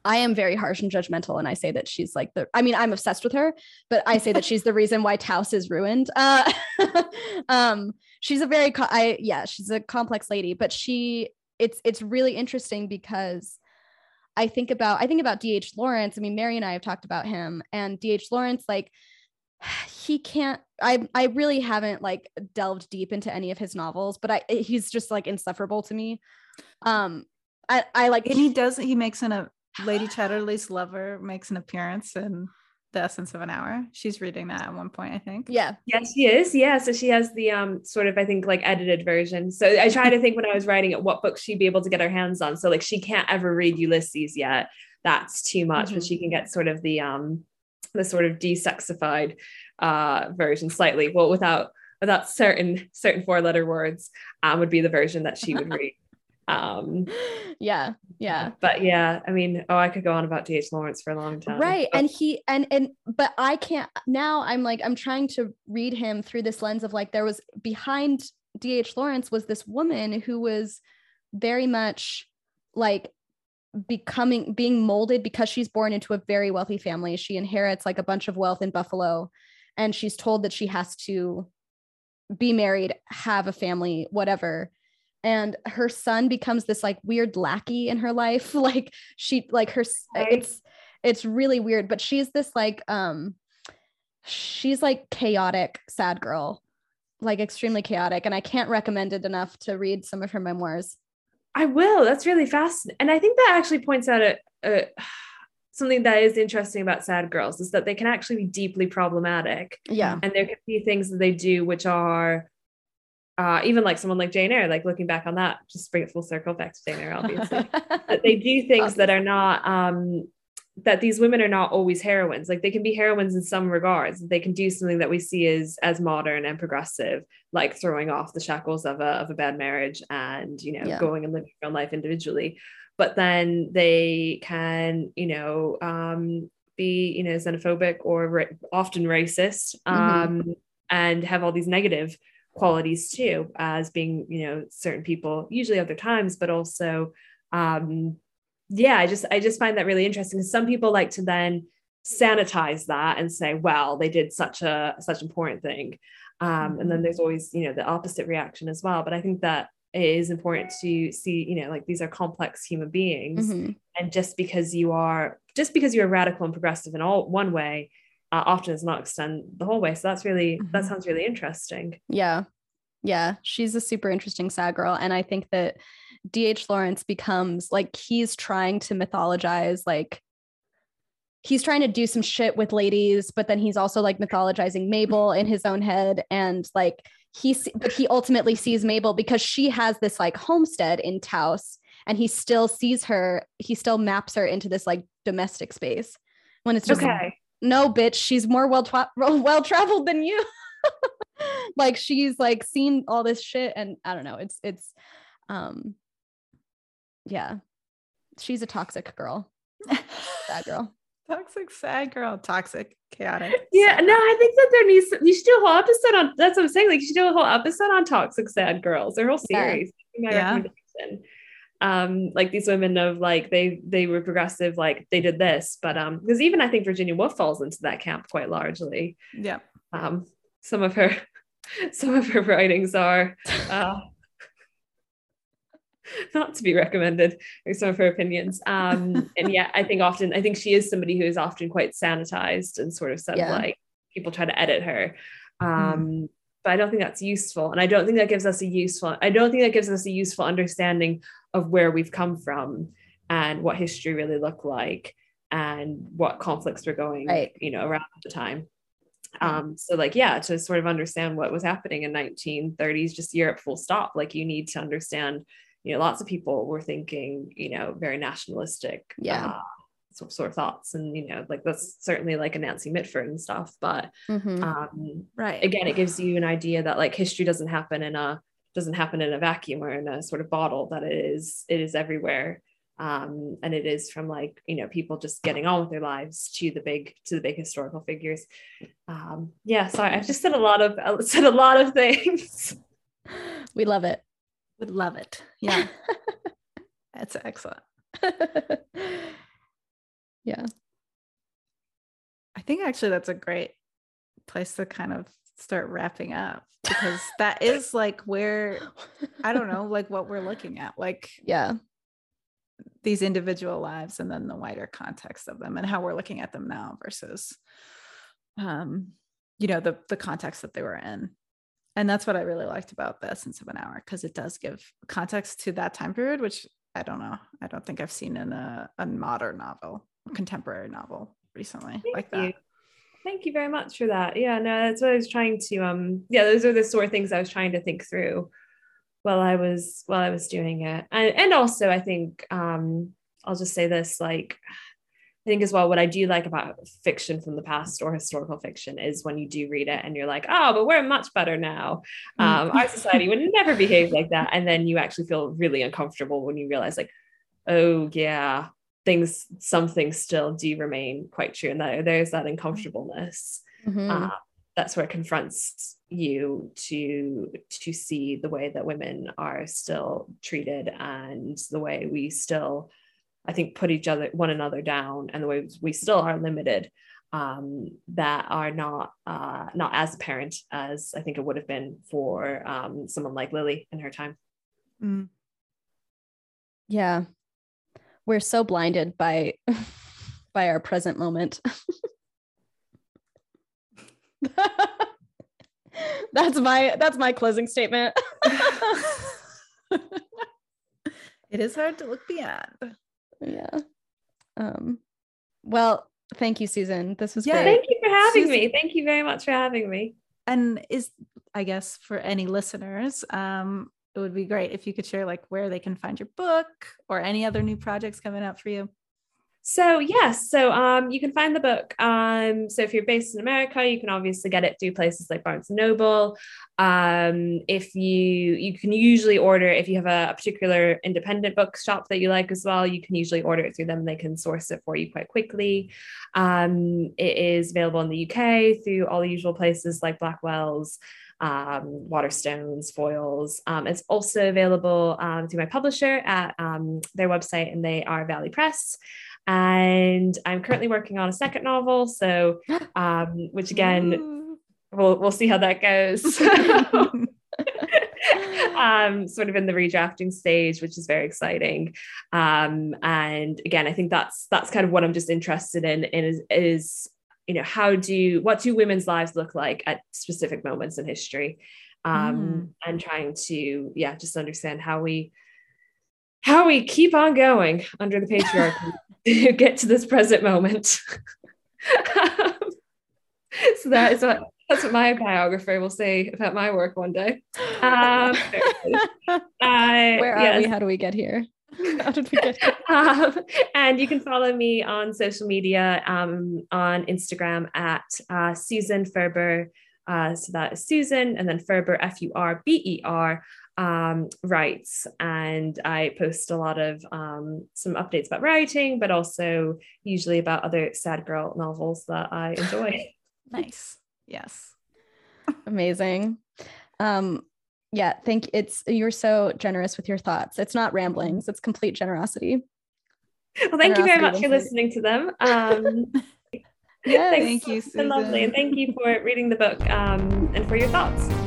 I am very harsh and judgmental, and I say that she's like the. I mean, I'm obsessed with her, but I say that she's the reason why Taos is ruined. Uh, um, she's a very, co- I yeah, she's a complex lady, but she, it's it's really interesting because I think about I think about DH Lawrence. I mean, Mary and I have talked about him and DH Lawrence like he can't I I really haven't like delved deep into any of his novels, but I he's just like insufferable to me. Um I I like and he does he makes an a Lady Chatterley's lover makes an appearance and the essence of an hour. She's reading that at one point i think. Yeah. Yes she is. Yeah so she has the um sort of i think like edited version. So i try to think when i was writing it what book she'd be able to get her hands on. So like she can't ever read ulysses yet. That's too much mm-hmm. but she can get sort of the um the sort of desexified uh version slightly. Well without without certain certain four letter words um would be the version that she would read um yeah yeah. but yeah i mean oh i could go on about dh lawrence for a long time. Right but- and he and and but i can't now i'm like i'm trying to read him through this lens of like there was behind dh lawrence was this woman who was very much like becoming being molded because she's born into a very wealthy family. She inherits like a bunch of wealth in buffalo and she's told that she has to be married have a family whatever and her son becomes this like weird lackey in her life. Like she like her right. it's it's really weird but she's this like um she's like chaotic sad girl. Like extremely chaotic and i can't recommend it enough to read some of her memoirs. I will. That's really fascinating and i think that actually points out a, a something that is interesting about sad girls is that they can actually be deeply problematic. Yeah. And there can be things that they do which are uh, even like someone like Jane Eyre, like looking back on that, just bring it full circle back to Jane Eyre, obviously. that they do things that are not um, that these women are not always heroines. Like they can be heroines in some regards. They can do something that we see as as modern and progressive, like throwing off the shackles of a of a bad marriage and you know yeah. going and living your own life individually. But then they can, you know, um, be, you know, xenophobic or ra- often racist, Mhm. um, and have all these negative qualities too, as being, you know, certain people, usually other times, but also, um, yeah, I just I just find that really interesting. Some people like to then sanitize that and say, well, they did such a such important thing. Um, and then there's always, you know, the opposite reaction as well. But I think that it is important to see, you know, like these are complex human beings. Mhm. And just because you are just because you're radical and progressive in all one way, uh, often does not extend the whole way. So that's really that Mhm. sounds really interesting. Yeah. Yeah. She's a super interesting sad girl. And I think that D.H. Lawrence becomes like he's trying to mythologize, like, he's trying to do some shit with ladies, but then he's also like mythologizing Mabel in his own head. And like, he, but he ultimately sees Mabel because she has this like homestead in Taos and he still sees her, he still maps her into this like domestic space when it's just Okay. No bitch she's more well tra- well traveled than you like she's like seen all this shit and i don't know it's it's um yeah she's a toxic girl that girl Toxic sad girl, toxic, chaotic. Yeah, no. I think that there needs you should do a whole episode on that's what I'm saying. Like you should do a whole episode on toxic sad girls, their whole Yeah. series. My Yeah. recommendation. Um, like these women of like they they were progressive, like they did this, but um, because even I think Virginia Woolf falls into that camp quite largely. Yeah. Um, some of her some of her writings are uh not to be recommended or some of her opinions um and yeah i think often i think she is somebody who is often quite sanitized and sort of said Yeah. like people try to edit her um but i don't think that's useful and i don't think that gives us a useful i don't think that gives us a useful understanding of where we've come from and what history really looked like and what conflicts were going Right. you know around at the time um so like yeah to sort of understand what was happening in 1930s just europe full stop like you need to understand you know lots of people were thinking you know very nationalistic Yeah. uh, sort, sort of thoughts and you know like that's certainly like a nancy mitford and stuff but Mhm. um Right. again it gives you an idea that like history doesn't happen in a doesn't happen in a vacuum or in a sort of bottle that it is it is everywhere um and it is from like you know people just getting on with their lives to the big to the big historical figures um yeah sorry i've just said a lot of I said a lot of things we love it Would love it. Yeah. That's excellent. yeah I think actually that's a great place to kind of start wrapping up because that is like where I don't know, like what we're looking at, like yeah. these individual lives and then the wider context of them and how we're looking at them now versus um you know the the context that they were in. And that's what i really liked about the essence of an hour because it does give context to that time period which i don't know. I don't think i've seen in a, a modern novel a contemporary novel recently Thank like you. that Thank you very much for that. Yeah, no, that's what I was trying to um yeah, those are the sort of things I was trying to think through while I was while I was doing it. And and also I think um I'll just say this like I think as well what I do like about fiction from the past or historical fiction is when you do read it and you're like, oh, but we're much better now. Um, our society would never behave like that. And then you actually feel really uncomfortable when you realize like, oh yeah, things some things still do remain quite true and that there's that uncomfortableness Mhm. uh, that sort of confronts you to to see the way that women are still treated and the way we still i think put each other one another down and the way we still are limited um, that are not uh, not as apparent as i think it would have been for um, someone like lily in her time Mm. yeah we're so blinded by by our present moment. That's my that's my closing statement. It is hard to look beyond. Yeah. Um well thank you susan. This was Yeah, great. Thank you for having Susan- me thank you very much for having me. And is i guess for any listeners um it would be great if you could share like where they can find your book or any other new projects coming up for you So yes, so um, you can find the book. Um, so if you're based in America, you can obviously get it through places like Barnes and Noble. Um, if you you can usually order if you have a, a particular independent bookshop that you like as well, you can usually order it through them. They can source it for you quite quickly. Um, it is available in the UK through all the usual places like Blackwell's um, Waterstones, Foyles. Um, it's also available um, through my publisher at um, their website, and they are Valley Press and I'm currently working on a second novel. So, um, which again, we'll we'll see how that goes. um, sort of in the redrafting stage, which is very exciting. Um, and again, I think that's that's kind of what I'm just interested in, in is, is you know how do what do women's lives look like at specific moments in history, um, mm. and trying to yeah just understand how we how we keep on going under the patriarchy to get to this present moment. so that is what that's what my biographer will say about my work one day. Um, uh, Where are yes. we? How do we get here? How did we get? Um, and you can follow me on social media um, on Instagram at uh, Susan Furber. Uh, so that is Susan and then Furber, F U R B E R um, writes, and I post a lot of um, some updates about writing, but also usually about other sad girl novels that I enjoy. nice. Yes. Amazing. Um, yeah, think it's you're so generous with your thoughts. It's not ramblings, it's complete generosity. Well, thank generosity you very much for listening to them. Um, yeah, thank you. Susan. Lovely, and thank you for reading the book um, and for your thoughts.